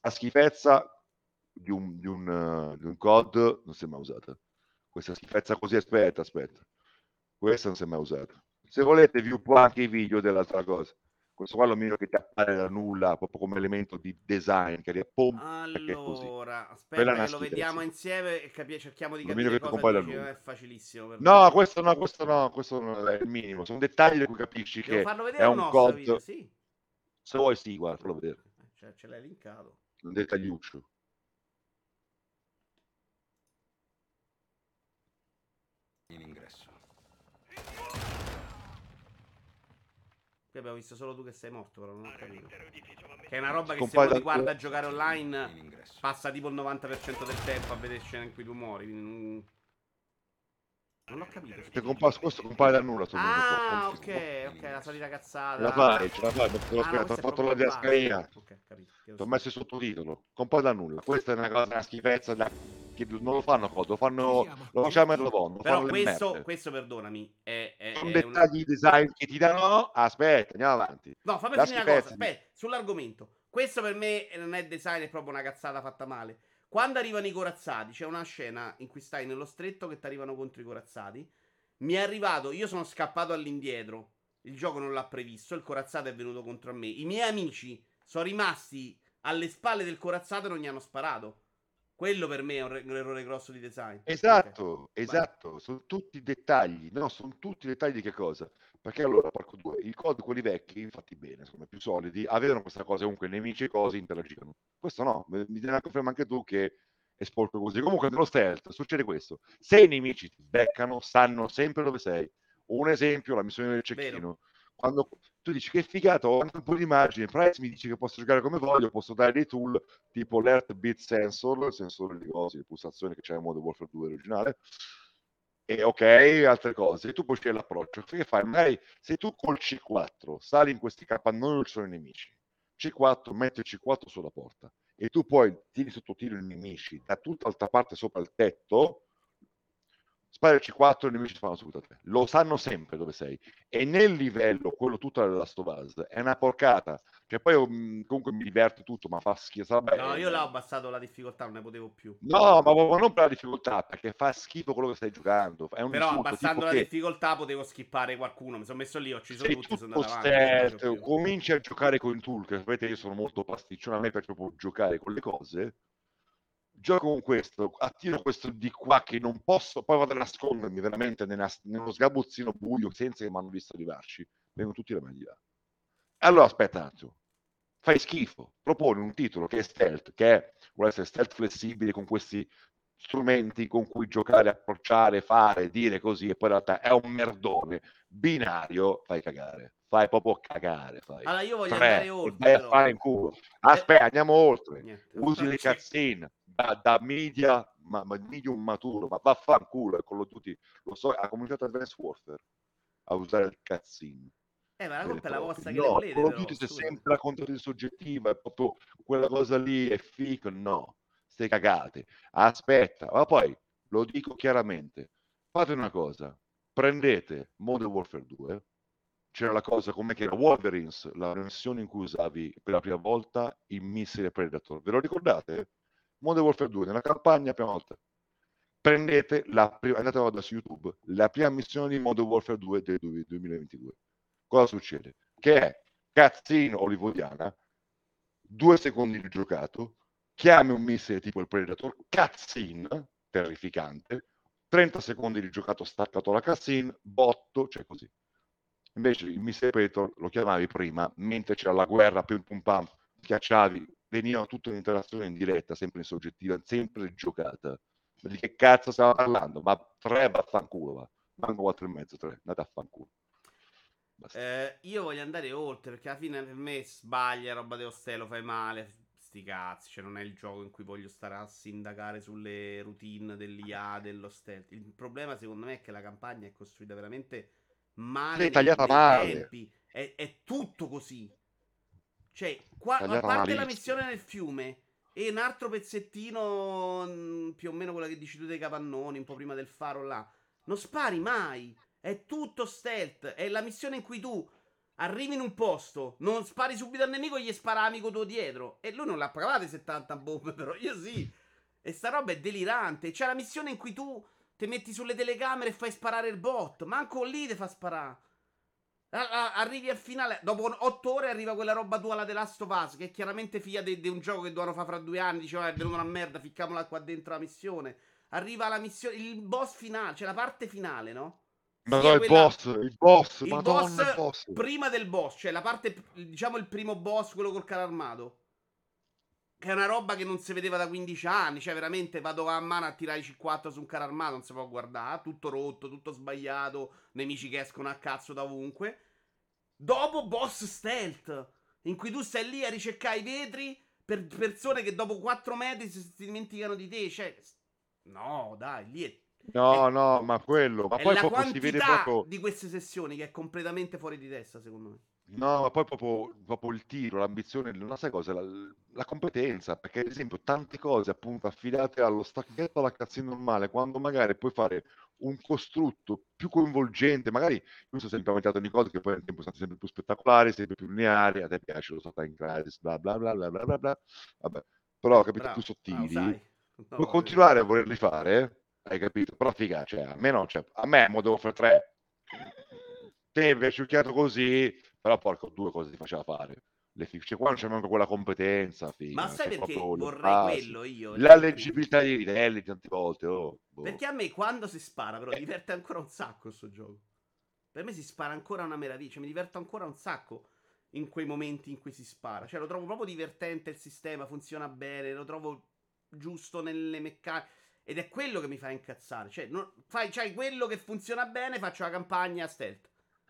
La schifezza di un, di un, uh, di un COD non si è mai usata questa schifezza così, aspetta, aspetta. Questa non si è mai usata. Se volete vi uppo anche i video dell'altra cosa. Questo qua lo miro che ti appare da nulla, proprio come elemento di design, che è allora, aspetta, lo vediamo insieme e capi- cerchiamo di capire che cosa dici, è facilissimo. no, questo no, questo no, questo è il minimo. Sono dettagli di cui capisci Devo che farlo vedere è un cod. Sì. Se vuoi sì, guarda, fallo vedere. Eh, cioè, ce l'hai linkato. Un dettagliuccio. In ingresso. Qui abbiamo visto solo tu che sei morto, però non ho capito. Che è una roba che se uno ti guarda a giocare online passa tipo il 90% del tempo a vedere scene in cui tu muori. Non... non l'ho capito. Che compa- questo compare da nulla. Ah, ok, ok, la solita cazzata. La fai, ce la fai, perché l'ho ah, ho fatto la diascaria. Ok, capito. Ti ho messo il sottotitolo. Compare da nulla. Questa è una cosa, una schifezza da che non lo fanno lo fanno lo facciamo a Merlevon. Però questo, questo, perdonami, è, è, sono è dettagli di design che ti danno. Aspetta, andiamo avanti. No, fammi finire una cosa. Aspetta, sull'argomento. Questo per me non è design, è proprio una cazzata fatta male. Quando arrivano i corazzati, c'è una scena in cui stai nello stretto che ti arrivano contro i corazzati. Mi è arrivato, io sono scappato all'indietro. Il gioco non l'ha previsto, il corazzato è venuto contro me. I miei amici sono rimasti alle spalle del corazzato e non gli hanno sparato. Quello per me è un, un errore grosso di design. Esatto, okay. esatto, sono tutti dettagli, no, sono tutti dettagli di che cosa? Perché allora, porco due, i codi, quelli vecchi, fatti bene, insomma, più solidi, avevano questa cosa, comunque i nemici e cose interagivano. Questo no, mi devi conferma anche tu che è sporco così. Comunque nello stealth succede questo, se i nemici ti beccano, sanno sempre dove sei. Un esempio, la missione del cecchino. Vero quando tu dici che figata, ho un po' di immagine, Price mi dice che posso giocare come voglio, posso dare dei tool tipo l'Earth Beat Sensor, il sensore di cose, di pulsazioni che c'è nel modo Warfare 2 originale, e ok, altre cose, e tu puoi scegliere l'approccio. Che fai? Magari se tu col C4 sali in questi capannoni non ci sono i nemici, C4 metti il C4 sulla porta e tu poi tiri sotto tiro i nemici da tutta l'altra parte sopra il tetto, spari il C4 i nemici fanno subito a te. Lo sanno sempre dove sei. E nel livello, quello tutto della Last of Us, è una porcata. Che poi um, comunque mi diverte tutto, ma fa schifo. No, io l'ho abbassato la difficoltà, non ne potevo più. No, ma, ma non per la difficoltà, perché fa schifo quello che stai giocando. È un Però insulto, abbassando la che... difficoltà potevo skippare qualcuno. Mi sono messo lì, ho ucciso Sei tutti, sono andato avanti. Cominci a giocare con i tool, che sapete io sono molto pasticcione, a me piace proprio giocare con le cose gioco con questo, attiro questo di qua che non posso, poi vado a nascondermi veramente nella, nello sgabuzzino buio senza che mi hanno visto arrivarci. Vengono tutti me di là. Allora aspetta un attimo, fai schifo, proponi un titolo che è stealth, che è, vuole essere stealth flessibile con questi strumenti con cui giocare, approcciare, fare, dire così, e poi in realtà è un merdone binario, fai cagare fai proprio cagare. Fai. Allora io voglio Tre, andare oltre. A fare in culo. Aspetta, andiamo oltre. Niente, Usi le cazzine da, da media, ma, ma, medium maturo, ma vaffanculo, è quello tutti, lo so, ha cominciato Advanced Warfare a usare il cazzino. Eh, ma la colpa è la vostra che no, volete. Call of Duty è sempre la controllo soggettiva, è proprio quella cosa lì, è fico, no, stai cagate. Aspetta, ma poi lo dico chiaramente, fate una cosa, prendete Modern Warfare 2, c'era la cosa come che era Wolverines, la versione in cui usavi per la prima volta il missile Predator. Ve lo ricordate? Modern Warfare 2, nella campagna, prima volta. Prendete la prima, andate a su YouTube, la prima missione di Modern Warfare 2 del 2022. Cosa succede? Che è cazzino hollywoodiana, due secondi di giocato, chiami un missile tipo il Predator, cazzin, terrificante, 30 secondi di giocato staccato la cazzin, botto, cioè così. Invece il Mr. Predator lo chiamavi prima, mentre c'era la guerra, pim pum pam, schiacciavi, veniva tutta un'interazione in diretta, sempre in soggettiva, sempre giocata. Ma di che cazzo stiamo parlando? Ma tre vaffanculo, va. Manco quattro e mezzo, tre, andate a fanculo. Eh, io voglio andare oltre perché alla fine per me sbaglia, roba dello stelo, fai male. Sti cazzi, cioè non è il gioco in cui voglio stare a sindacare sulle routine dell'IA, dello stealth. Il problema secondo me è che la campagna è costruita veramente male. È tagliata male. Tempi. È, è, tutto così. Cioè, qua, a parte la missione nel fiume e un altro pezzettino, mm, più o meno quella che dici tu dei capannoni, un po' prima del faro là, non spari mai. È tutto stealth. È la missione in cui tu arrivi in un posto, non spari subito al nemico e gli spara amico tuo dietro. E lui non l'ha pagate 70 bombe, però io sì. E sta roba è delirante. C'è la missione in cui tu ti metti sulle telecamere e fai sparare il bot. Manco lì ti fa sparare. Arrivi al finale, dopo 8 ore arriva quella roba tua la The Last of Us, che è chiaramente figlia di un gioco che dovevano fare fra due anni. Diceva, è venuta una merda, ficcamola qua dentro la missione. Arriva la missione, il boss finale, cioè la parte finale, no? No, no, il boss, il boss, il madonna, boss, il boss. Prima del boss, cioè la parte, diciamo il primo boss, quello col carro armato. Che è una roba che non si vedeva da 15 anni. Cioè, veramente vado a mano a tirare i C4 su un carro armato. Non si può guardare. Tutto rotto, tutto sbagliato. Nemici che escono a cazzo da ovunque. Dopo boss stealth. In cui tu stai lì a ricercare i vetri per persone che dopo 4 metri si dimenticano di te. Cioè, no, dai, lì è. No, è, no, ma quello. Ma poi proprio si vede proprio. di queste sessioni che è completamente fuori di testa, secondo me. No, ma poi proprio, proprio il tiro, l'ambizione, non sai cosa, la, la competenza, perché ad esempio tante cose appunto affidate allo stacchetto alla cazzina normale, quando magari puoi fare un costrutto più coinvolgente, magari io sono sempre aumentato di cose che poi nel tempo sono sempre più spettacolari, sempre più lineari, a te piace lo stata in crisis, bla bla bla bla bla bla bla, vabbè, però capito, Bravo. più sottili, no, puoi continuare a volerli fare, hai capito, però figa, cioè, a me no, cioè, a me Modern Warfare 3 te mi hai succhiato così però porco due cose ti faceva fare. le fi- cioè, quando c'è manco quella competenza, figa, Ma sai perché vorrei quello io? La leggibilità dei livelli tante volte. Oh, boh. Perché a me quando si spara, però, diverte ancora un sacco questo gioco. Per me si spara ancora una meraviglia. Mi diverto ancora un sacco in quei momenti in cui si spara. Cioè, lo trovo proprio divertente il sistema, funziona bene, lo trovo giusto nelle meccaniche. Ed è quello che mi fa incazzare. Cioè, non, fai, c'hai quello che funziona bene, faccio la campagna a stealth.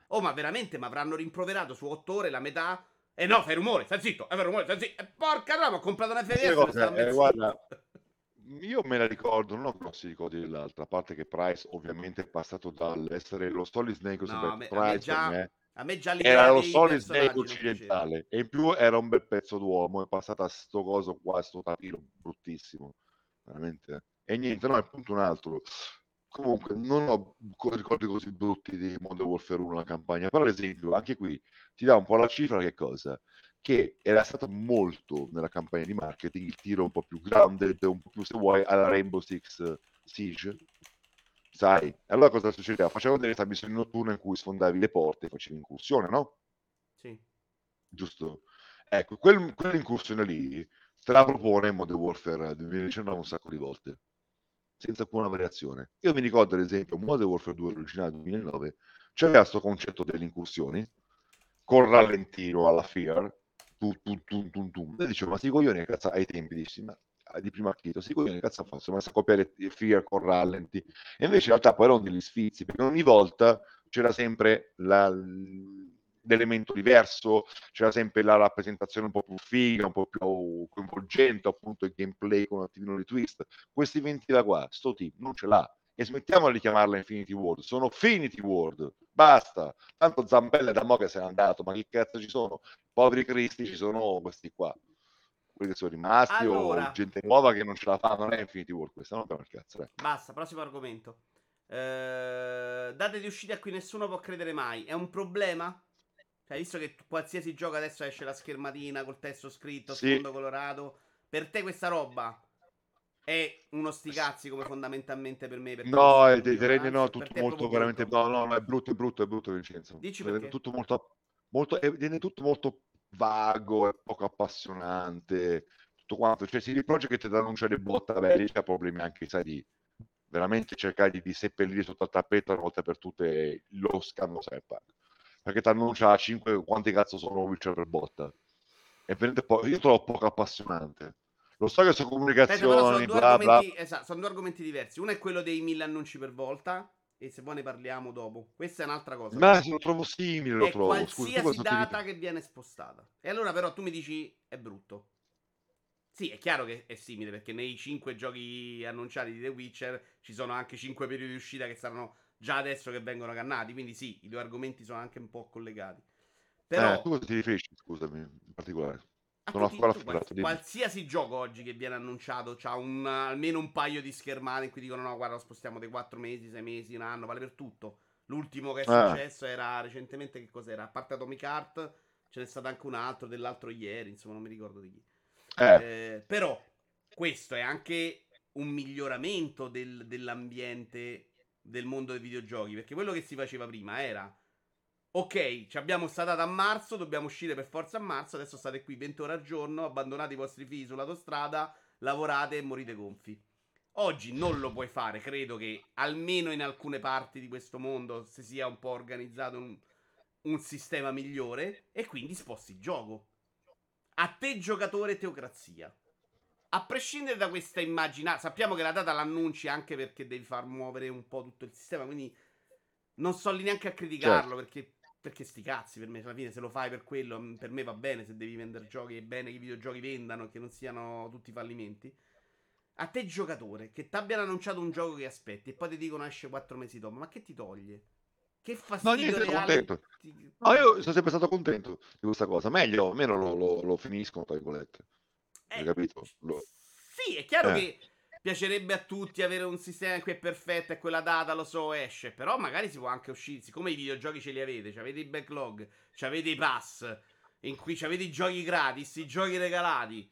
Oh, ma veramente mi avranno rimproverato su 8 ore la metà? Eh no, fai rumore, stai zitto, fai rumore, stai zitto. Eh, porca no, ho comprato una FDS. Eh, guarda, io me la ricordo, non ho grossi ricordi dell'altra, a parte che Price ovviamente è passato dall'essere lo Solid Snake no, a me, Price a me già, me a me già era lo Solid Snake occidentale e in più era un bel pezzo d'uomo, è passata a sto coso qua, sto tapino bruttissimo, veramente. E niente, no, è appunto un altro. Comunque, non ho ricordi così brutti di Modern Warfare 1 la campagna, però ad esempio, anche qui ti dà un po' la cifra che cosa? Che era stato molto nella campagna di marketing il tiro un po' più grounded, un po' più se vuoi alla Rainbow Six Siege. Sai? Allora cosa succedeva? Facevano delle missioni notturne in cui sfondavi le porte e facevi incursione, no? Sì. Giusto? Ecco, quel, quell'incursione lì te la propone Modern Warfare 2019 un sacco di volte senza alcuna variazione. Io mi ricordo, ad esempio, Modern Warfare 2 originale 2009, c'era questo concetto delle incursioni, con rallentino alla Fear, tu, tu, tu, tu, tu. E dicevo, ma si coglioni, cazzo, ai tempi, dissi, ma di primo acchito, si coglioni, cazzo fa, sono messo a copiare Fear con rallenti. E invece in realtà poi erano degli sfizi, perché ogni volta c'era sempre la l'elemento diverso, c'era sempre la rappresentazione un po' più figa, un po' più coinvolgente, appunto il gameplay con un attimino di twist. Questi 20 da qua, sto team non ce l'ha. E smettiamola di chiamarla Infinity World, sono Finity World, basta. Tanto Zambella da mo che se n'è andato, ma che cazzo ci sono? Poveri cristi, ci sono questi qua. Quelli che sono rimasti allora. o gente nuova che non ce la fa, non è Infinity World questa, non per cazzo. Eh. Basta, prossimo argomento. Eh, date di uscita a cui nessuno può credere mai. È un problema? Cioè, visto che qualsiasi gioco adesso esce la schermatina col testo scritto, sì. sfondo colorato, per te questa roba è uno sticazzi come fondamentalmente per me. Per no, è, ti rende no, tutto molto veramente no, no, no, è brutto, è brutto, è brutto Vincenzo. Dici perché? Tutto molto, molto, è, viene tutto molto vago, è poco appassionante, tutto quanto. Cioè, si riproge che ti annunciare botta, beh, c'è problemi anche, sai, di veramente cercare di, di seppellire sotto il tappeto una volta per tutte lo scandalo Cyberpunk perché ti annuncia 5 quanti cazzo sono Witcher per botta. E veramente po- io trovo poco appassionante. Lo so che sono comunicazioni, sono, due bla, bla. Esatto, sono due argomenti diversi. Uno è quello dei mille annunci per volta. E se poi ne parliamo dopo. Questa è un'altra cosa. Ma se lo trovo simile, lo è trovo. Qualsiasi Scusa, data che viene spostata. E allora, però, tu mi dici è brutto. Sì, è chiaro che è simile perché nei 5 giochi annunciati di The Witcher ci sono anche 5 periodi di uscita che saranno già adesso che vengono cannati. Quindi sì, i due argomenti sono anche un po' collegati. Però... Eh, tu cosa ti riferisci, scusami, in particolare? Sono ancora afferrato. Qualsiasi gioco oggi che viene annunciato ha un, almeno un paio di schermate in cui dicono no, guarda, lo spostiamo dei 4 mesi, 6 mesi, un anno, vale per tutto. L'ultimo che è ah. successo era recentemente, che cos'era? A parte Atomic Heart, ce n'è stato anche un altro dell'altro ieri, insomma, non mi ricordo di chi. Eh. Eh, però questo è anche un miglioramento del, dell'ambiente del mondo dei videogiochi. Perché quello che si faceva prima era. Ok, ci abbiamo stata a marzo, dobbiamo uscire per forza a marzo, adesso state qui 20 ore al giorno, abbandonate i vostri figli sull'autostrada, lavorate e morite gonfi. Oggi non lo puoi fare, credo che almeno in alcune parti di questo mondo si sia un po' organizzato un, un sistema migliore e quindi sposti il gioco. A te giocatore teocrazia a prescindere da questa immagine, sappiamo che la data l'annunci anche perché devi far muovere un po' tutto il sistema, quindi non sto lì neanche a criticarlo certo. perché, perché sti cazzi per me, alla fine se lo fai per quello, mm, per me va bene se devi vendere giochi, è bene che i videogiochi vendano, che non siano tutti fallimenti. A te giocatore, che ti abbiano annunciato un gioco che aspetti e poi ti dicono esce 4 mesi dopo, ma che ti toglie? Che fastidio no. Contento. No, io sono sempre stato contento di questa cosa. Meglio, almeno lo, lo, lo finiscono, tra virgolette. Hai capito? Lo... Sì, è chiaro eh. che piacerebbe a tutti avere un sistema cui è perfetto e quella data lo so esce. Però magari si può anche uscire. Siccome i videogiochi ce li avete, avete i backlog, avete i pass, in cui avete i giochi gratis, i giochi regalati.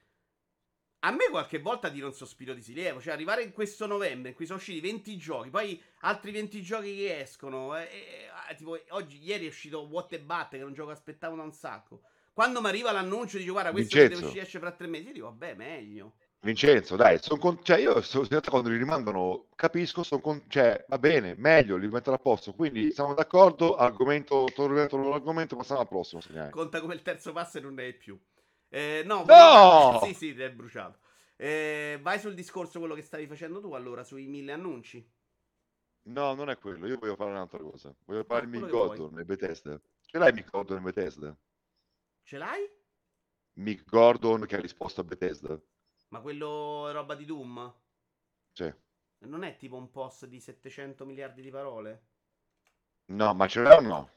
A me qualche volta tira un sospiro di sollievo. Cioè, arrivare in questo novembre in cui sono usciti 20 giochi, poi altri 20 giochi che escono. E, e, tipo, oggi, ieri è uscito What the Bat, che è un gioco che aspettavo da un sacco. Quando mi arriva l'annuncio, dico guarda, questo deve uscire esce fra tre mesi, dico vabbè, meglio. Vincenzo, dai, son con... cioè io so, quando li rimandano, capisco, son con... cioè, va bene, meglio, li mettono a posto. Quindi siamo d'accordo, argomento, torno l'argomento, passiamo al prossimo. Segnale. Conta come il terzo passo e non ne è più. Eh, no! no! Sì, sì, è bruciato. Eh, vai sul discorso quello che stavi facendo tu allora, sui mille annunci. No, non è quello, io voglio fare un'altra cosa. Voglio fare il Mick Gordon e Bethesda. Ce l'hai Mick Gordon e Bethesda? Ce l'hai? Mick Gordon che ha risposto a Bethesda. Ma quello roba di Doom? Sì. Non è tipo un post di 700 miliardi di parole? No, ma ce l'ha o no?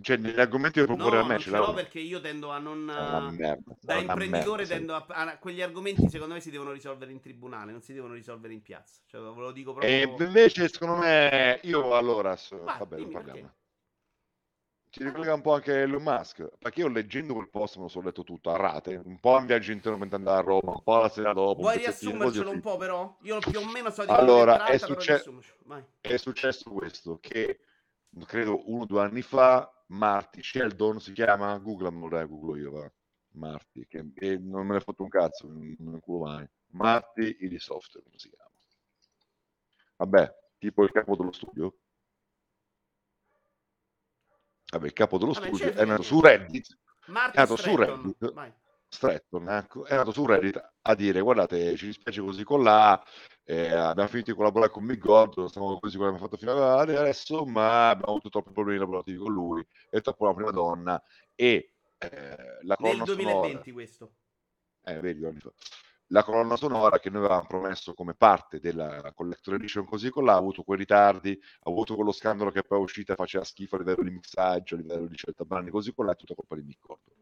Cioè, negli argomenti che proporre no, a me ce l'ho perché io tendo a non. Merda, da imprenditore merda, tendo a, a, Quegli argomenti secondo me si devono risolvere in tribunale, non si devono risolvere in piazza. Cioè, ve lo dico proprio. E invece, secondo me, io allora. So, Vai, vabbè, non parliamo. Ci ricollega un po' anche Elon Musk, perché io leggendo quel post me lo sono letto tutto a rate, un po' in viaggio intero mentre andare a Roma, un po' la sera dopo. Vuoi riassumercelo un po' però? Io più o meno so di Allora, è, succe- è successo questo, che credo uno o due anni fa, Marty Sheldon si chiama, Google, non Google io, va. Marty, che, che non me ne ho fatto un cazzo, non me ne culo mai. Marty ID Software, come si chiama. Vabbè, tipo il capo dello studio. Vabbè, il capo dello Vabbè, studio è nato su Reddit. Marty è nato su Reddit. Stretton ecco, è nato su Reddit a dire guardate ci dispiace così con la eh, abbiamo finito di collaborare con Mick Gordon siamo così come abbiamo fatto fino ad adesso ma abbiamo avuto troppi problemi lavorativi con lui è troppo una prima donna e eh, la nel 2020 sonora, questo. Eh, vedi, la colonna sonora che noi avevamo promesso come parte della Collector Edition così con là ha avuto quei ritardi, ha avuto quello scandalo che poi è uscito e faceva schifo a livello di mixaggio, a livello di scelta brani così con là, è tutta colpa di Mick Gordon.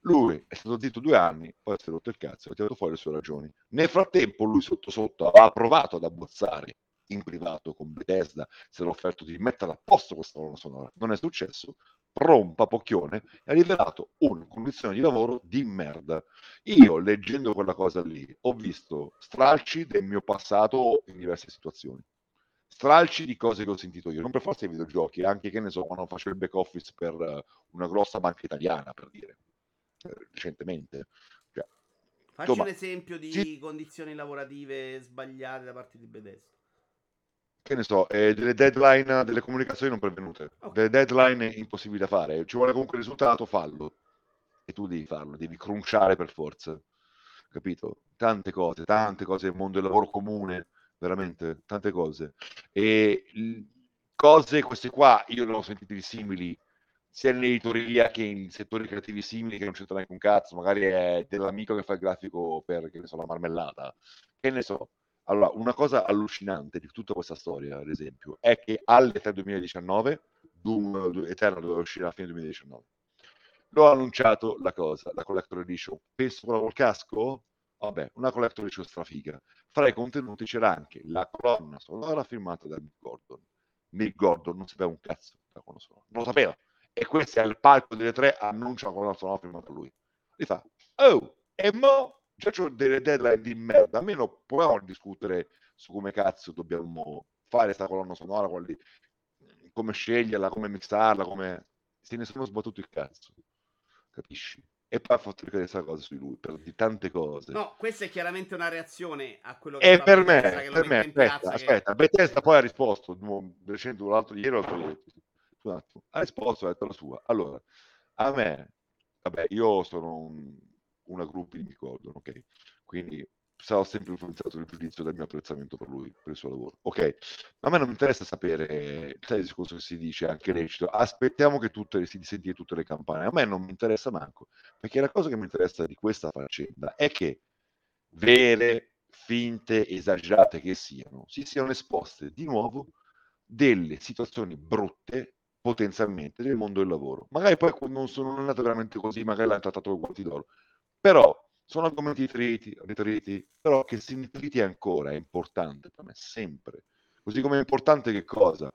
Lui è stato zitto due anni, poi si è rotto il cazzo ha tirato fuori le sue ragioni. Nel frattempo lui sotto sotto ha provato ad abbozzare in privato con Bethesda, si era offerto di mettere a posto questa colonna sonora. Non è successo, rompa Pocchione e ha rivelato una condizione di lavoro di merda. Io, leggendo quella cosa lì, ho visto stralci del mio passato in diverse situazioni. Stralci di cose che ho sentito io, non per forza i videogiochi, anche che ne so, quando facevo il back office per una grossa banca italiana, per dire, eh, recentemente. Cioè, Facci insomma, un esempio di sì. condizioni lavorative sbagliate da parte di Bethesda che ne so, eh, delle deadline delle comunicazioni non pervenute, okay. delle deadline impossibili da fare, ci vuole comunque il risultato, fallo. E tu devi farlo, devi crunciare per forza. Capito? Tante cose, tante cose nel mondo del lavoro comune, veramente, tante cose. E cose, queste qua, io ne ho sentite simili, sia nell'editoria che in settori creativi simili che non c'entra neanche un cazzo, magari è dell'amico che fa il grafico per, che ne so, la marmellata. Che ne so, allora, una cosa allucinante di tutta questa storia, ad esempio, è che all'E3 2019, Doom Eternal doveva uscire alla fine 2019. L'ho annunciato la cosa, la Collector Edition. Penso quella col casco? Vabbè, una Collector Edition strafiga. Fra i contenuti c'era anche la colonna sonora firmata da Mick Gordon. Mick Gordon non sapeva un cazzo da colonna sonora, non lo sapeva. E questo è il palco delle tre, annuncia la colonna sonora firmata da lui. Gli fa, oh, e mo già ho delle deadline di merda, almeno proviamo a discutere su come cazzo dobbiamo fare questa colonna sonora, quali, come sceglierla, come mixarla, come... Se ne sono sbattuto il cazzo, capisci? E poi ha fatto ricaere questa cosa su lui, per di tante cose. No, questa è chiaramente una reazione a quello che E per me, per me, aspetta, aspetta, che... Bethesda poi ha risposto, recente l'altro ieri, l'altro ieri, ha risposto, ha detto la sua. Allora, a me, vabbè, io sono un una group di Gordon, ok? Quindi sarò sempre influenzato nel giudizio dal mio apprezzamento per lui, per il suo lavoro. Ok, a me non mi interessa sapere, sai il discorso che si dice anche lecito, aspettiamo che tutte, si sentire tutte le campane, a me non mi interessa manco, perché la cosa che mi interessa di questa faccenda è che vere, finte, esagerate che siano, si siano esposte di nuovo delle situazioni brutte potenzialmente del mondo del lavoro. Magari poi non sono andato veramente così, magari l'hanno trattato con guanti d'oro, però sono argomenti ritriti, ritriti, però che si ritriti ancora è importante per me, sempre. Così come è importante che cosa?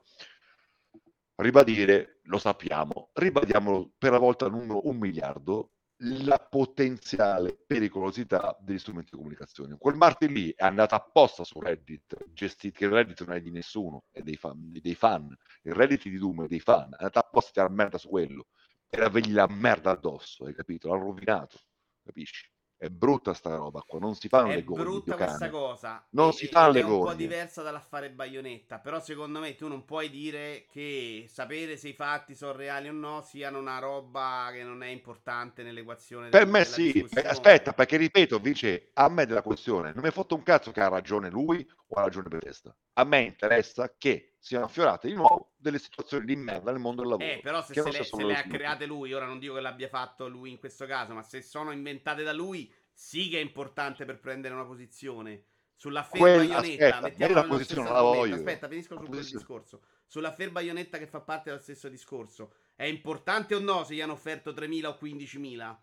Ribadire, lo sappiamo, ribadiamolo per la volta numero un miliardo, la potenziale pericolosità degli strumenti di comunicazione. Quel Martin lì è andato apposta su Reddit, gestito, che Reddit non è di nessuno, è dei fan, dei fan. Il Reddit di Doom è dei fan, è andato apposta a merda su quello era avergli la merda addosso, hai capito? L'ha rovinato, capisci? È brutta sta roba qua, non si fanno è le gogne. È brutta questa cosa. Non e, si fanno le gogne. È un po' diversa dall'affare Baionetta, però secondo me tu non puoi dire che sapere se i fatti sono reali o no siano una roba che non è importante nell'equazione. Per me sì, aspetta, perché ripeto, dice a me della questione, non mi è fatto un cazzo che ha ragione lui o ha ragione Bethesda. A me interessa che siano affiorate di nuovo delle situazioni di merda nel mondo del lavoro. Eh, però se, se, le, se le ha create lui, ora non dico che l'abbia fatto lui in questo caso, ma se sono inventate da lui, sì che è importante per prendere una posizione. Sulla Baionetta, mettiamo la posizione la voglio. Aspetta, finisco su quel discorso. Sulla Baionetta che fa parte dello stesso discorso. È importante o no se gli hanno offerto 3.000 o 15.000?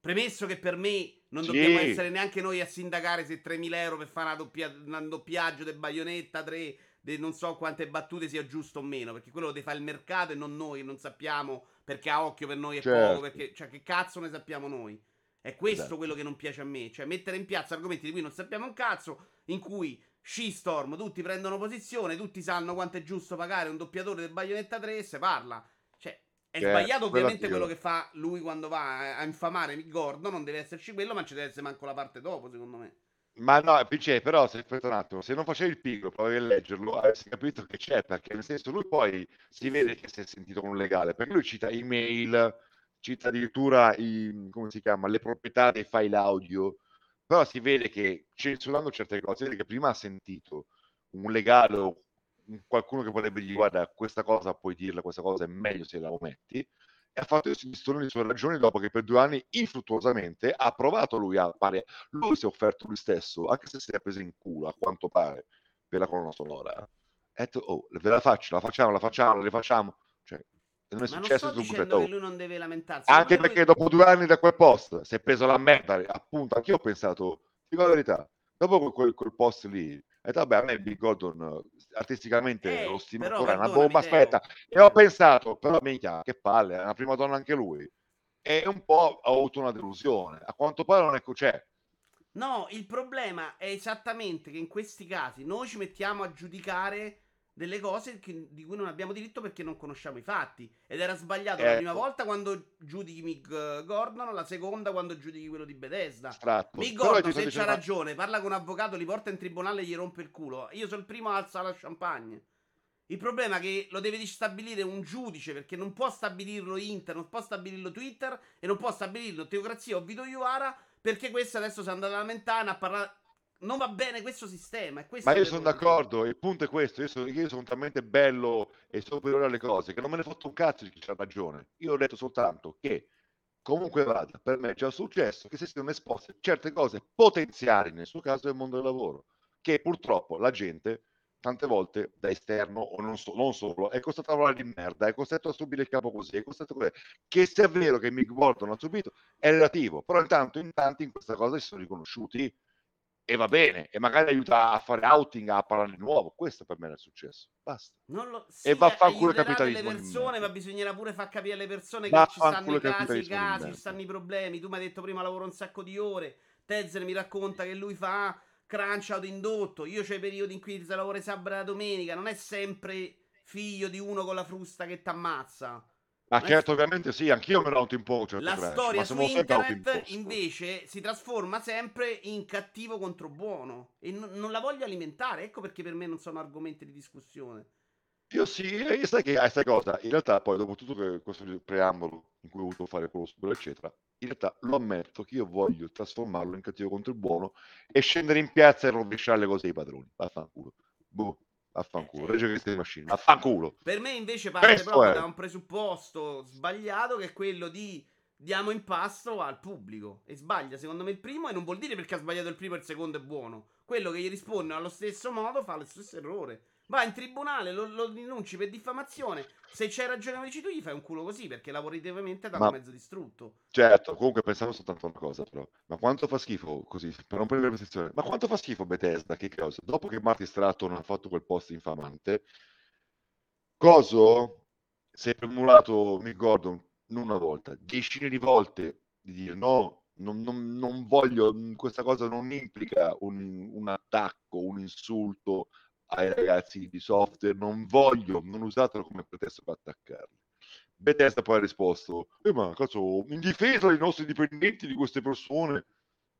Premesso che per me non sì. dobbiamo essere neanche noi a sindacare se 3.000 euro per fare una doppia, un doppiaggio di Baionetta 3 de non so quante battute sia giusto o meno, perché quello lo deve fare il mercato e non noi, non sappiamo perché a occhio per noi è certo. poco, perché cioè che cazzo ne sappiamo noi. È questo esatto. quello che non piace a me, cioè mettere in piazza argomenti di cui non sappiamo un cazzo, in cui Shitstorm tutti prendono posizione, tutti sanno quanto è giusto pagare un doppiatore del Bayonetta 3 e se parla. Cioè, è che sbagliato ovviamente quello che fa lui quando va a infamare Gordon, non deve esserci quello, ma ci deve essere manco la parte dopo, secondo me. Ma no, PC, però se aspetta un attimo, se non facevi il pigro, provavi a leggerlo, avresti capito che c'è, perché nel senso lui poi si vede che si è sentito un legale, perché lui cita email, cita addirittura i, come si chiama, le proprietà dei file audio, però si vede che censurando certe cose, vede che prima ha sentito un legale o qualcuno che vorrebbe dire guarda questa cosa puoi dirla, questa cosa è meglio se la ometti, e ha fatto le sue ragioni dopo che per due anni infruttuosamente ha provato lui a fare lui si è offerto lui stesso anche se si è preso in culo a quanto pare per la colonna sonora. Ha detto oh ve la faccio la facciamo la facciamo la rifacciamo. Cioè non è Ma successo non sto dicendo che lui non deve lamentarsi anche perché lui... dopo due anni da quel post si è preso la merda appunto anch'io ho pensato dico la verità dopo quel, quel post lì e vabbè, a me Big Gordon artisticamente eh, lo stimo ancora, è una bomba, aspetta. E ho pensato, però minchia, che palle, è una prima donna anche lui. E un po' ho avuto una delusione. A quanto pare non è così. No, il problema è esattamente che in questi casi noi ci mettiamo a giudicare delle cose che, di cui non abbiamo diritto perché non conosciamo i fatti. Ed era sbagliato ecco. la prima volta quando giudichi Mig Gordon, la seconda quando giudichi quello di Bethesda. Stratto. Mig Gordon, se c'ha ragione, parla con un avvocato, li porta in tribunale e gli rompe il culo. Io sono il primo a alzare la champagne. Il problema è che lo deve stabilire un giudice perché non può stabilirlo Inter, non può stabilirlo Twitter e non può stabilirlo Teocrazia o Vito Iuara perché questo adesso si è andato a lamentare a parlare non va bene questo sistema. Ma io sono d'accordo, il punto è questo, io sono, io sono, talmente bello e superiore alle cose che non me ne fatto un cazzo di chi ha ragione. Io ho detto soltanto che comunque vada, per me c'è successo che si siano esposte certe cose potenziali, nel suo caso del mondo del lavoro, che purtroppo la gente tante volte da esterno o non, so, non solo è costretto a lavorare di merda, è costretto a subire il capo così, è costretto a così. Che sia vero che Mick Gordon ha subito è relativo, però intanto in tanti in questa cosa si sono riconosciuti e va bene, e magari aiuta a fare outing, a parlare di nuovo. Questo per me è successo. Basta. Lo, sì, e va a fare culo il capitalismo. Persone, ma bisognerà pure far capire alle persone che ci stanno i casi, i casi, ci stanno i problemi. Tu mi hai detto prima lavoro un sacco di ore. Tezer mi racconta che lui fa crunch out indotto. Io c'ho i periodi in cui si lavora sabato e domenica. Non è sempre figlio di uno con la frusta che t'ammazza. Ah, certo, ovviamente sì, anch'io me lo autoimpongo. Certo la storia su internet invece si trasforma sempre in cattivo contro buono e n- non la voglio alimentare. Ecco perché per me non sono argomenti di discussione. Io sì, e sai che sai cosa? In realtà, poi, dopo tutto questo preambolo in cui ho voluto fare quello super, eccetera, in realtà lo ammetto che io voglio trasformarlo in cattivo contro il buono e scendere in piazza e rovesciare le cose ai padroni. Vaffanculo. Boh. Affanculo, Reggio Cristian Machine, affanculo. Per me invece parte Questo proprio è. da un presupposto sbagliato che è quello di diamo in pasto al pubblico. E sbaglia secondo me il primo e non vuol dire perché ha sbagliato il primo e il secondo è buono. Quello che gli risponde allo stesso modo fa lo stesso errore. Va in tribunale, lo, lo denunci per diffamazione. Se c'hai ragione come dici tu, gli fai un culo così perché lavorativamente da un mezzo distrutto. Certo, comunque pensavo soltanto una cosa, però. Ma quanto fa schifo così, per non prendere posizione, ma quanto fa schifo Bethesda? Che cosa? Dopo che Marty Stratton ha fatto quel post infamante, Coso si è premurato Mick Gordon non una volta, decine di volte di dire no, non, non, non voglio, questa cosa non implica un, un attacco, un insulto ai ragazzi di software, non voglio, non usatelo come pretesto per attaccarli. Bethesda poi ha risposto, eh ma cazzo, in difesa dei nostri dipendenti di queste persone,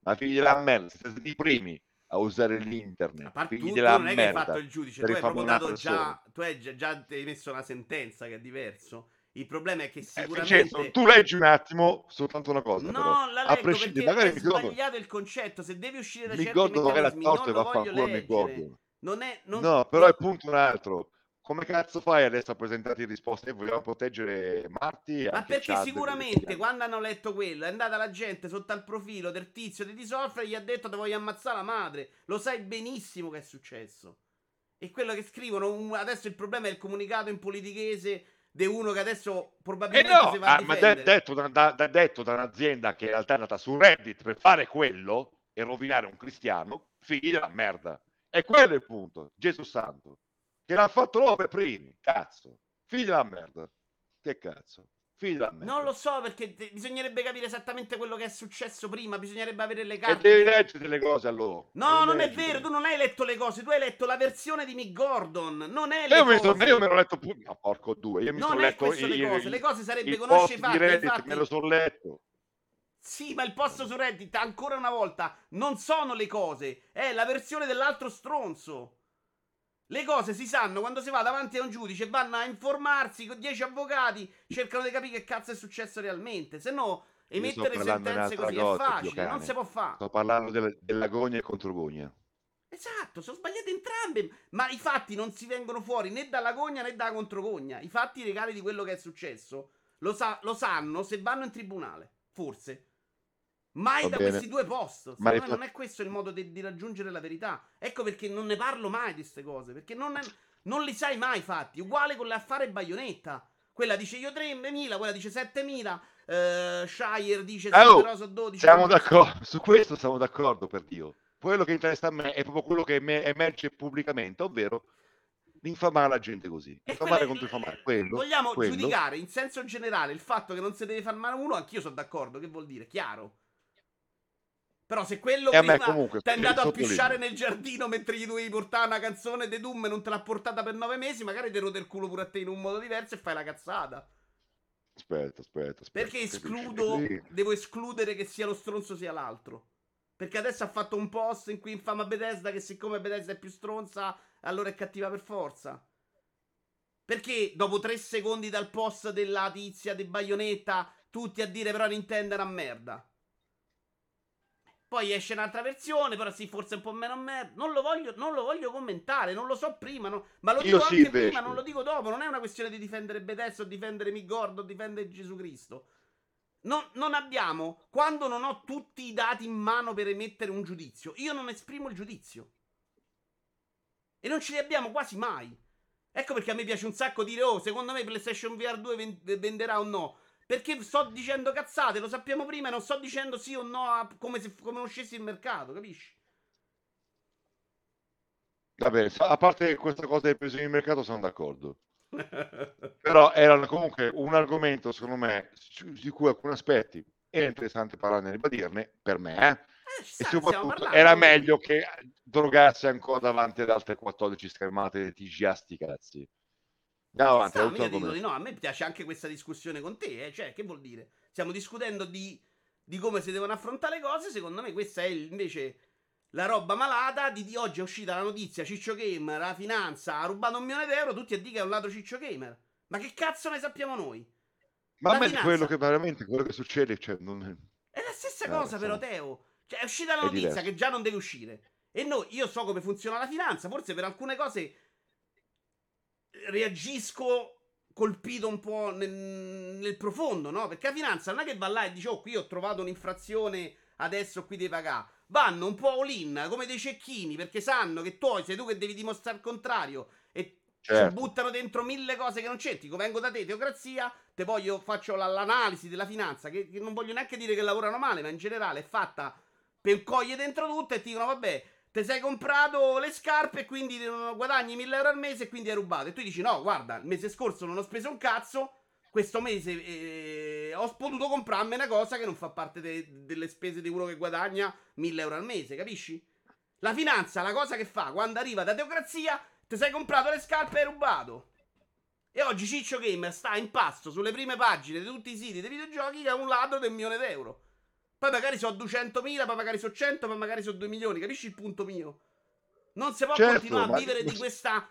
ma figli della merda, siete stati i primi a usare l'internet. A parte tu, tu non è che hai fatto il giudice, tu hai proprio dato già, tu hai già, già hai messo una sentenza che è diverso. Il problema è che sicuramente... Eh, certo, tu leggi un attimo soltanto una cosa. No, però. la leggo perché magari è sbagliato il concetto. Se devi uscire da certi meccanismi, non lo voglio leggere. Non è, non... No, però il punto è un altro come cazzo fai adesso a presentare in risposta? E vogliamo proteggere Marti? Ma perché sicuramente quando hanno letto quello è andata la gente sotto al profilo del tizio di Disoffre e gli ha detto ti voglio ammazzare la madre. Lo sai benissimo che è successo. E quello che scrivono, adesso il problema è il comunicato in politichese di uno che adesso probabilmente eh no, si va a ah, ma de- detto, da, da, detto da un'azienda che in realtà è andata su Reddit per fare quello e rovinare un cristiano, figli della merda. E quello è il punto, Gesù Santo che l'ha fatto loro per primi. Cazzo, figli della merda. Che cazzo. Figli della merda. Non lo so perché te- bisognerebbe capire esattamente quello che è successo prima. Bisognerebbe avere le carte. E devi leggere le cose allora. No, devi non è vero. Tu non hai letto le cose. Tu hai letto la versione di Mick Gordon. Non è le io cose. Mi sono, io me l'ho letto pure. No, porco due. Io mi non sono letto le cose. Le cose sarebbe conoscere i fatti. Reddit, infatti... Me lo sono letto. Sì, ma il post su Reddit, ancora una volta, non sono le cose. È la versione dell'altro stronzo. Le cose si sanno quando si va davanti a un giudice, vanno a informarsi con 10 avvocati, cercano di capire che cazzo è successo realmente. Se no, emettere sentenze così cosa, è facile, non si può fare. Sto parlando della, della gogna e controgogna. Esatto, sono sbagliate entrambe, ma i fatti non si vengono fuori né dalla gogna né dalla controgogna. I fatti legali di quello che è successo lo, sa- lo sanno se vanno in tribunale, forse. Mai da questi due post. Ma fa... non è questo il modo di, di, raggiungere la verità. Ecco perché non ne parlo mai di queste cose. Perché non, è, non li sai mai fatti. Uguale con l'affare Baionetta. Quella dice io 3.000, quella dice 7.000. Uh, Shire dice eh, oh, però 12. Siamo d'accordo. Su questo siamo d'accordo per Dio. Quello che interessa a me è proprio quello che emerge pubblicamente, ovvero infamare la gente così. Infamare contro infamare. Quello, vogliamo quello. giudicare in senso generale il fatto che non si deve far male a uno, anch'io sono d'accordo. Che vuol dire? Chiaro. Però se quello e prima comunque, ti è andato a pisciare nel giardino mentre gli dovevi portare una canzone de Doom e non te l'ha portata per nove mesi, magari ti rode il culo pure a te in un modo diverso e fai la cazzata. Aspetta, aspetta, aspetta. Perché escludo, devo escludere che sia lo stronzo sia l'altro. Perché adesso ha fatto un post in cui infama Bethesda che siccome Bethesda è più stronza, allora è cattiva per forza. Perché dopo tre secondi dal post della tizia di Bayonetta, tutti a dire però Nintendo una merda. Poi esce un'altra versione, però sì, forse un po' meno merda. Non lo voglio, non lo voglio commentare, non lo so prima, no? ma lo dico Io anche sì, prima, non lo dico dopo. Non è una questione di difendere Bethesda o difendere Migordo o difendere Gesù Cristo. Non, non, abbiamo, quando non ho tutti i dati in mano per emettere un giudizio, io non esprimo il giudizio. E non ce li abbiamo quasi mai. Ecco perché a me piace un sacco dire, oh, secondo me PlayStation VR 2 venderà o no. Perché sto dicendo cazzate, lo sappiamo prima e non sto dicendo sì o no a, come se come uscissi il mercato, capisci? Vabbè, a parte questa cosa del peso di mercato sono d'accordo. Però era comunque un argomento, secondo me, di cui alcuni aspetti era interessante parlarne e ribadirne, per me, eh? Eh, e soprattutto era meglio che drogarsi ancora davanti ad altre 14 schermate di TGA sti cazzi. Andiamo avanti. Sta, dico di no, a me piace anche questa discussione con te, eh? cioè, che vuol dire? Stiamo discutendo di, di, come si devono affrontare le cose, secondo me questa è invece la roba malata di, di oggi è uscita la notizia, Ciccio Gamer, la finanza, ha rubato un milione d'euro, tutti a dire che è un ladro Ciccio Gamer. Ma che cazzo ne sappiamo noi? Ma la a me finanza... quello che veramente, quello che succede, cioè, non è... La stessa eh, cosa però, Teo. Cioè, è uscita la notizia che già non deve uscire. E noi, io so come funziona la finanza, forse per alcune cose reagisco colpito un po' nel, nel, profondo, no? Perché la finanza non è che va là e dice, oh, qui ho trovato un'infrazione, adesso qui devi pagare. Vanno un po' all-in, come dei cecchini, perché sanno che tu sei tu che devi dimostrare il contrario e certo. ci buttano dentro mille cose che non c'è. Dico, vengo da te, teocrazia, te voglio, faccio l'analisi della finanza, che, che non voglio neanche dire che lavorano male, ma in generale è fatta per cogliere dentro tutto e ti dicono, vabbè, ti sei comprato le scarpe e quindi guadagni 1000 euro al mese e quindi hai rubato. E tu dici: No, guarda, il mese scorso non ho speso un cazzo. Questo mese eh, ho potuto comprarmi una cosa che non fa parte de- delle spese di uno che guadagna 1000 euro al mese, capisci? La finanza, la cosa che fa quando arriva da teocrazia, ti sei comprato le scarpe e hai rubato. E oggi Ciccio Gamer sta in pasto sulle prime pagine di tutti i siti dei videogiochi che ha un ladro del milione d'euro. Poi magari so 200.000, poi magari so 100, poi magari so 2 milioni. Capisci il punto mio? Non si può certo, continuare a vivere di questa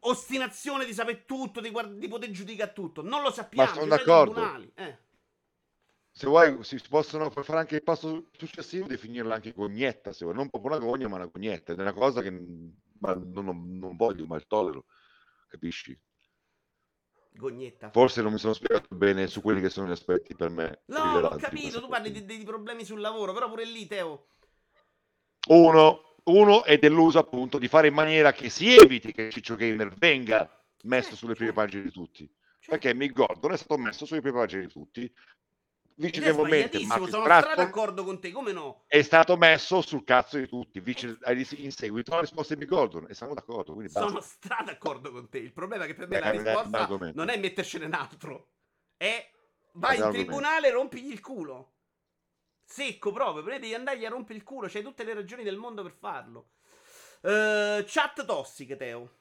ostinazione di sapere tutto, di, guard- di poter giudicare tutto. Non lo sappiamo. Ma sono d'accordo. Eh. Se vuoi, si possono fare anche il passo successivo di finirla anche cognetta, se vuoi. Non proprio una gogna, ma una cognetta. È una cosa che ma non, non, non voglio, ma il tollero. Capisci? Gognetta. Forse non mi sono spiegato bene su quelli che sono gli aspetti per me. No, ho capito, tu parli dei problemi sul lavoro, però pure lì, Teo. Uno, uno è deluso appunto di fare in maniera che si eviti che Ciccio Gamer venga messo sulle prime pagine di tutti. Perché Mick Gordon è stato messo sulle prime pagine di tutti vicedevolmente sono stra d'accordo con te come no? è stato messo sul cazzo di tutti vice, in seguito alla risposta di Gordon e siamo d'accordo sono stra d'accordo con te il problema è che per me eh, la risposta non è mettercene un altro è vai in tribunale e rompigli il culo. Secco proprio devi andargli a rompere il culo c'hai tutte le ragioni del mondo per farlo. Uh, chat tossiche Teo.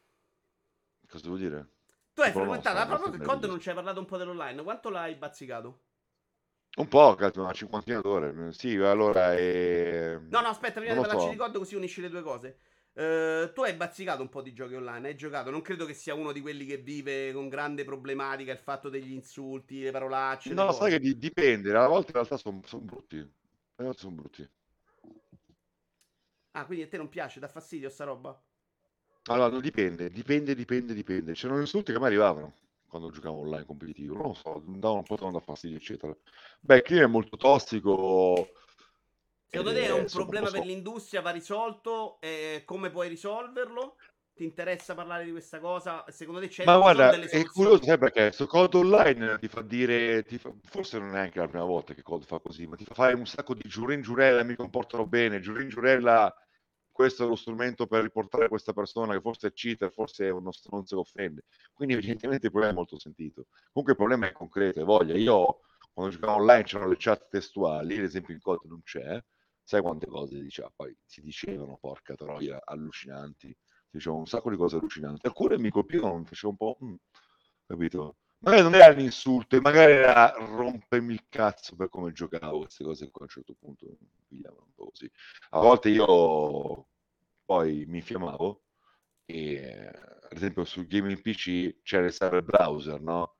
Cosa devo dire? tu hai frequentato la proprio che COD non ci hai parlato un po' dell'online quanto l'hai bazzicato? Un po', una cinquantina d'ore. Sì, allora è... No, no, aspetta, prima di parlarci so. di COD così unisci le due cose. Uh, tu hai bazzicato un po' di giochi online, hai giocato. Non credo che sia uno di quelli che vive con grande problematica il fatto degli insulti, le parolacce. No, sai che di- dipende. A volte in realtà sono son brutti. A volte sono brutti. Ah, quindi a te non piace, dà fastidio sta roba? Allora, no, dipende, dipende, dipende, dipende. C'erano insulti che mi arrivavano quando giocavo online competitivo, non lo so, andavano un po' da fastidio, eccetera. Beh, clima è molto tossico. Secondo te è un problema per l'industria, va risolto? E come puoi risolverlo? Ti interessa parlare di questa cosa? Secondo te c'è Ma guarda, è curioso, sai perché? Su Code Online ti fa dire, ti fa, forse non è neanche la prima volta che Code fa così, ma ti fa fare un sacco di giurin giurella, mi comportano bene, giurin giurella questo è lo strumento per riportare questa persona che forse è cheater, forse è uno stronzo che offende. Quindi evidentemente il problema è molto sentito. Comunque il problema è concreto, è voglia. Io quando giocavo online c'erano le chat testuali, ad esempio in code non c'è, sai quante cose diceva, poi si dicevano, porca troia, allucinanti, si dicevano un sacco di cose allucinanti. Alcune mi colpivano, mi facevo un po', mm, capito? Magari non era un insulto, magari era rompermi il cazzo per come giocavo, queste cose qua a un certo punto mi così. A volte io poi mi infiammavo e ad esempio sul gaming PC c'era il server browser, no?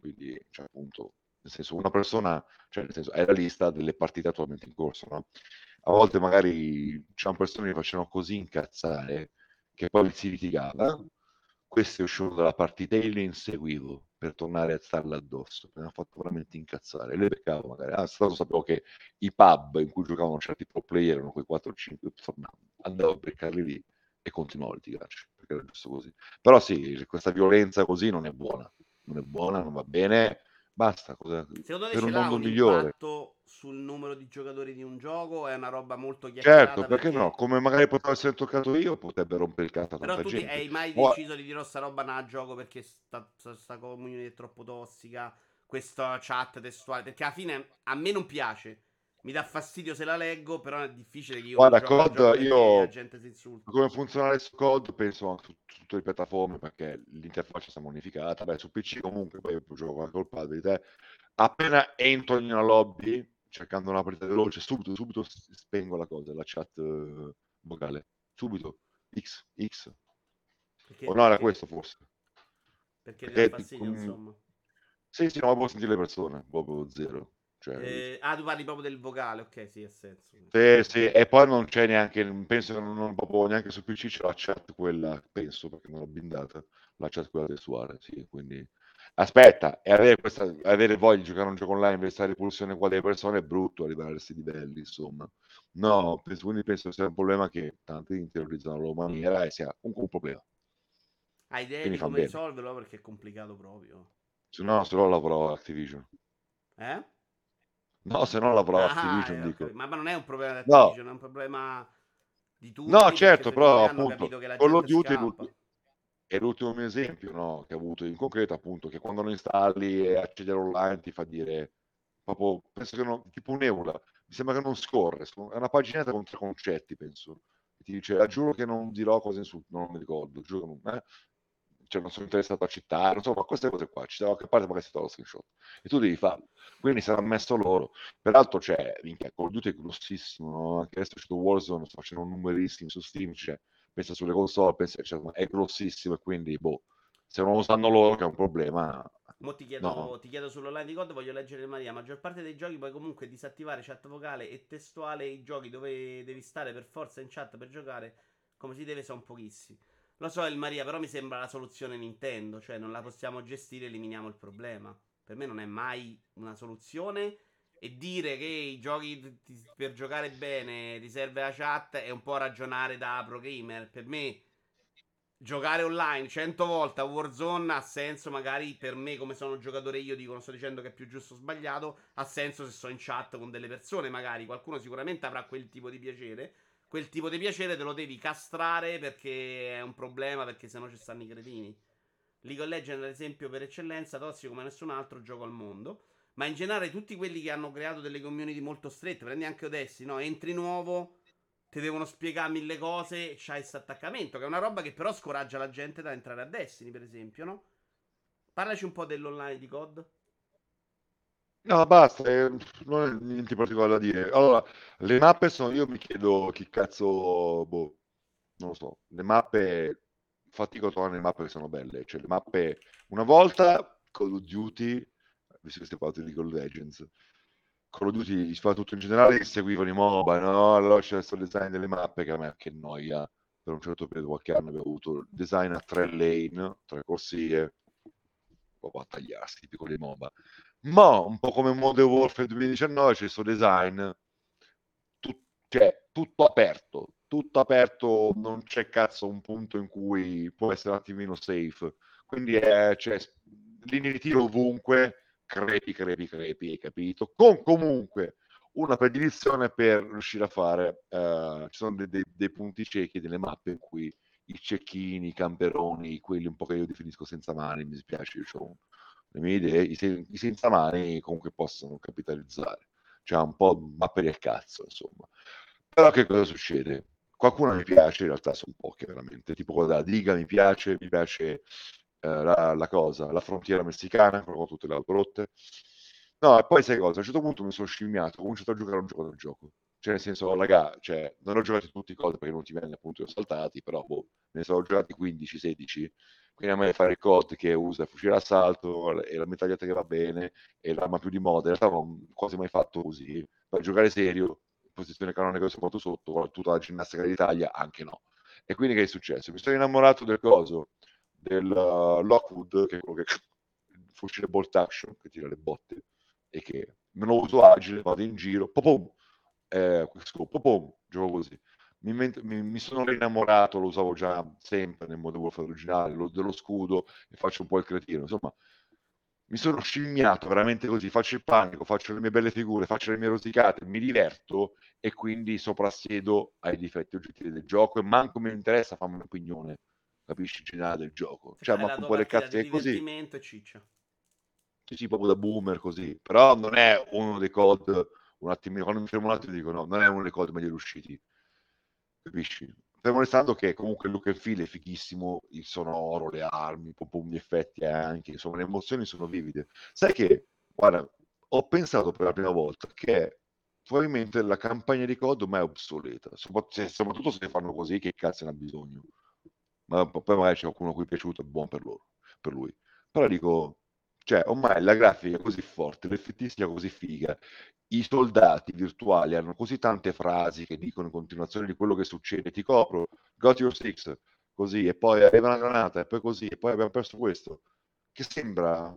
Quindi, cioè, appunto, nel senso, una persona, cioè, nel senso, è la lista delle partite attualmente in corso, no? A volte magari c'erano persone che facevano così incazzare che poi si litigava questo è uscito dalla partita e io inseguivo per tornare a starla addosso. Mi ha fatto veramente incazzare. Le beccavo magari. Ah, stato sapevo che i pub in cui giocavano certi pro player erano quei 4-5, andavo a beccarli lì e continuavo a litigarci, perché era giusto così. Però sì, questa violenza così non è buona. Non è buona, non va bene Basta, cosa... Secondo te per un mondo migliore. sul numero di giocatori di un gioco? È una roba molto chiacchierata? Certo, perché, perché... no? Come magari potrei essere toccato io, potrebbe rompere il cazzo Però tu gente. hai mai deciso di dire sta roba non gioco perché sta, sta, sta comunione è troppo tossica, questa chat testuale, perché alla fine a me non piace mi dà fastidio se la leggo, però è difficile che io Guarda, COD, io. Come funziona adesso COD penso su, su tutte le piattaforme perché l'interfaccia sta modificata. Beh, su PC comunque poi io gioco anche col pad di te. Appena entro in una lobby cercando una partita veloce, subito, subito spengo la cosa, la chat uh, vocale. Subito. X, X. Perché, o no, era questo forse. Perché, perché dà fastidio, ti, insomma. Sì, sì, no, può sentire le persone, proprio zero. Cioè, eh, ah, tu parli proprio del vocale, ok, sì, ha senso. Sì, sì, e poi non c'è neanche, penso che non, proprio neanche su PC c'è la chat quella, penso, perché non l'ho bindata, la chat quella testuale, sì, quindi... Aspetta, e avere, questa, avere voglia di giocare un gioco online invece di repulsione qua delle persone è brutto arrivare a questi livelli, insomma. No, penso, quindi penso sia un problema che tanti interiorizzano la loro maniera e sia comunque un problema. Hai idea quindi di come risolverlo? Perché è complicato proprio. Se no, se no lavoro Activision. Eh? No, se no lavora ah, Activision. Eh, dico. Ma, ma, non è un problema di Activision, no. è un problema di tutti. No, certo, però appunto, Call of Duty è l'ultimo mio esempio no, che ho avuto in concreto, appunto, che quando lo installi e accedi online ti fa dire, proprio, penso che non, tipo un'eula, mi sembra che non scorre, è una paginetta con tre concetti, penso. Ti dice, ah, giuro che non dirò cose insultanti, non mi ricordo, giuro che non... Eh? Cioè non sono interessato a citare, insomma, queste cose qua, ci da qualche parte magari si trova lo screenshot e tu devi farlo. Quindi sarà messo loro. Peraltro c'è, minchia, Call of Duty è grossissimo, no? anche adesso c'è Warzone, sto facendo numerissimi su Steam, cioè, pensa sulle console, pensa, cioè, è grossissimo e quindi, boh, se non lo sanno loro che è un problema... Mo ti chiedo, no. ti chiedo sull'online di COD, voglio leggere Maria. La maggior parte dei giochi puoi comunque disattivare chat vocale e testuale. I giochi dove devi stare per forza in chat per giocare come si deve sono pochissimi. Lo so, il Maria, però mi sembra la soluzione Nintendo, cioè non la possiamo gestire, eliminiamo il problema. Per me non è mai una soluzione. E dire che i giochi per giocare bene ti serve la chat è un po' ragionare da pro gamer. Per me giocare online 100 volte a Warzone ha senso magari per me come sono giocatore io dico non sto dicendo che è più giusto o sbagliato ha senso se sto in chat con delle persone magari qualcuno sicuramente avrà quel tipo di piacere quel tipo di piacere te lo devi castrare perché è un problema, perché sennò ci stanno i cretini. League of Legends, ad esempio, per eccellenza, tossico come nessun altro gioco al mondo. Ma in generale tutti quelli che hanno creato delle community molto strette, prendi anche Odessi, no? Entri nuovo, ti devono spiegare mille cose, c'hai questo attaccamento, che è una roba che però scoraggia la gente da entrare a Destiny, per esempio, no? Parlaci un po' dell'online di COD. No, basta, eh, non è niente di particolare da dire. Allora, le mappe sono, io mi chiedo chi cazzo, boh, non lo so, le mappe, fatico a trovare le mappe che sono belle, cioè le mappe, una volta Call of Duty, visto che stiamo parlando di Call of Legends, Call of Duty, soprattutto in generale, seguivano i MOBA, no? Allora c'è questo design delle mappe che a me che noia, per un certo periodo, qualche anno abbiamo avuto il design a tre lane, tre corsie, po' a tagliarsi, tipico dei MOBA ma un po' come Modern Warfare 2019 c'è il suo design, tu, cioè tutto aperto, tutto aperto, non c'è cazzo un punto in cui può essere un attimino safe. Quindi è, cioè, linee di tiro ovunque, crepi, crepi, crepi, hai capito? Con comunque una predilezione per riuscire a fare, uh, ci sono dei, dei, dei punti ciechi, delle mappe in cui i cecchini, i camperoni, quelli un po' che io definisco senza mani, mi dispiace, io ho le mie idee, i, sen- i senza mani comunque possono capitalizzare. Cioè un po' mappe del cazzo, insomma. Però che cosa succede? Qualcuno mi piace, in realtà sono poche veramente, tipo quella della Diga mi piace, mi piace eh, la, la, cosa, la frontiera messicana, con tutte le autorotte. No, e poi sai cosa, a un certo punto mi sono scimmiato, ho cominciato a giocare un gioco del gioco. Cioè, nel senso, raga, cioè, non ho giocato tutti i cose perché non ti venne appunto li ho saltati, però boh, ne sono giocati 15-16 quindi a me fare il COD che usa il fucile d'assalto e la metragliata che va bene e l'arma più di moda, in realtà non quasi mai fatto così, per giocare serio, posizione canonica soprattutto sotto, con tutta la ginnastica d'Italia, anche no. E quindi che è successo? Mi sono innamorato del coso, del uh, Lockwood, che è quello che il fucile bolt action, che tira le botte, e che me lo uso agile, vado in giro, popom, eh, popom, gioco così mi, mi, mi sono innamorato, lo usavo già sempre nel Modern Warfare originale, lo, dello scudo e faccio un po' il cretino, insomma mi sono scimmiato veramente così, faccio il panico, faccio le mie belle figure, faccio le mie rosicate, mi diverto e quindi soprassiedo ai difetti oggettivi del gioco e manco mi interessa farmi un'opinione, capisci, generale del gioco. Cioè, ma un po' le cazze è così. Ciccia. Sì, sì, proprio da boomer così. Però non è uno dei code, un attimino, quando mi fermo un attimo dico no, non è uno dei code meglio riusciti capisci? Fermo restando che comunque il look and feel è fighissimo, il sonoro, le armi, proprio gli effetti anche, insomma le emozioni sono vivide. Sai che, guarda, ho pensato per la prima volta che probabilmente la campagna di COD ormai è obsoleta, soprattutto se fanno così, che cazzo ne ha bisogno? Ma poi magari c'è qualcuno a cui è piaciuto, è buono per loro, per lui. Però dico, cioè, ormai la grafica è così forte, l'effettistica così figa, i soldati virtuali hanno così tante frasi che dicono in continuazione di quello che succede, ti copro, got your six, così, e poi aveva una granata, e poi così, e poi abbiamo perso questo, che sembra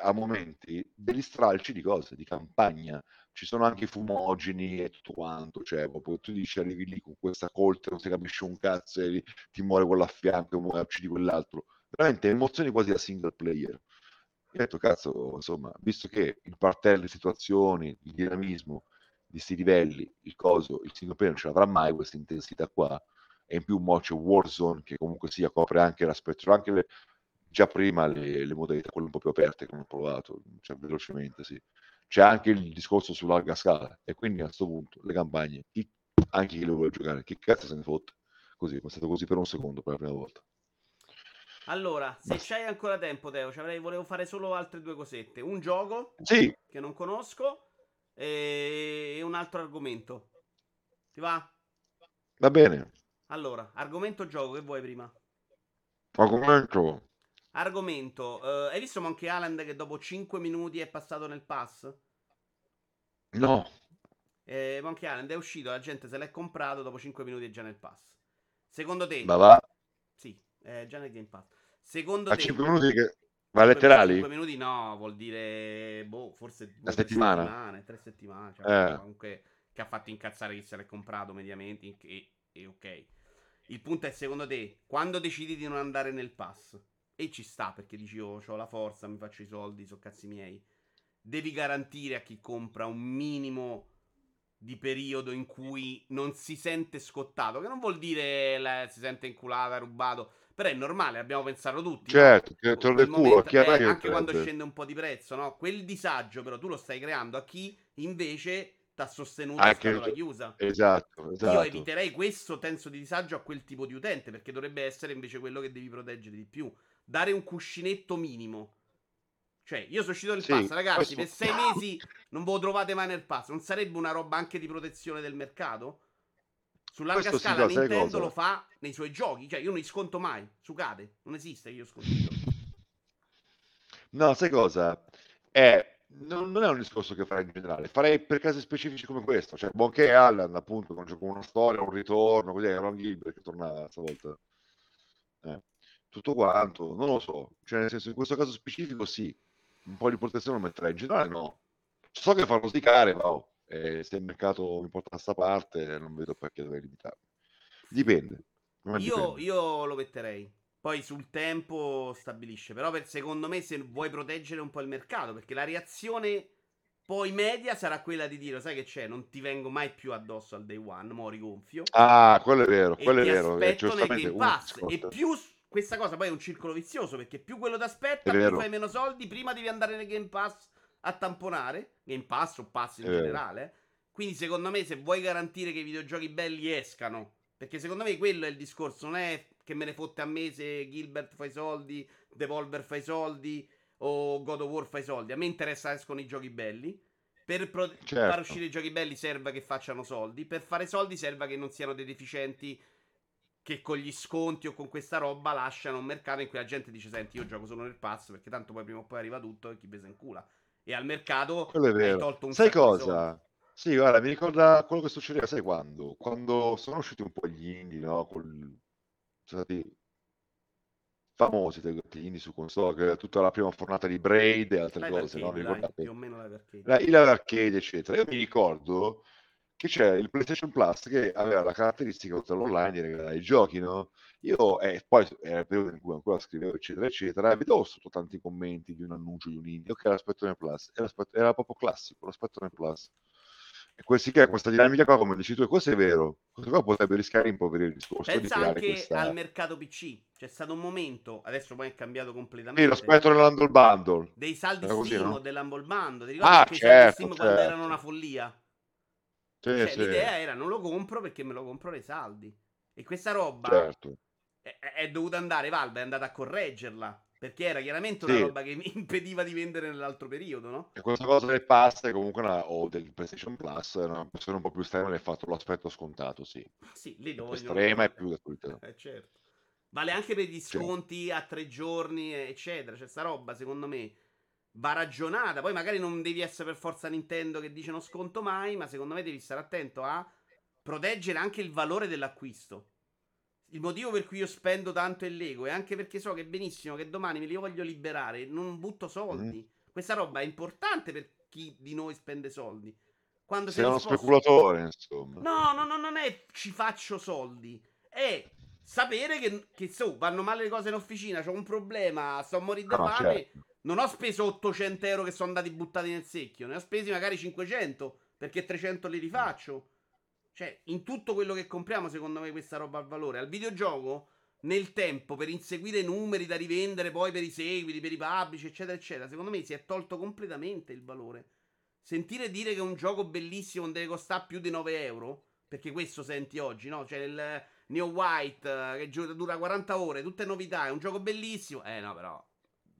a momenti degli stralci di cose, di campagna. Ci sono anche i fumogeni e tutto quanto, cioè proprio tu dici arrivi lì con questa colta, non si capisce un cazzo e ti muore quello a fianco, uccidi quell'altro. Veramente emozioni quasi da single player ho detto, cazzo, insomma, visto che il parterre di situazioni, il dinamismo di questi livelli, il coso, il single player non ce l'avrà mai questa intensità qua, e in più mo c'è Warzone che comunque sia copre anche l'aspetto, anche le, già prima le, le, modalità, quelle un po' più aperte che ho provato, cioè velocemente, sì. C'è anche il discorso su larga scala, e quindi a questo punto le campagne, chi, anche chi le vuole giocare, che cazzo se ne fotte? Così, è stato così per un secondo per la prima volta. Allora, se c'hai ancora tempo, Teo, avrei, volevo fare solo altre due cosette. Un gioco sì. che non conosco e un altro argomento. Ti va? Va bene. Allora, argomento gioco, che vuoi prima? Argomento. Argomento. Uh, hai visto Monkey Island che dopo 5 minuti è passato nel pass? No. Eh, Monkey Island è uscito, la gente se l'è comprato, dopo 5 minuti è già nel pass. Secondo te? Ma va. Sì, è già nel Game Pass. Secondo A te... 5 minuti che... Ma letterali? 5 minuti no, vuol dire, boh, forse... Una settimana. settimane, tre settimane. Cioè, eh. Comunque, che ha fatto incazzare chi se l'è comprato mediamente, e, e ok. Il punto è, secondo te, quando decidi di non andare nel pass, e ci sta perché dici, oh, ho la forza, mi faccio i soldi, sono cazzi miei, devi garantire a chi compra un minimo di periodo in cui non si sente scottato, che non vuol dire la, si sente inculata, rubato, però è normale, abbiamo pensato tutti. Certo, no? te lo culo, eh, anche quando scende un po' di prezzo, no? Quel disagio però tu lo stai creando a chi invece ti ha sostenuto anche la chiusa. Esatto, esatto. Io eviterei questo senso di disagio a quel tipo di utente, perché dovrebbe essere invece quello che devi proteggere di più. Dare un cuscinetto minimo. Cioè, io sono uscito nel sì, pass, ragazzi, questo... per sei mesi non ve lo trovate mai nel pass. Non sarebbe una roba anche di protezione del mercato? Su larga questo scala Nintendo lo fa nei suoi giochi. Cioè, io non li sconto mai. Su Cade. Non esiste che io sconto. No, sai cosa? È non, non, è un discorso che farei in generale, farei per casi specifici come questo, cioè Monkey Allen appunto con una storia, un ritorno, così Ron Gilbert che torna stavolta. Eh, tutto quanto, non lo so, cioè nel senso in questo caso specifico sì, un po' di protezione lo metterei, in generale no. So che farlo sticare, ma oh, eh, se il mercato mi porta da sta parte non vedo perché dovrei limitarmi. Dipende. Io, dipende. io lo metterei. Poi sul tempo stabilisce. Però per, secondo me se vuoi proteggere un po' il mercato, perché la reazione poi media sarà quella di dire, sai che c'è, non ti vengo mai più addosso al day one, mori gonfio. Ah, quello è vero, quello è vero. Aspetto nel Game Pass. E più questa cosa poi è un circolo vizioso, perché più quello ti aspetta, più fai meno soldi, prima devi andare nel Game Pass a tamponare. Game Pass o Pass in generale. Quindi secondo me se vuoi garantire che i videogiochi belli escano, perché secondo me quello è il discorso, non è che me ne fotte a me se Gilbert fa i soldi, Devolver fa i soldi o God of War fa i soldi. A me interessa escono i giochi belli. Per pro- certo. far uscire i giochi belli serve che facciano soldi. Per fare soldi serve che non siano dei deficienti che con gli sconti o con questa roba lasciano un mercato in cui la gente dice: Senti, io gioco solo nel pass perché tanto poi prima o poi arriva tutto e chi pesa in cula. E al mercato hai tolto un Sai cosa? Sì, guarda, mi ricorda quello che succedeva, sai quando? Quando sono usciti un po' gli indie, no? Col sono stati famosi dei indie su console, tutta la prima fornata di Braid e altre Live cose, arcade, no? Mi dai, più o meno live arcade. La, il live arcade, eccetera. Io mi ricordo che c'è il PlayStation Plus che aveva la caratteristica oltre all'online di regalare i giochi, no? Io, eh, poi era il periodo in cui ancora scrivevo, eccetera, eccetera, e vedevo sotto tanti commenti di un annuncio di un indie, ok, l'aspetto nel Plus, era, era proprio classico, l'aspetto nel Plus. E quel sì che questa dinamica qua, come dici tu, e questo è vero. Questo qua potrebbe rischiare di impoverire il discorso. Pensa di anche questa... al mercato PC. C'è stato un momento, adesso poi è cambiato completamente. Sì, l'aspetto dell'Humble Bundle. Dei saldi Steam no? dell'Humble Bundle. Ti ricordi ah, che certo, i saldi Steam certo. quando erano una follia? Sì, cioè, sì. L'idea era non lo compro perché me lo compro nei saldi. E questa roba certo. è, è dovuta andare, Valve è andata a correggerla. Perché era chiaramente una sì. roba che mi impediva di vendere nell'altro periodo, no? E questa cosa del pass comunque una, o del PlayStation Plus è una persona un po' più estrema, l'hai fatto l'aspetto scontato, sì. Sì, lì lo Estrema e più gratuita. Eh, certo. Vale anche per gli sconti a tre giorni, eccetera. Cioè, sta roba, secondo me, va ragionata. Poi magari non devi essere per forza Nintendo che dice non sconto mai, ma secondo me devi stare attento a proteggere anche il valore dell'acquisto il motivo per cui io spendo tanto il Lego è anche perché so che benissimo che domani me li voglio liberare, non butto soldi. Mm. Questa roba è importante per chi di noi spende soldi. Quando sei uno sposto... speculatore, insomma. No, no, no, non è ci faccio soldi. È sapere che, che so, vanno male le cose in officina, ho un problema, sto a morire di fame. Certo. Non ho speso 800 euro che sono andati buttati nel secchio, ne ho spesi magari 500 perché 300 li rifaccio. Cioè, in tutto quello che compriamo, secondo me, questa roba ha valore. Al videogioco, nel tempo, per inseguire numeri da rivendere poi per i seguiti, per i pubblici, eccetera, eccetera, secondo me si è tolto completamente il valore. Sentire dire che un gioco bellissimo non deve costare più di 9 euro, perché questo senti oggi, no? Cioè, il, Neo White che dura 40 ore, tutte novità, è un gioco bellissimo. Eh no, però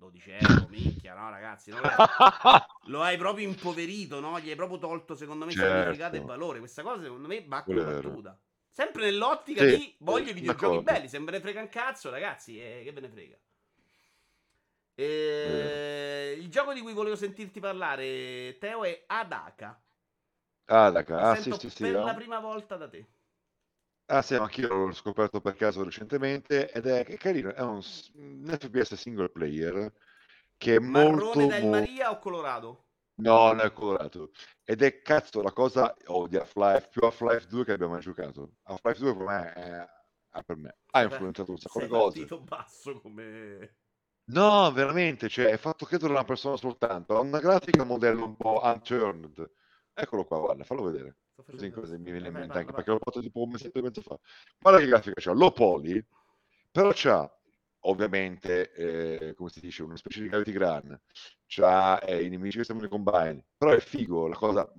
12 euro, minchia, no ragazzi, no, lo hai proprio impoverito, no? Gli hai proprio tolto, secondo me, certo. significato e valore. Questa cosa, secondo me, va combattuta. Sempre nell'ottica sì, di voglio i videogiochi belli, se me ne frega un cazzo, ragazzi, eh, che ve ne frega. Eh, il gioco di cui volevo sentirti parlare, Teo, è Adaka. Adaka, ah, sì, sì, sì. Per no? la prima volta da te. Ah sì, anch'io l'ho scoperto per caso recentemente ed è, carino, è un, un FPS single player che è Marrone molto... Marrone del Maria o Colorado? No, non è colorato. Ed è cazzo la cosa oh, di Half-Life, più Half-Life 2 che abbiamo mai giocato. Half-Life 2 per me, è, è per me. ha influenzato un sacco di cose. basso come... No, veramente, cioè, è fatto credo da una persona soltanto. Ha una grafica modello un po' unturned. Eccolo qua, guarda, fallo vedere. Così cosa mi viene in mente anche perché l'ho fatto tipo un mesetto e mezzo fa. Guarda che grafica c'ha, lo poli, però c'ha ovviamente, eh, come si dice, una specie di gravity gun, c'ha eh, i nemici che stanno in combine, però è figo, la cosa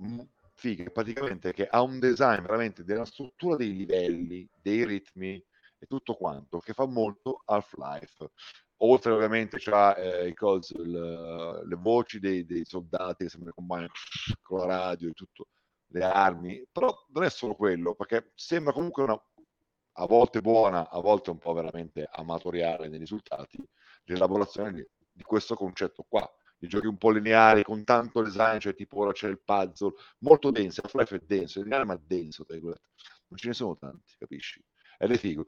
figa praticamente che ha un design veramente della struttura dei livelli, dei ritmi e tutto quanto, che fa molto Half-Life. Oltre ovviamente c'ha eh, i cose, le, le voci dei, dei, soldati che sembrano combine con la radio e tutto, le armi, però non è solo quello, perché sembra comunque una, a volte buona, a volte un po' veramente amatoriale nei risultati, l'elaborazione di, di questo concetto qua. I giochi un po' lineari con tanto design, cioè tipo ora c'è il puzzle, molto denso, Half-Life è denso, lineare ma denso, non ce ne sono tanti, capisci? Ed è figo.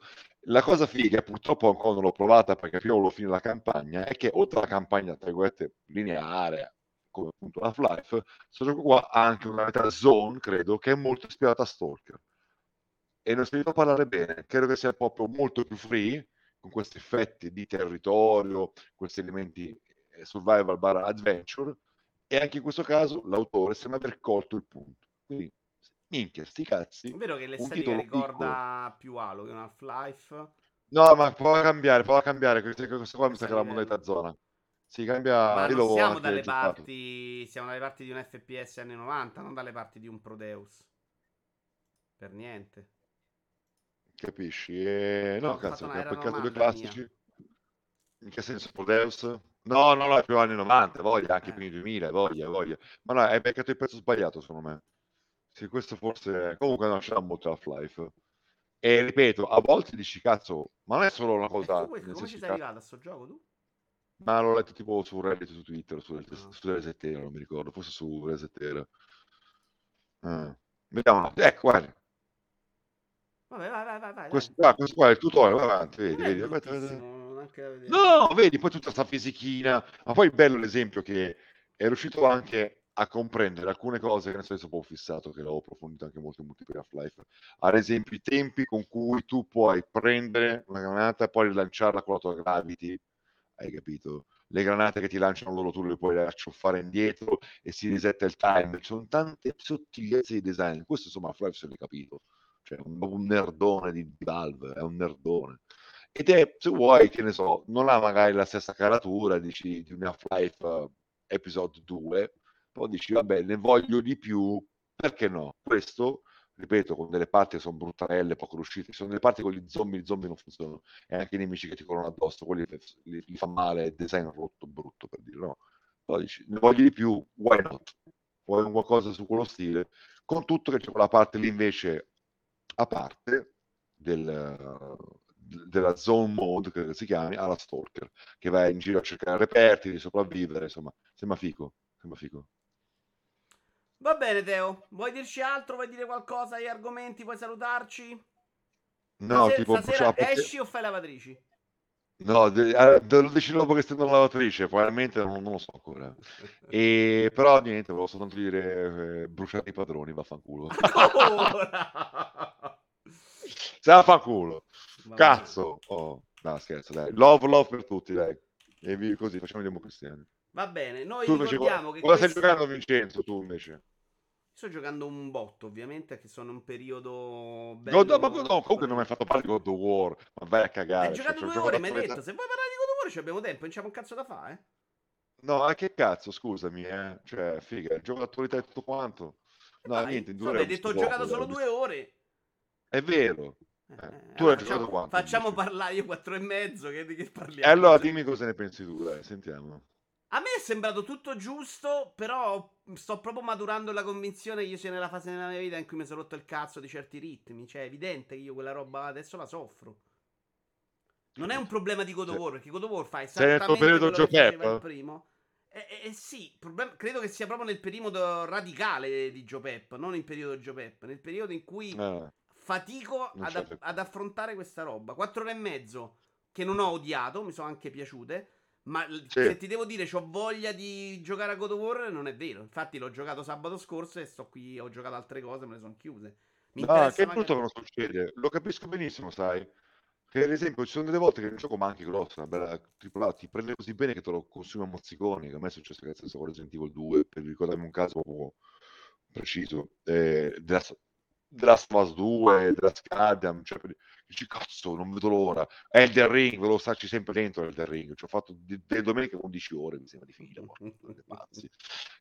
La cosa figa, purtroppo ancora non l'ho provata perché prima volevo finire la campagna, è che oltre alla campagna, tra virgolette, lineare, come appunto Half-Life, questo gioco qua ha anche una metà zone, credo, che è molto ispirata a Stalker e non sentito parlare bene. Credo che sia proprio molto più free, con questi effetti di territorio, questi elementi eh, survival bar adventure, e anche in questo caso l'autore sembra aver colto il punto. Quindi, minchia, sti cazzi. È vero che l'estetica ricorda piccolo. più Halo che un Half-Life. No, ma può cambiare, può cambiare. Questo, questo qua mi sa che è la modalità zona. Si cambia. Ma non siamo dalle, parti, siamo dalle parti di un FPS anni 90, non dalle parti di un Prodeus. Per niente. Capisci? E... No, cazzo, ha peccato due classici. Mia. In che senso? Prodeus? No, no, no, è più anni 90, voglia, anche eh. primi 2000, voglia, voglia. Ma no, hai beccato il pezzo sbagliato, secondo me. Sì, questo forse... Comunque non c'era molto Half-Life. E ripeto, a volte dici, cazzo, ma non è solo una cosa... come ci sei arrivato a sto gioco tu? Ma l'ho letto tipo su Reddit, su Twitter, su, no. su Resetera, non mi ricordo, forse su Resetera. Ah. Vediamo, ecco, guarda. Vabbè, vai, vai, vai, vai. Questo qua, questo qua è il tutorial, vai avanti, vedi, vedi. Aspetta, No, vedi, poi tutta sta fisichina. Ma poi è bello l'esempio che è riuscito anche a comprendere alcune cose che ne so, po' fissato, che l'ho approfondito anche molto in multiplayer Half-Life. Ad esempio, i tempi con cui tu puoi prendere una granata e poi rilanciarla con la tua gravity. Hai capito? Le granate che ti lanciano loro, tu le puoi acciuffare indietro e si risetta il timer. Ci sono tante sottigliezze di design. Questo, insomma, se l'hai capito cioè un, un nerdone di, di Valve, è un nerdone. Ed è, se vuoi, che ne so, non ha magari la stessa caratura dici, di un Half-Life uh, Episode 2, però dici, vabbè, ne voglio di più, perché no? Questo, ripeto, con delle parti che sono bruttarelle, poco riuscite, sono delle parti con gli zombie, gli zombie non funzionano, e anche i nemici che ti corrono addosso, quelli li, li fa male, il design rotto, brutto, per dire, no? Però dici, ne voglio di più, why not? Vuoi qualcosa su quello stile, con tutto che c'è quella parte lì invece a parte del, della zone mode che si chiami alla stalker che vai in giro a cercare reperti di sopravvivere insomma sembra figo sembra figo va bene Teo vuoi dirci altro vuoi dire qualcosa agli argomenti vuoi salutarci no stasera, tipo stasera esci o fai lavatrici No, de- eh, lo decido dopo che stendo la lavatrice, probabilmente non, non lo so ancora. E, però niente, volevo soltanto dire eh, bruciate i padroni, vaffanculo. Se la fa culo. Cazzo. Oh, no, scherzo, dai. Love, love per tutti, dai. E vi, così facciamo i democristiani. Va bene, noi tu ricordiamo che... Cosa questi... stai giocando Vincenzo, tu invece? Sto giocando un botto, ovviamente, che sono un periodo bello... No, no, no, comunque non mi hai fatto parte di God of War, ma vai a cagare. Hai giocato cioè, due ore, mi hai detto, se vuoi parlare di God of War ci abbiamo tempo, non c'è un cazzo da fare, eh? No, ma che cazzo, scusami, eh? Cioè, figa, il gioco d'attualità e tutto quanto. No, Vai, niente, in due ore... Hai detto ho giocato solo due ore. È vero, Eh, eh, tu allora, hai giocato quanto? Facciamo dici? parlare io quattro e mezzo, che di che parliamo? E allora dimmi cosa ne pensi tu, dai, sentiamo. A me è sembrato tutto giusto, però sto proprio maturando la convinzione che io sia nella fase della mia vita in cui mi sono rotto il cazzo di certi ritmi. Cioè, è evidente che io quella roba adesso la soffro. Non è un problema di God of War, perché God of War fa esattamente quello che faceva il primo. Eh, eh, sì, problem- credo che sia proprio nel periodo radicale di Joe Pep, non nel periodo Joe Pep, nel periodo in cui eh, fatico ad, ad, affrontare questa roba. Quattro ore e mezzo che non ho odiato, mi sono anche piaciute. Ma sì. se ti devo dire, ho voglia di giocare a God of War, non è vero. Infatti, l'ho giocato sabato scorso e sto qui, ho giocato altre cose, me le sono chiuse. Mi no, che brutto magari... non succede. Lo capisco benissimo, sai. Che ad esempio ci sono delle volte che un gioco manchi grosso, una bella AAA, ti prende così bene che te lo consumi a mozziconi, che a me è successo che con Resident Evil 2, per ricordarmi un caso preciso. Eh, The Last of Us 2, The Last Guardian, cioè, dici cazzo, non vedo l'ora. Elden Ring, ve lo starci sempre dentro Elden Ring, ci ho fatto delle domeniche 11 ore, mi sembra di finire, pazzi.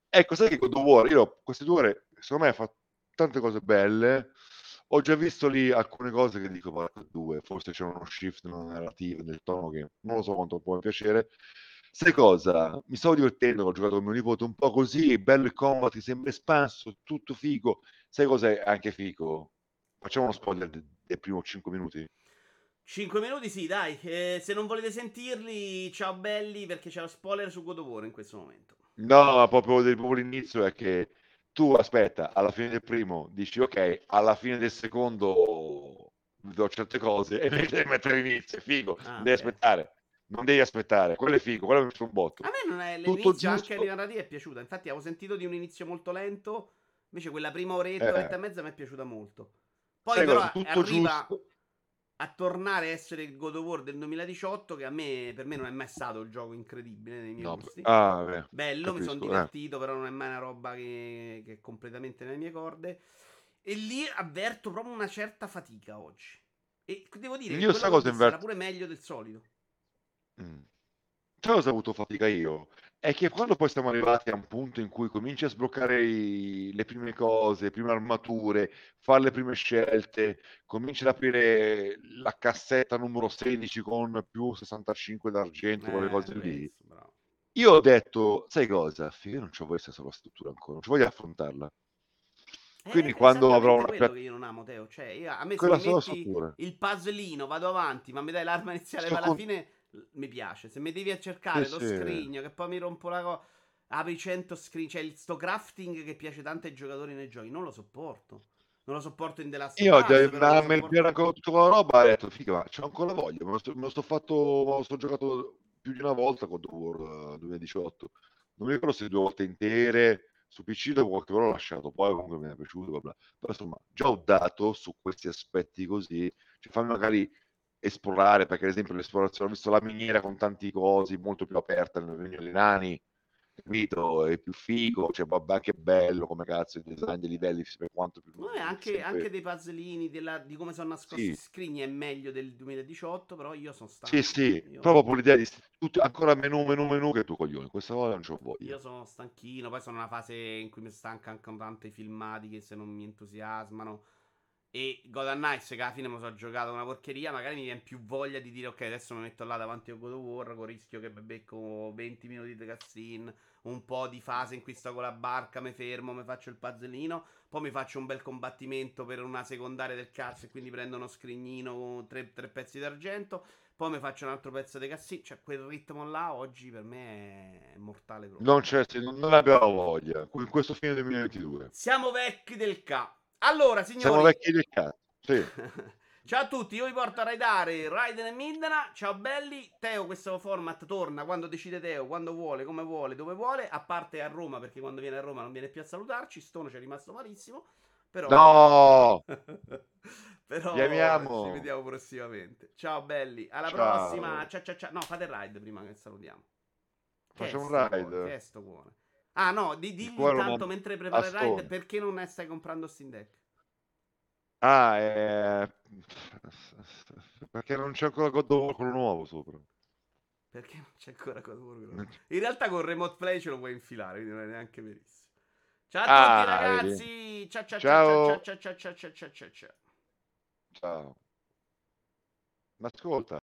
Ecco, sai che con The War, io queste due ore, secondo me ha fatto tante cose belle, ho già visto lì alcune cose che dico, guarda, due, forse c'è uno shift narrativo nel tono che non lo so quanto può piacere. Sai cosa? Mi stavo divertendo, ho giocato con mio nipote un po' così, bello il combat, ti sembra espanso, tutto figo. Sai cos'è anche figo? Facciamo uno spoiler del, del primo 5 minuti. 5 minuti sì, dai. Eh, se non volete sentirli, ciao belli, perché c'è lo spoiler su God of War in questo momento. No, ma proprio, proprio l'inizio è che tu aspetta, alla fine del primo dici ok, alla fine del secondo do certe cose e devi mettere l'inizio, figo, ah, devi okay. aspettare. Non devi aspettare, quello è figo, quello è un botto. A me non è l'inizio, giusto... anche la narrativa è piaciuta. Infatti, avevo sentito di un inizio molto lento. Invece, quella prima oretta, eh. oretta e mezza mi è piaciuta molto. Poi, Sai però, cosa, arriva, giusto a tornare a essere il God of War del 2018 che a me, per me non è mai stato il gioco incredibile nei miei no, gusti. Ah, beh, Bello, capisco, mi sono divertito, eh. però non è mai una roba che, che, è completamente nelle mie corde. E lì avverto proprio una certa fatica oggi. E devo dire io che quello cosa invert... pure meglio del solito. Mm. Sai cosa ho avuto fatica io? È che quando poi siamo arrivati a un punto in cui cominci a sbloccare i- le prime cose, le prime armature, fare le prime scelte, cominci ad aprire la cassetta numero 16 con più 65 d'argento, quelle cose Eh, lì. bravo. Io ho detto, sai cosa? Io non ci voglio questa sola struttura ancora, non ci voglio affrontarla. Quindi Eh, quando avrò una... quello che io non amo, Teo. Cioè, io- a me se quella mi metti il puzzleino, vado avanti, ma mi dai l'arma iniziale Sto alla con- fine mi piace. Se mi devi a cercare Sì, lo sì. scrigno, che poi mi rompo la cosa. Apri 100 screen. Cioè, il- sto crafting che piace tanto ai giocatori nei giochi. Non lo sopporto. Non lo sopporto in The Last Io Us, il sopporto- piano con tutta la roba, ho detto, figa, ma c'ho ancora voglia, me lo sto, me lo sto fatto, me lo sto giocato più di una volta con The War eh, 2018. Non mi ricordo se due volte intere, su PC dopo qualche ora l'ho lasciato, poi comunque mi è piaciuto, bla bla. Però insomma, già ho dato su questi aspetti così, cioè fammi magari esplorare, perché ad esempio l'esplorazione, ho visto la miniera con tanti cosi, molto più aperta nel Regno dei Nani, capito? È più figo, cioè vabbè, anche bello come cazzo il design dei livelli, per quanto più... No, anche, sempre... anche, dei puzzlini, della, di come sono nascosti i scrigni è meglio del 2018, però io sono stanco. Sì, sì, io... proprio l'idea di tutto, ancora menu, menu, menu che tu coglioni, questa volta non c'ho voglia. Io sono stanchino, poi sono in una fase in cui mi stanca anche tanti filmati che se non mi entusiasmano e God Nights che alla fine mi sono giocato una porcheria, magari mi viene più voglia di dire ok, adesso mi metto là davanti a God of War con il rischio che becco 20 minuti di cutscene, un po' di fase in cui sto con la barca, mi fermo, mi faccio il puzzlino, poi mi faccio un bel combattimento per una secondaria del cazzo e quindi prendo uno scrignino con tre, tre pezzi d'argento, poi mi faccio un altro pezzo di cutscene, cioè quel ritmo là oggi per me è mortale proprio. Non c'è, non, non abbiamo voglia, in questo fine 2022. Siamo vecchi del ca. Allora, signori... Siamo vecchi del cazzo, sì. Ciao a tutti, io vi porto a raidare Raiden e Midna. Ciao belli. Teo, questo format torna quando decide Teo, quando vuole, come vuole, dove vuole. A parte a Roma, perché quando viene a Roma non viene più a salutarci. Stone ci è rimasto malissimo. Però... No! Però ci vediamo prossimamente. Ciao belli, alla ciao. prossima. Ciao ciao ciao. No, fate il ride prima che salutiamo. Facciamo un ride. Cuore, che è sto cuore. Ah no, di, digli intanto non... mentre prepara il ride perché non ne stai comprando Steam Deck. Ah, eh... perché non c'è ancora God of War quello nuovo sopra. Perché non c'è ancora God of War quello nuovo? In realtà con Remote Play ce lo puoi infilare, quindi non è neanche verissimo. Ciao a ah, tutti ragazzi! Ciao ciao ciao ciao ciao ciao ciao ciao ciao ciao ciao. Ma ascolta,